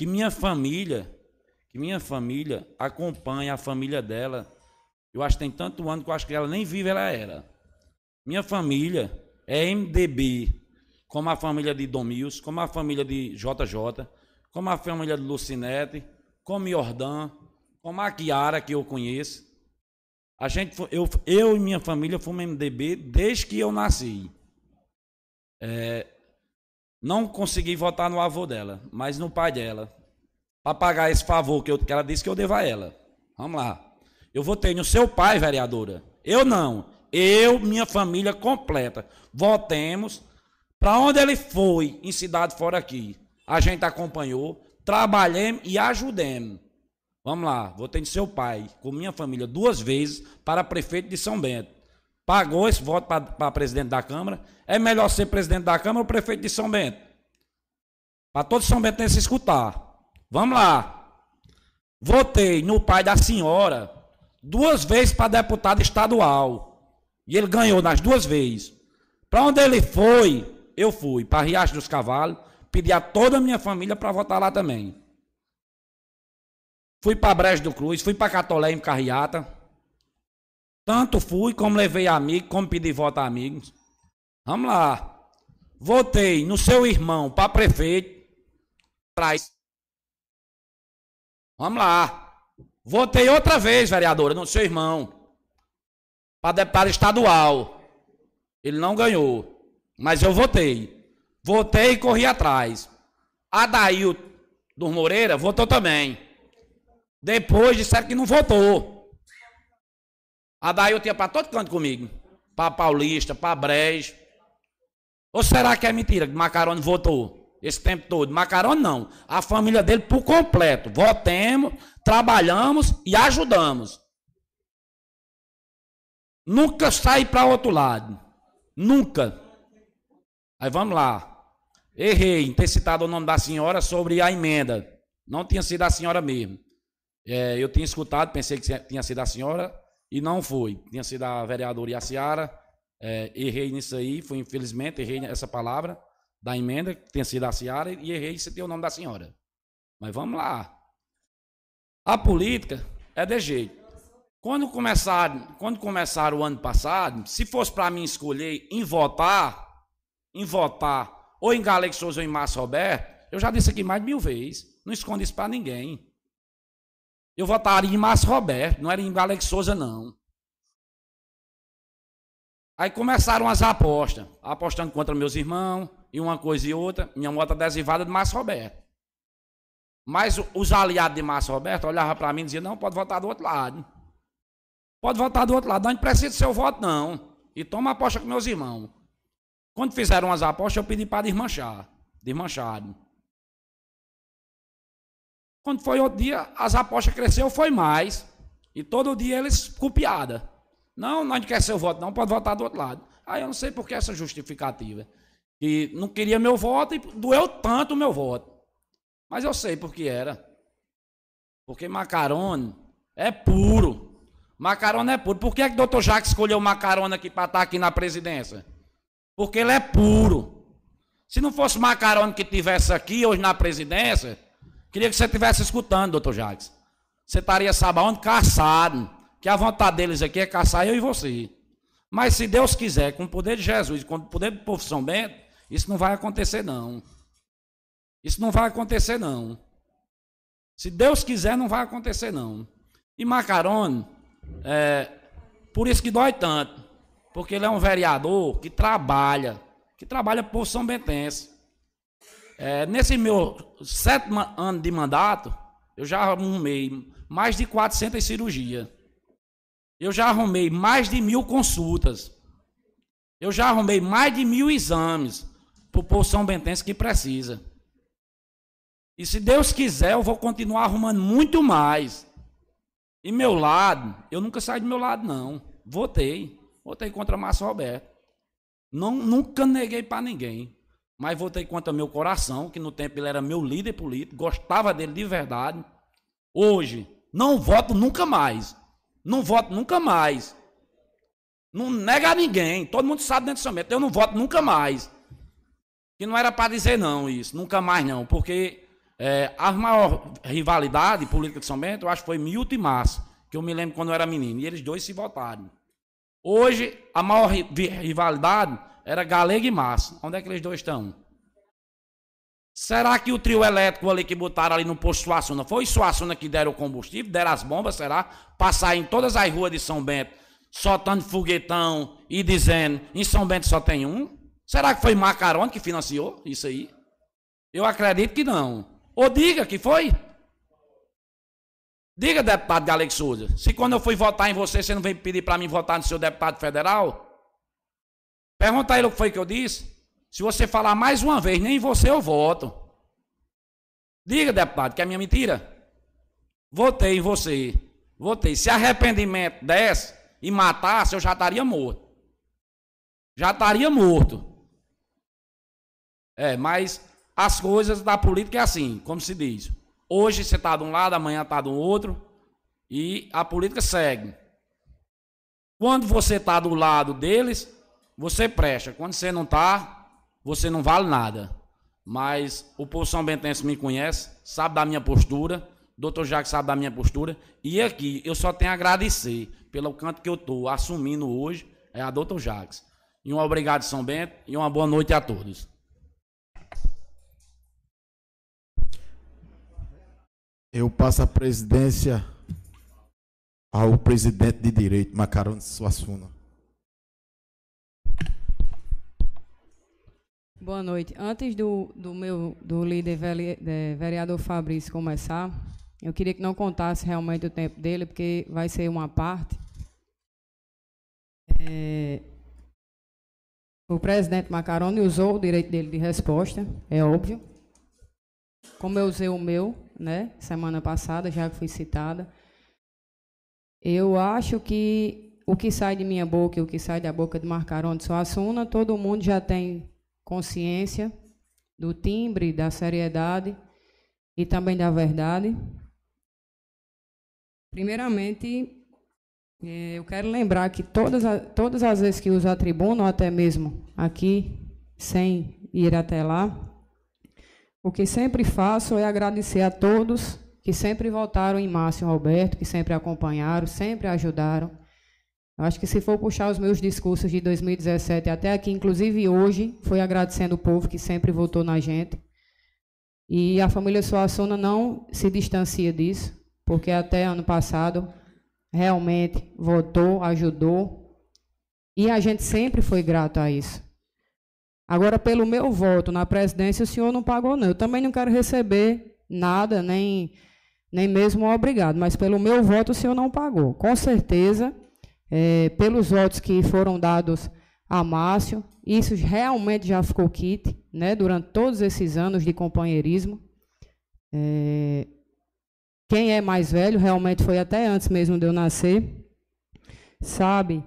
que minha família, que minha família acompanha a família dela. Eu acho que tem tanto ano que eu acho que ela nem vive ela era. Minha família é MDB, como a família de Domils, como a família de JJ, como a família de Lucinete, como Jordan, como a Kiara que eu conheço. A gente, eu, eu e minha família fomos MDB desde que eu nasci. É, não consegui votar no avô dela, mas no pai dela. Para pagar esse favor que, eu, que ela disse que eu devo a ela. Vamos lá. Eu votei no seu pai, vereadora. Eu não. Eu, minha família completa. Votemos. Para onde ele foi, em cidade fora aqui. A gente acompanhou, trabalhemos e ajudemos. Vamos lá, votei no seu pai, com minha família, duas vezes para prefeito de São Bento pagou esse voto para presidente da Câmara. É melhor ser presidente da Câmara ou prefeito de São Bento? Para todo São Bento se escutar. Vamos lá. Votei no pai da senhora duas vezes para deputado estadual. E ele ganhou nas duas vezes. Para onde ele foi, eu fui. Para Riacho dos Cavalos. Pedi a toda a minha família para votar lá também. Fui para Brejo do Cruz, fui para Catolé em Carriata. Tanto fui, como levei amigo, como pedi voto a amigos. Vamos lá. Votei no seu irmão para prefeito. Traz. Vamos lá. Votei outra vez, vereadora, no seu irmão. Para deputado estadual. Ele não ganhou. Mas eu votei. Votei e corri atrás. Adail do Moreira votou também. Depois disseram que não votou. A daí eu tinha para todo canto comigo. Para Paulista, para Brejo. Ou será que é mentira que Macarone votou esse tempo todo? Macarone não. A família dele por completo. Votemos, trabalhamos e ajudamos. Nunca saí para outro lado. Nunca. Aí vamos lá. Errei em ter citado o nome da senhora sobre a emenda. Não tinha sido a senhora mesmo. É, eu tinha escutado, pensei que tinha sido a senhora e não foi. Tinha sido a vereadora Iaciara. É, errei nisso aí, foi infelizmente, errei essa palavra da emenda, que tinha sido a Ciara, e errei se tem o nome da senhora. Mas vamos lá. A política é de jeito. Quando começar, quando começar o ano passado, se fosse para mim escolher em votar, em votar ou em Galex Souza ou em Márcio Roberto, eu já disse aqui mais de mil vezes. Não esconde isso para ninguém. Eu votaria em Márcio Roberto, não era em Alex Souza, não. Aí começaram as apostas, apostando contra meus irmãos, e uma coisa e outra, minha moto adesivada de Márcio Roberto. Mas os aliados de Márcio Roberto olhavam para mim e diziam, não, pode votar do outro lado. Pode votar do outro lado, não precisa do seu voto, não. E toma aposta com meus irmãos. Quando fizeram as apostas, eu pedi para desmanchar. Desmanchado. Quando foi outro dia, as apostas cresceu, foi mais. E todo dia eles copiada. Não, não quer seu voto, não, pode votar do outro lado. Aí eu não sei por que essa justificativa. E não queria meu voto e doeu tanto o meu voto. Mas eu sei por que era. Porque macarone é puro. Macarone é puro. Por que, é que o doutor Jacques escolheu macarone aqui para estar aqui na presidência? Porque ele é puro. Se não fosse macarone que tivesse aqui hoje na presidência, Queria que você estivesse escutando, doutor Jacques. Você estaria, sabe aonde? Caçado. Que a vontade deles aqui é caçar eu e você. Mas se Deus quiser, com o poder de Jesus, com o poder do povo São Bento, isso não vai acontecer, não. Isso não vai acontecer, não. Se Deus quiser, não vai acontecer, não. E Macarone, é, por isso que dói tanto. Porque ele é um vereador que trabalha, que trabalha por São Bentense. É, nesse meu sétimo ano de mandato, eu já arrumei mais de 400 cirurgias. Eu já arrumei mais de mil consultas. Eu já arrumei mais de mil exames para o povo São Bentense que precisa. E se Deus quiser, eu vou continuar arrumando muito mais. E meu lado, eu nunca saí do meu lado, não. Votei. Votei contra Márcio Roberto. Não, nunca neguei para ninguém mas votei contra meu coração, que no tempo ele era meu líder político, gostava dele de verdade. Hoje, não voto nunca mais. Não voto nunca mais. Não nega a ninguém. Todo mundo sabe dentro do São Bento. Eu não voto nunca mais. Que não era para dizer não isso. Nunca mais não. Porque é, a maior rivalidade política de São Bento, eu acho que foi Milton e Márcio. Que eu me lembro quando eu era menino. E eles dois se votaram. Hoje, a maior rivalidade era Galego e Massa. Onde é que eles dois estão? Será que o trio elétrico ali que botaram ali no posto Suassuna foi Suassuna que deram o combustível, deram as bombas, será? Passar em todas as ruas de São Bento, soltando foguetão e dizendo, em São Bento só tem um? Será que foi Macarone que financiou isso aí? Eu acredito que não. Ou diga que foi. Diga, deputado Galego Souza, se quando eu fui votar em você, você não veio pedir para mim votar no seu deputado federal? Pergunta a ele o que foi que eu disse. Se você falar mais uma vez, nem você eu voto. Diga, deputado, que é minha mentira. Votei em você. Votei. Se arrependimento desse e matasse, eu já estaria morto. Já estaria morto. É, mas as coisas da política é assim, como se diz. Hoje você está de um lado, amanhã está do outro. E a política segue. Quando você está do lado deles, você presta. Quando você não está, você não vale nada. Mas o povo São Bentense me conhece, sabe da minha postura, doutor Jacques sabe da minha postura. E aqui eu só tenho a agradecer pelo canto que eu estou assumindo hoje, é a doutor Jacques. E um obrigado, São Bento, e uma boa noite a todos. Eu passo a presidência ao presidente de direito, Macarone Suassuna. Boa noite. Antes do, do meu do líder vereador Fabrício começar, eu queria que não contasse realmente o tempo dele, porque vai ser uma parte. É, o presidente Macaroni usou o direito dele de resposta, é óbvio. Como eu usei o meu, né, semana passada, já que fui citada. Eu acho que o que sai de minha boca e o que sai da boca de Marcarone Suassuna, todo mundo já tem consciência do timbre, da seriedade e também da verdade. Primeiramente, eh, eu quero lembrar que todas, todas as vezes que uso a tribuna, ou até mesmo aqui, sem ir até lá, o que sempre faço é agradecer a todos que sempre votaram em Márcio Roberto, que sempre acompanharam, sempre ajudaram. Acho que se for puxar os meus discursos de 2017 até aqui, inclusive hoje, foi agradecendo o povo que sempre votou na gente. E a família Suassuna não se distancia disso, porque até ano passado realmente votou, ajudou, e a gente sempre foi grato a isso. Agora, pelo meu voto na presidência, o senhor não pagou, não. Eu também não quero receber nada, nem, nem mesmo obrigado, mas pelo meu voto o senhor não pagou. Com certeza, é, pelos votos que foram dados a Márcio, isso realmente já ficou kit, né, durante todos esses anos de companheirismo. É, quem é mais velho, realmente foi até antes mesmo de eu nascer, sabe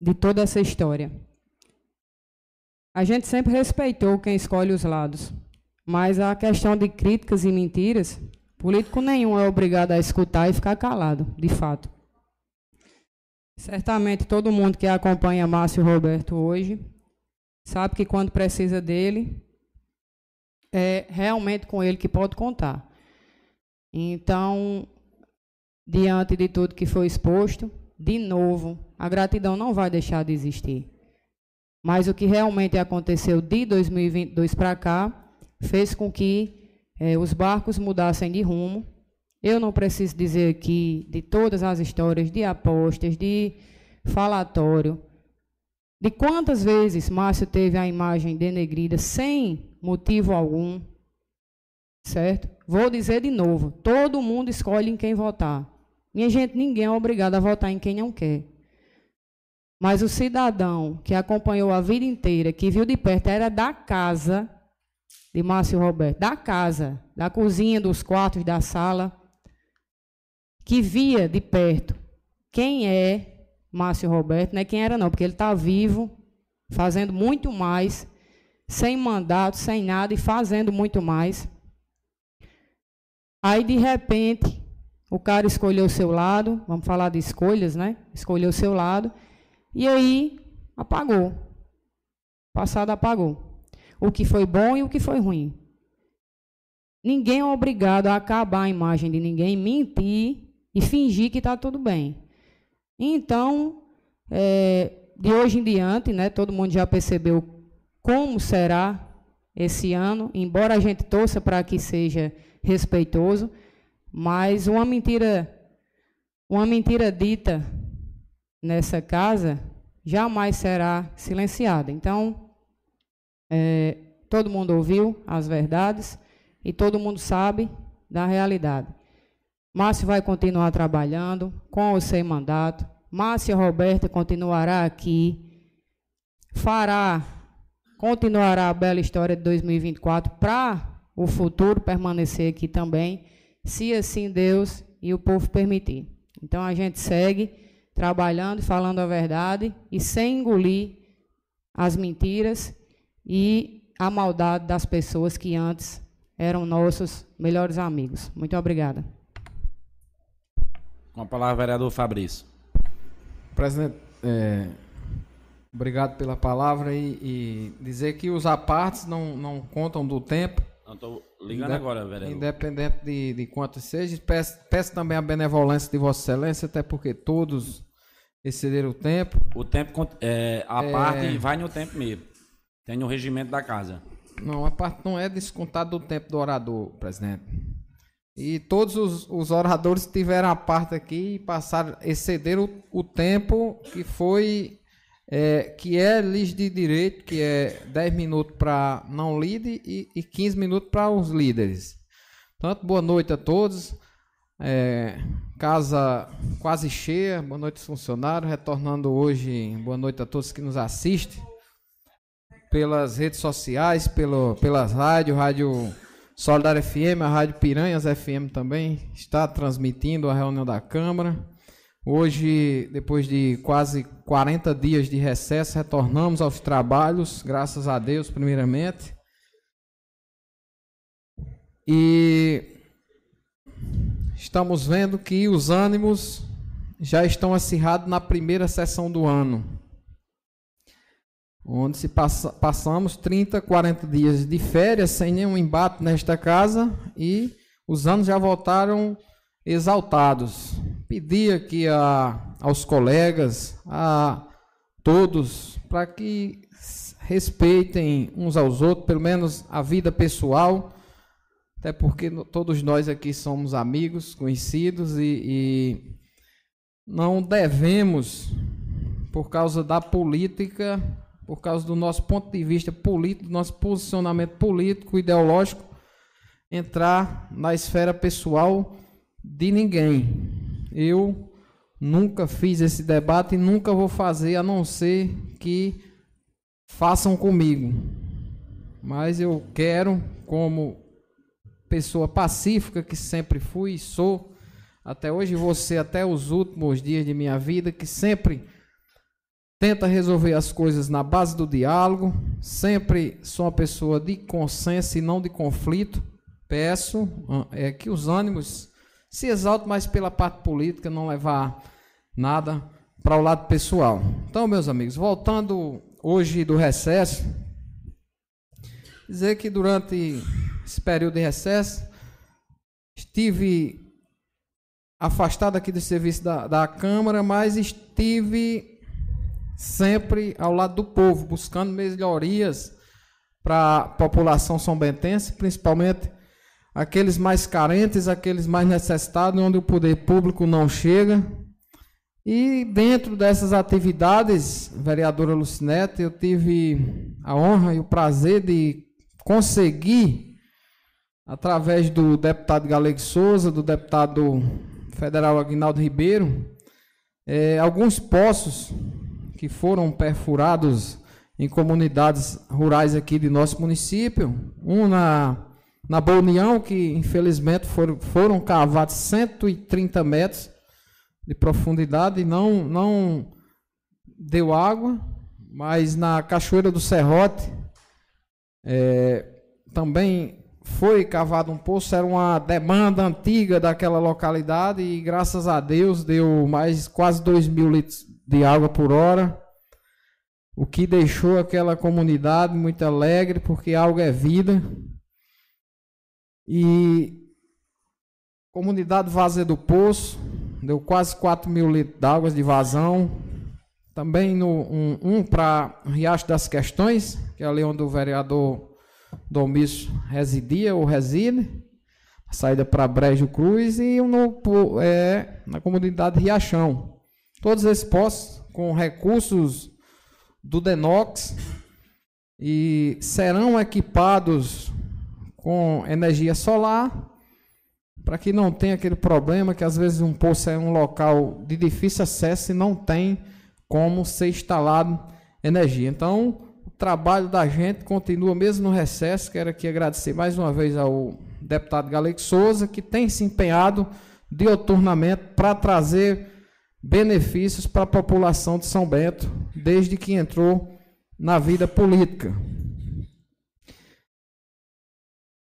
de toda essa história. A gente sempre respeitou quem escolhe os lados, mas a questão de críticas e mentiras, político nenhum é obrigado a escutar e ficar calado, de fato. Certamente todo mundo que acompanha Márcio Roberto hoje sabe que quando precisa dele, é realmente com ele que pode contar. Então, diante de tudo que foi exposto, de novo, a gratidão não vai deixar de existir. Mas o que realmente aconteceu de 2022 para cá fez com que eh, os barcos mudassem de rumo. Eu não preciso dizer aqui de todas as histórias de apostas, de falatório, de quantas vezes Márcio teve a imagem denegrida sem motivo algum, certo? Vou dizer de novo: todo mundo escolhe em quem votar. Minha gente, ninguém é obrigado a votar em quem não quer. Mas o cidadão que acompanhou a vida inteira, que viu de perto, era da casa de Márcio Roberto, da casa, da cozinha, dos quartos, da sala, que via de perto quem é Márcio Roberto, não é quem era não, porque ele está vivo, fazendo muito mais, sem mandato, sem nada e fazendo muito mais. Aí, de repente, o cara escolheu o seu lado, vamos falar de escolhas, né? Escolheu o seu lado, e aí apagou. O passado apagou. O que foi bom e o que foi ruim. Ninguém é obrigado a acabar a imagem de ninguém, mentir e fingir que está tudo bem. Então, é, de hoje em diante, né, todo mundo já percebeu como será esse ano, embora a gente torça para que seja respeitoso, mas uma mentira, uma mentira dita nessa casa jamais será silenciada. Então, é, todo mundo ouviu as verdades e todo mundo sabe da realidade. Márcio vai continuar trabalhando com ou sem mandato. Márcia Roberta continuará aqui, fará, continuará a bela história de 2024 para o futuro permanecer aqui também, se assim Deus e o povo permitir. Então a gente segue trabalhando, falando a verdade e sem engolir as mentiras e a maldade das pessoas que antes eram nossos melhores amigos. Muito obrigada. Com a palavra, vereador Fabrício. Presidente, é, obrigado pela palavra e, e, dizer que os apartes não, não contam do tempo Estou ligando Indep agora, vereador. Independente de, de quanto seja, peço, peço também a benevolência de Vossa Excelência, até porque todos excederam o tempo. O tempo, é, a é... parte vai no tempo mesmo. Tem no regimento da casa. Não, a parte não é descontada do tempo do orador, presidente. E todos os, os oradores tiveram a parte aqui e passaram, excederam o, o tempo que foi é, que é lhes de direito, que é 10 minutos para não líder e, e 15 minutos para os líderes. Portanto, boa noite a todos. É, casa quase cheia, boa noite funcionários, retornando hoje, boa noite a todos que nos assistem pelas redes sociais, pelo, pelas rádios, Rádio Solidária FM, a Rádio Piranhas FM também está transmitindo a reunião da Câmara. Hoje, depois de quase 40 dias de recesso, retornamos aos trabalhos, graças a Deus, primeiramente. E estamos vendo que os ânimos já estão acirrados na primeira sessão do ano onde se passa, passamos 30, 40 dias de férias sem nenhum embate nesta casa e os anos já voltaram exaltados. Pedi aqui a, aos colegas, a todos, para que respeitem uns aos outros, pelo menos a vida pessoal, até porque todos nós aqui somos amigos, conhecidos e, e não devemos, por causa da política, por causa do nosso ponto de vista político, do nosso posicionamento político, ideológico, entrar na esfera pessoal de ninguém. Eu nunca fiz esse debate e nunca vou fazer, a não ser que façam comigo. Mas eu quero, como pessoa pacífica que sempre fui e sou, até hoje você até os últimos dias de minha vida, que sempre tenta resolver as coisas na base do diálogo, sempre sou uma pessoa de consenso e não de conflito. Peço ah, é, que os ânimos se exaltem mais pela parte política, não levar nada para o lado pessoal. Então, meus amigos, voltando hoje do recesso, dizer que durante esse período de recesso estive afastado aqui do serviço da, da Câmara, mas estive sempre ao lado do povo, buscando melhorias para a população sombentense, principalmente aqueles mais carentes, aqueles mais necessitados, onde o poder público não chega. E dentro dessas atividades, vereadora Lucinete, eu tive a honra e o prazer de conseguir, através do deputado Galego Souza, do deputado federal Aguinaldo Ribeiro, é, alguns poços que foram perfurados em comunidades rurais aqui de nosso município. Um na, na Boa União, que infelizmente foram, foram cavados 130 metros de profundidade e não, não deu água. Mas na Cachoeira do Serrote é, também foi cavado um poço, era uma demanda antiga daquela localidade e graças a Deus deu mais quase 2 mil litros de água por hora, o que deixou aquela comunidade muito alegre, porque algo é vida. E comunidade Vazia do Poço, deu quase 4 mil litros de água de vazão. Também no, um, um para Riacho das Questões, que é ali onde o vereador Domício residia ou reside, a saída para Brejo Cruz, e um no, é, na comunidade Riachão. Todos esses postos com recursos do Denox e serão equipados com energia solar para que não tenha aquele problema que às vezes um poço é um local de difícil acesso e não tem como ser instalado energia. Então, o trabalho da gente continua mesmo no recesso. Quero aqui agradecer mais uma vez ao deputado Galego Souza, que tem se empenhado dioturnamente para trazer benefícios para a população de São Bento desde que entrou na vida política.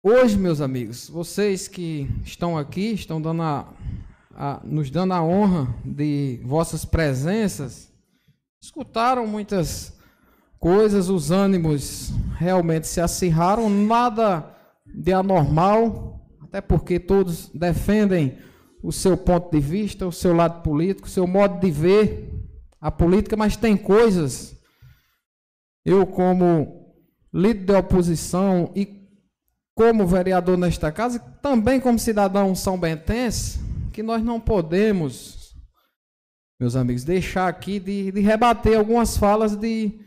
Hoje, meus amigos, vocês que estão aqui, estão dando a, a, nos dando a honra de vossas presenças, escutaram muitas coisas, os ânimos realmente se acirraram, nada de anormal, até porque todos defendem o seu ponto de vista, o seu lado político, o seu modo de ver a política, mas tem coisas, eu como líder da oposição e como vereador nesta casa, também como cidadão são bentense, que nós não podemos, meus amigos, deixar aqui de, de rebater algumas falas de,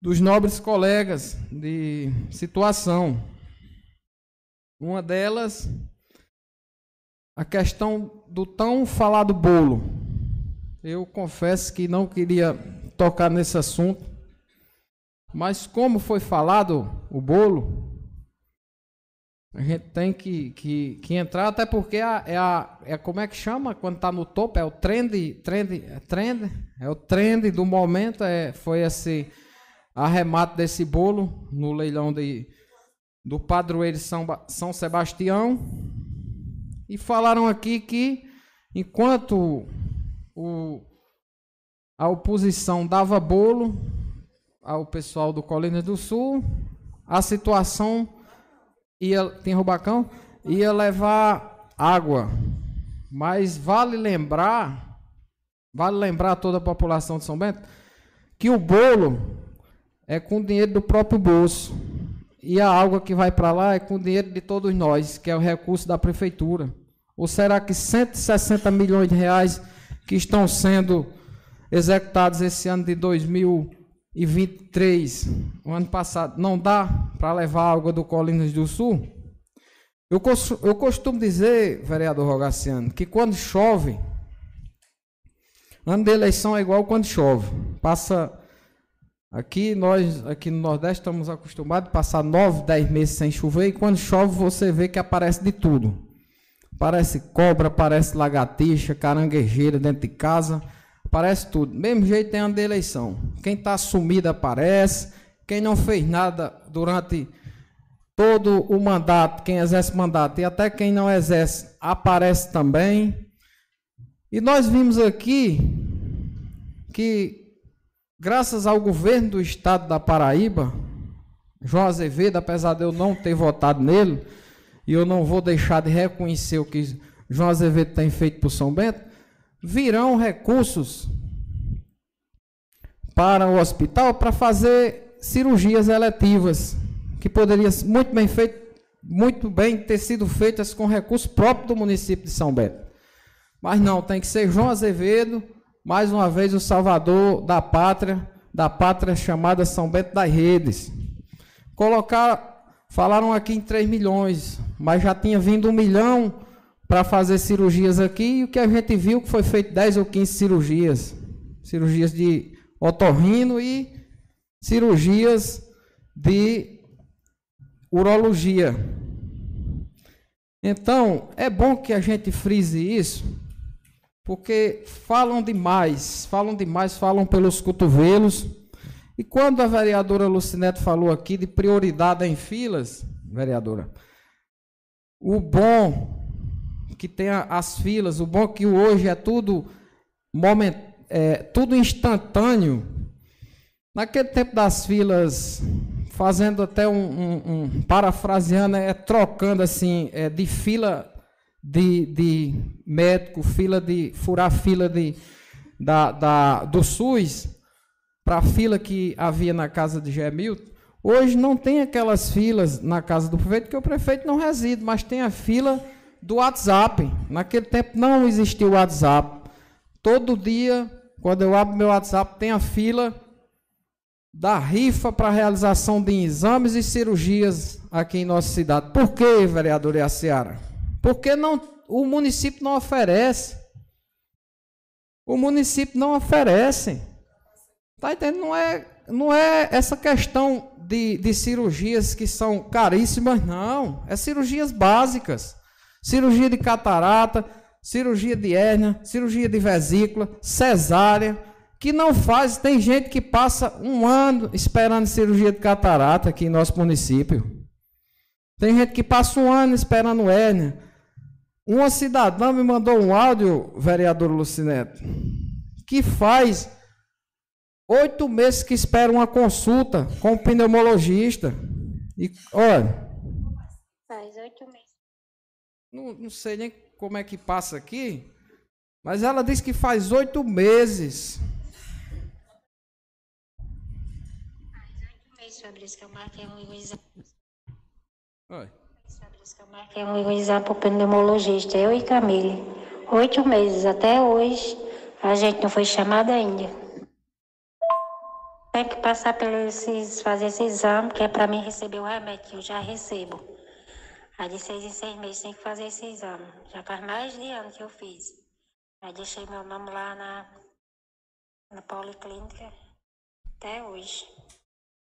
dos nobres colegas de situação. Uma delas a questão do tão falado bolo. Eu confesso que não queria tocar nesse assunto, mas como foi falado o bolo, a gente tem que, que, que entrar, até porque é a, é, a, é como é que chama quando está no topo? É o trend, trend, é trend, é o trend do momento, é, foi esse arremate desse bolo no leilão de, do padroeiro São, São Sebastião. E falaram aqui que enquanto o, a oposição dava bolo ao pessoal do Colinas do Sul, a situação ia, tem Rubacão, ia levar água. Mas vale lembrar, vale lembrar a toda a população de São Bento, que o bolo é com dinheiro do próprio bolso. E a água que vai para lá é com dinheiro de todos nós, que é o recurso da prefeitura. Ou será que 160 milhões de reais que estão sendo executados esse ano de 2023, o ano passado, não dá para levar água do Colinas do Sul? Eu, eu costumo dizer, vereador Rogaciano, que quando chove, ano de eleição é igual quando chove. Passa Aqui nós, aqui no Nordeste, estamos acostumados a passar nove, dez meses sem chover e quando chove você vê que aparece de tudo. Aparece cobra, aparece lagartixa, caranguejeira dentro de casa, aparece tudo. Mesmo jeito tem ano de eleição. Quem está sumido aparece, quem não fez nada durante todo o mandato, quem exerce mandato e até quem não exerce aparece também. E nós vimos aqui que graças ao governo do estado da Paraíba, João Azevedo, apesar de eu não ter votado nele, e eu não vou deixar de reconhecer o que João Azevedo tem feito por São Bento, virão recursos para o hospital para fazer cirurgias eletivas, que poderiam muito bem feito, muito bem ter sido feitas com recurso próprio do município de São Bento. Mas não, tem que ser João Azevedo mais uma vez o salvador da pátria, da pátria chamada São Bento das Redes. Colocar, falaram aqui em 3 milhões, mas já tinha vindo um milhão para fazer cirurgias aqui, e o que a gente viu que foi feito 10 ou 15 cirurgias. Cirurgias de otorrino e cirurgias de urologia. Então, é bom que a gente frise isso, porque falam demais, falam demais, falam pelos cotovelos. E quando a vereadora Lucineto falou aqui de prioridade em filas, vereadora, o bom que tem as filas, o bom que hoje é tudo moment, é, tudo instantâneo. Naquele tempo das filas, fazendo até um, um, um parafraseando, é trocando assim, é, de fila de, de médico, fila de furar fila de, da, da, do SUS para a fila que havia na casa de Gemilton. Hoje não tem aquelas filas na casa do prefeito, porque o prefeito não reside, mas tem a fila do WhatsApp. Naquele tempo não existia o WhatsApp. Todo dia, quando eu abro meu WhatsApp, tem a fila da rifa para realização de exames e cirurgias aqui em nossa cidade. Por que, vereador Iaciara? Porque não, o município não oferece. O município não oferece. Tá entendendo? Não é, não é essa questão de, de cirurgias que são caríssimas, não. É cirurgias básicas. Cirurgia de catarata, cirurgia de hérnia, cirurgia de vesícula, cesárea, que não faz. Tem gente que passa um ano esperando cirurgia de catarata aqui em nosso município. Tem gente que passa um ano esperando hérnia. Uma cidadã me mandou um áudio, vereador Lucineto, que faz oito meses que espera uma consulta com o pneumologista. E olha. Faz oito meses. Não, não sei nem como é que passa aqui, mas ela diz que faz oito meses. Faz oito meses, Fabrício, que eu marquei um exame. Oi. Marquei um exame para o pneumologista, eu e Camille. Oito meses, até hoje a gente não foi chamada ainda. Tem que passar por esses, fazer esse exame, que é para mim receber o remédio, que eu já recebo. Aí de seis em seis meses tem que fazer esse exame. Já faz mais de ano que eu fiz. Aí deixei meu nome lá na, na Policlínica até hoje.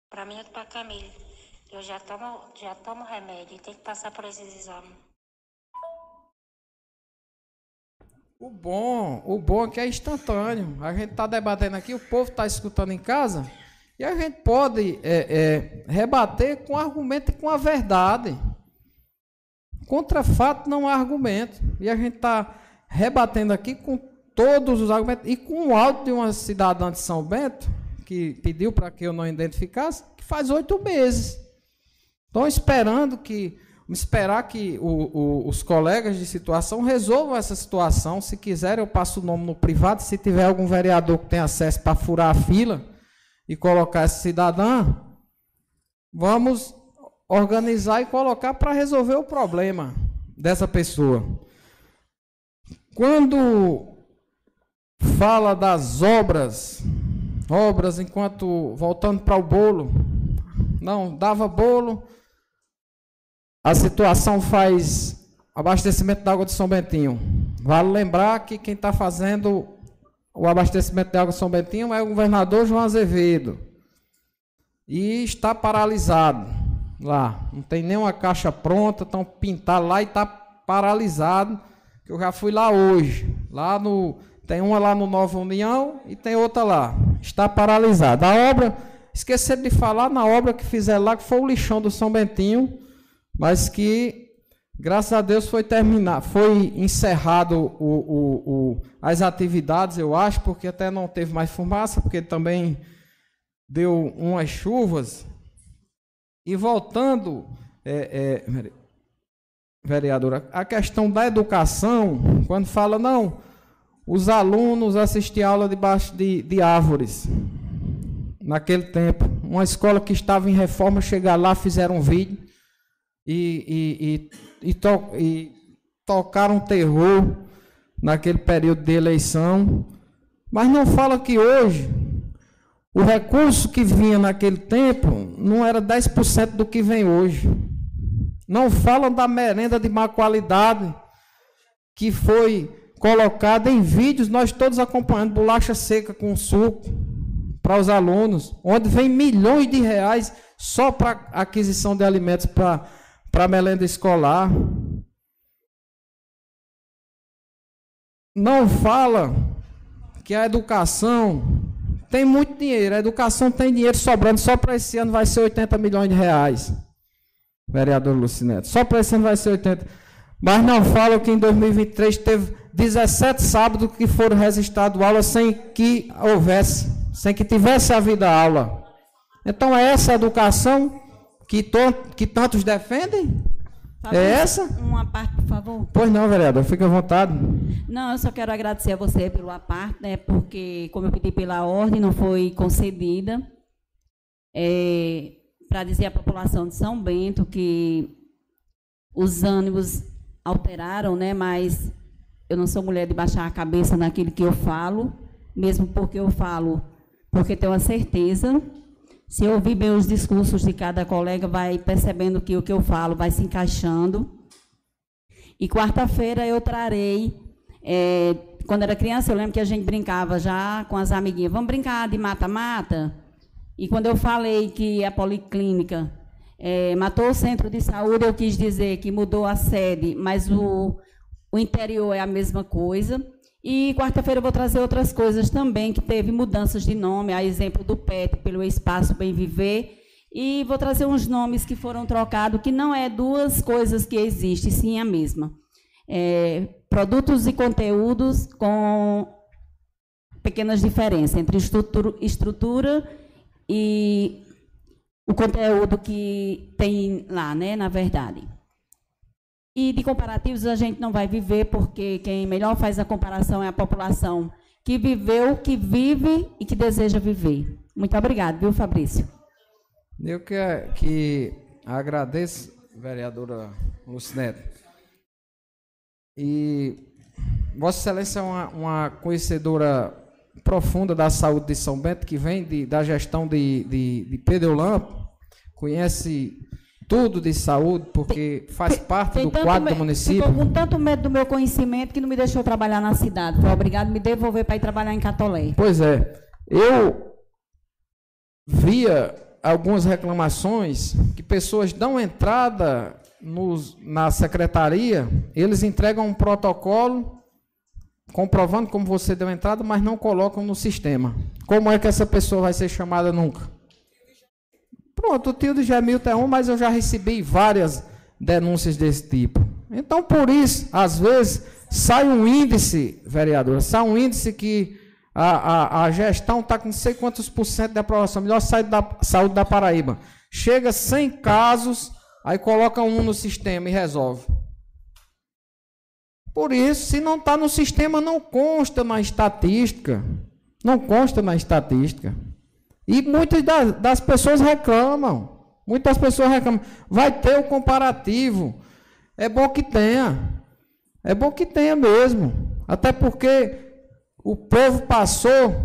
Para mim e para Camille. Eu já tomo, já tomo remédio e tenho que passar por esses exames. O bom, o bom é que é instantâneo. A gente está debatendo aqui, o povo está escutando em casa, e a gente pode é, é, rebater com argumento e com a verdade. Contra fato não há argumento. E a gente está rebatendo aqui com todos os argumentos e com o áudio de uma cidadã de São Bento, que pediu para que eu não identificasse, que faz oito meses. Estão esperando que esperar que o, o, os colegas de situação resolvam essa situação. Se quiserem, eu passo o nome no privado. Se tiver algum vereador que tem acesso para furar a fila e colocar essa cidadã, vamos organizar e colocar para resolver o problema dessa pessoa. Quando fala das obras, obras enquanto voltando para o bolo, não dava bolo a situação faz abastecimento da água de São Bentinho. Vale lembrar que quem está fazendo o abastecimento de água de São Bentinho é o governador João Azevedo. E está paralisado lá. Não tem nenhuma caixa pronta, estão pintados lá e está paralisado. Eu já fui lá hoje. Lá no. Tem uma lá no Nova União e tem outra lá. Está paralisada. A obra, esqueceram de falar na obra que fizeram lá, que foi o lixão do São Bentinho mas que graças a Deus foi terminar, foi encerrado o, o, o, as atividades, eu acho, porque até não teve mais fumaça, porque também deu umas chuvas. E voltando, é, é, vereadora, a questão da educação, quando fala, não, os alunos assistiam aula debaixo de, de árvores. Naquele tempo, uma escola que estava em reforma, chegar lá, fizeram um vídeo e, e, e, to, e tocaram terror naquele período de eleição, mas não fala que hoje o recurso que vinha naquele tempo não era 10% do que vem hoje. Não falam da merenda de má qualidade que foi colocada em vídeos, nós todos acompanhando bolacha seca com suco para os alunos, onde vem milhões de reais só para aquisição de alimentos para para a merenda escolar. Não fala que a educação tem muito dinheiro. A educação tem dinheiro sobrando. Só para esse ano vai ser 80 milhões de reais. Vereador Lucineto. Só para esse ano vai ser 80. Mas não fala que em 2023 teve 17 sábados que foram registrados aulas sem que houvesse, sem que tivesse havido aula. Então é essa educação que, to, que tantos defendem? é essa? Uma parte, por favor. Pois não, vereador, fique à vontade. Não, eu só quero agradecer a você pelo parte, né, porque, como eu pedi pela ordem, não foi concedida. É, Para dizer à população de São Bento que os ânimos alteraram, né, mas eu não sou mulher de baixar a cabeça naquilo que eu falo, mesmo porque eu falo, porque tenho a certeza se ouvir bem os discursos de cada colega, vai percebendo que o que eu falo vai se encaixando. E quarta-feira eu trarei. É, quando era criança, eu lembro que a gente brincava já com as amiguinhas. Vamos brincar de mata-mata? E quando eu falei que a policlínica é, matou o centro de saúde, eu quis dizer que mudou a sede, mas o, o interior é a mesma coisa. E quarta-feira eu vou trazer outras coisas também, que teve mudanças de nome, a exemplo do PET, pelo Espaço Bem Viver. E vou trazer uns nomes que foram trocados, que não é duas coisas que existem, sim a mesma. É, produtos e conteúdos com pequenas diferenças entre estrutura, estrutura e o conteúdo que tem lá, né, na verdade. E de comparativos a gente não vai viver, porque quem melhor faz a comparação é a população que viveu, que vive e que deseja viver. Muito obrigado, viu, Fabrício? Eu que, que agradeço, vereadora Lucinete. E Vossa Excelência é uma, uma, conhecedora profunda da saúde de São Bento, que vem de, da gestão de, de, de Pedro Lampo, conhece tudo de saúde, porque faz parte Tem do quadro me- do município. Ficou com tanto medo do meu conhecimento que não me deixou trabalhar na cidade. Foi obrigado a me devolver para ir trabalhar em Catolé. Pois é, eu via algumas reclamações que pessoas dão entrada nos, na secretaria, eles entregam um protocolo comprovando como você deu entrada, mas não colocam no sistema. Como é que essa pessoa vai ser chamada nunca? Pronto, o tio de Gemilton é um, mas eu já recebi várias denúncias desse tipo. Então, por isso, às vezes, sai um índice, vereadora, sai um índice que a, a, a gestão está com não sei quantos por cento de aprovação, melhor saúde da, saúde da Paraíba. Chega 100 casos, aí coloca um no sistema e resolve. Por isso, se não está no sistema, não consta na estatística. Não consta na estatística. E muitas das, das pessoas reclamam. Muitas pessoas reclamam. Vai ter o comparativo. É bom que tenha. É bom que tenha mesmo. Até porque o povo passou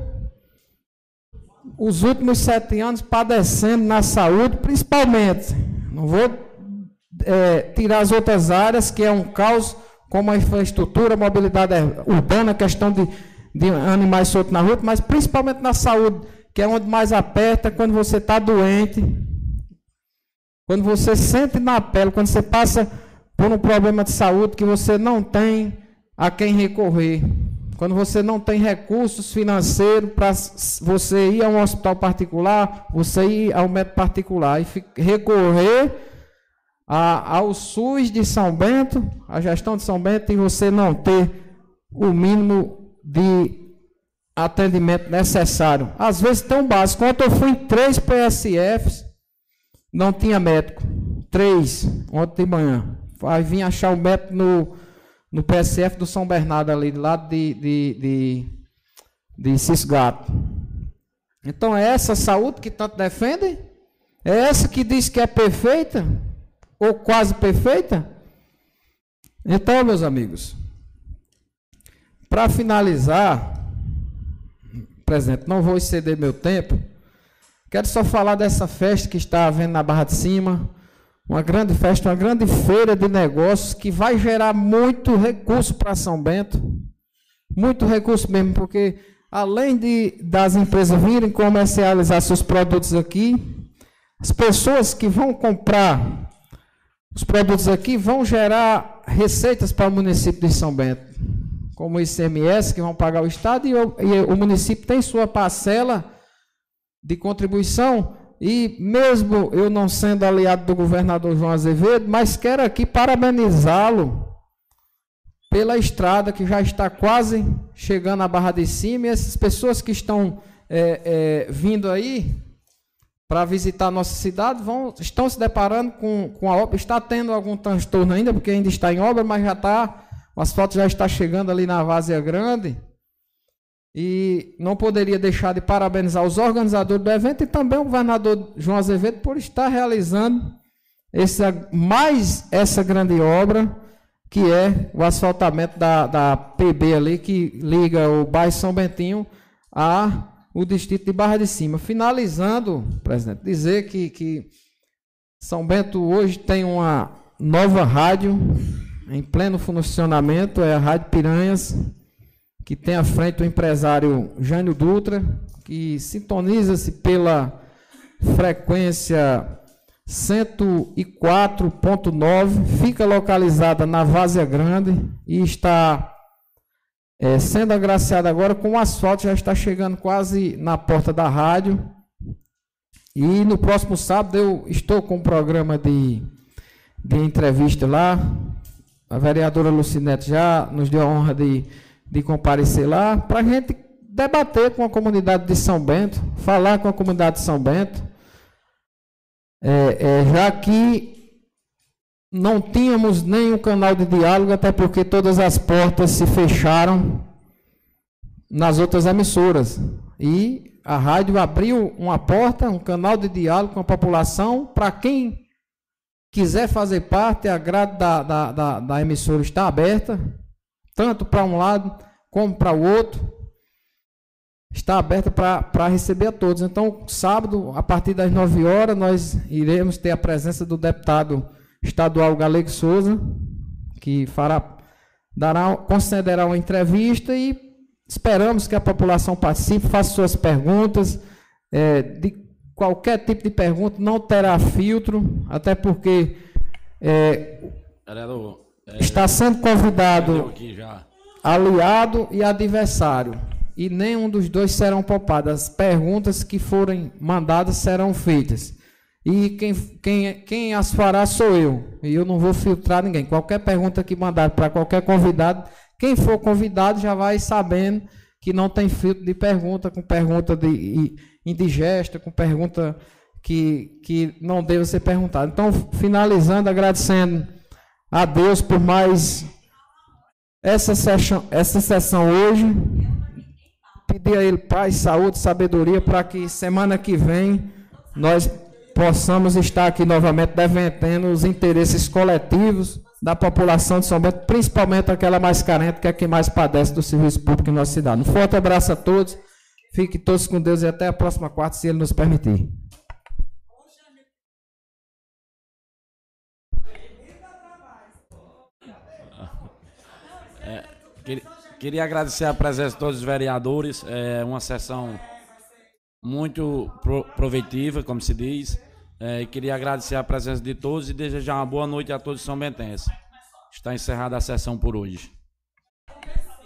os últimos sete anos padecendo na saúde, principalmente. Não vou é, tirar as outras áreas, que é um caos, como a infraestrutura, a mobilidade urbana, a questão de, de animais soltos na rua, mas principalmente na saúde, que é onde mais aperta quando você está doente, quando você sente na pele, quando você passa por um problema de saúde que você não tem a quem recorrer. Quando você não tem recursos financeiros para você ir a um hospital particular, você ir ao médico particular e recorrer a, ao SUS de São Bento, a gestão de São Bento, e você não ter o mínimo de atendimento necessário. Às vezes tão básico. Ontem eu fui em três PSFs, não tinha médico. Três, ontem de manhã. Aí vim achar o médico no, no PSF do São Bernardo, ali, do lado de, de, de, de Cisgato. Então é essa saúde que tanto defende? É essa que diz que é perfeita? Ou quase perfeita? Então, meus amigos, para finalizar, presidente, não vou exceder meu tempo. Quero só falar dessa festa que está havendo na Barra de Cima. Uma grande festa, uma grande feira de negócios que vai gerar muito recurso para São Bento. Muito recurso mesmo, porque além de das empresas virem comercializar seus produtos aqui, as pessoas que vão comprar os produtos aqui vão gerar receitas para o município de São Bento, como o ICMS, que vão pagar o Estado, e o, e o município tem sua parcela de contribuição, e mesmo eu não sendo aliado do governador João Azevedo, mas quero aqui parabenizá-lo pela estrada que já está quase chegando à Barra de Cima, e essas pessoas que estão é, é, vindo aí para visitar nossa cidade vão, estão se deparando com, com a obra, está tendo algum transtorno ainda, porque ainda está em obra, mas já está, o asfalto já está chegando ali na Várzea Grande, e não poderia deixar de parabenizar os organizadores do evento e também o governador João Azevedo por estar realizando essa, mais essa grande obra, que é o asfaltamento da, da PB ali, que liga o bairro São Bentinho a o distrito de Barra de Cima. Finalizando, presidente, dizer que, que São Bento hoje tem uma nova rádio em pleno funcionamento, é a Rádio Piranhas, que tem à frente o empresário Jânio Dutra, que sintoniza-se pela frequência 104.9, fica localizada na Várzea Grande e está é, sendo agraciada agora com o asfalto, já está chegando quase na porta da rádio. E no próximo sábado eu estou com um programa de, de entrevista lá. A vereadora Lucinete já nos deu a honra de, de comparecer lá para a gente debater com a comunidade de São Bento, falar com a comunidade de São Bento. É, é, já que não tínhamos nenhum canal de diálogo, até porque todas as portas se fecharam nas outras emissoras. E a rádio abriu uma porta, um canal de diálogo com a população, para quem quiser fazer parte, a grade da, da, da, da emissora está aberta, tanto para um lado como para o outro. está aberta para receber a todos. Então, sábado, a partir das 9 horas, nós iremos ter a presença do deputado estadual Galego Souza, que fará, dará, concederá uma entrevista e esperamos que a população participe, faça suas perguntas, é, de qualquer tipo de pergunta, não terá filtro, até porque é, é, está sendo convidado aliado e adversário. E nenhum dos dois serão poupados. As perguntas que forem mandadas serão feitas. E quem, quem, quem as fará sou eu. E eu não vou filtrar ninguém. Qualquer pergunta que mandar para qualquer convidado, quem for convidado já vai sabendo que não tem filtro de pergunta, com pergunta de indigesta, com pergunta que, que não deve ser perguntada. Então, finalizando, agradecendo a Deus por mais essa sessão, essa sessão hoje. Pedir a Ele paz, saúde, sabedoria, para que semana que vem nós possamos estar aqui novamente defendendo os interesses coletivos da população de São Bento, principalmente aquela mais carente, que é quem mais padece do serviço público em nossa cidade. Um forte abraço a todos, fiquem todos com Deus e até a próxima quarta, se Ele nos permitir. É, queria agradecer a presença de todos os vereadores, é uma sessão muito provetiva, como se diz. É, queria agradecer a presença de todos e desejar uma boa noite a todos São Bentense. Está encerrada a sessão por hoje.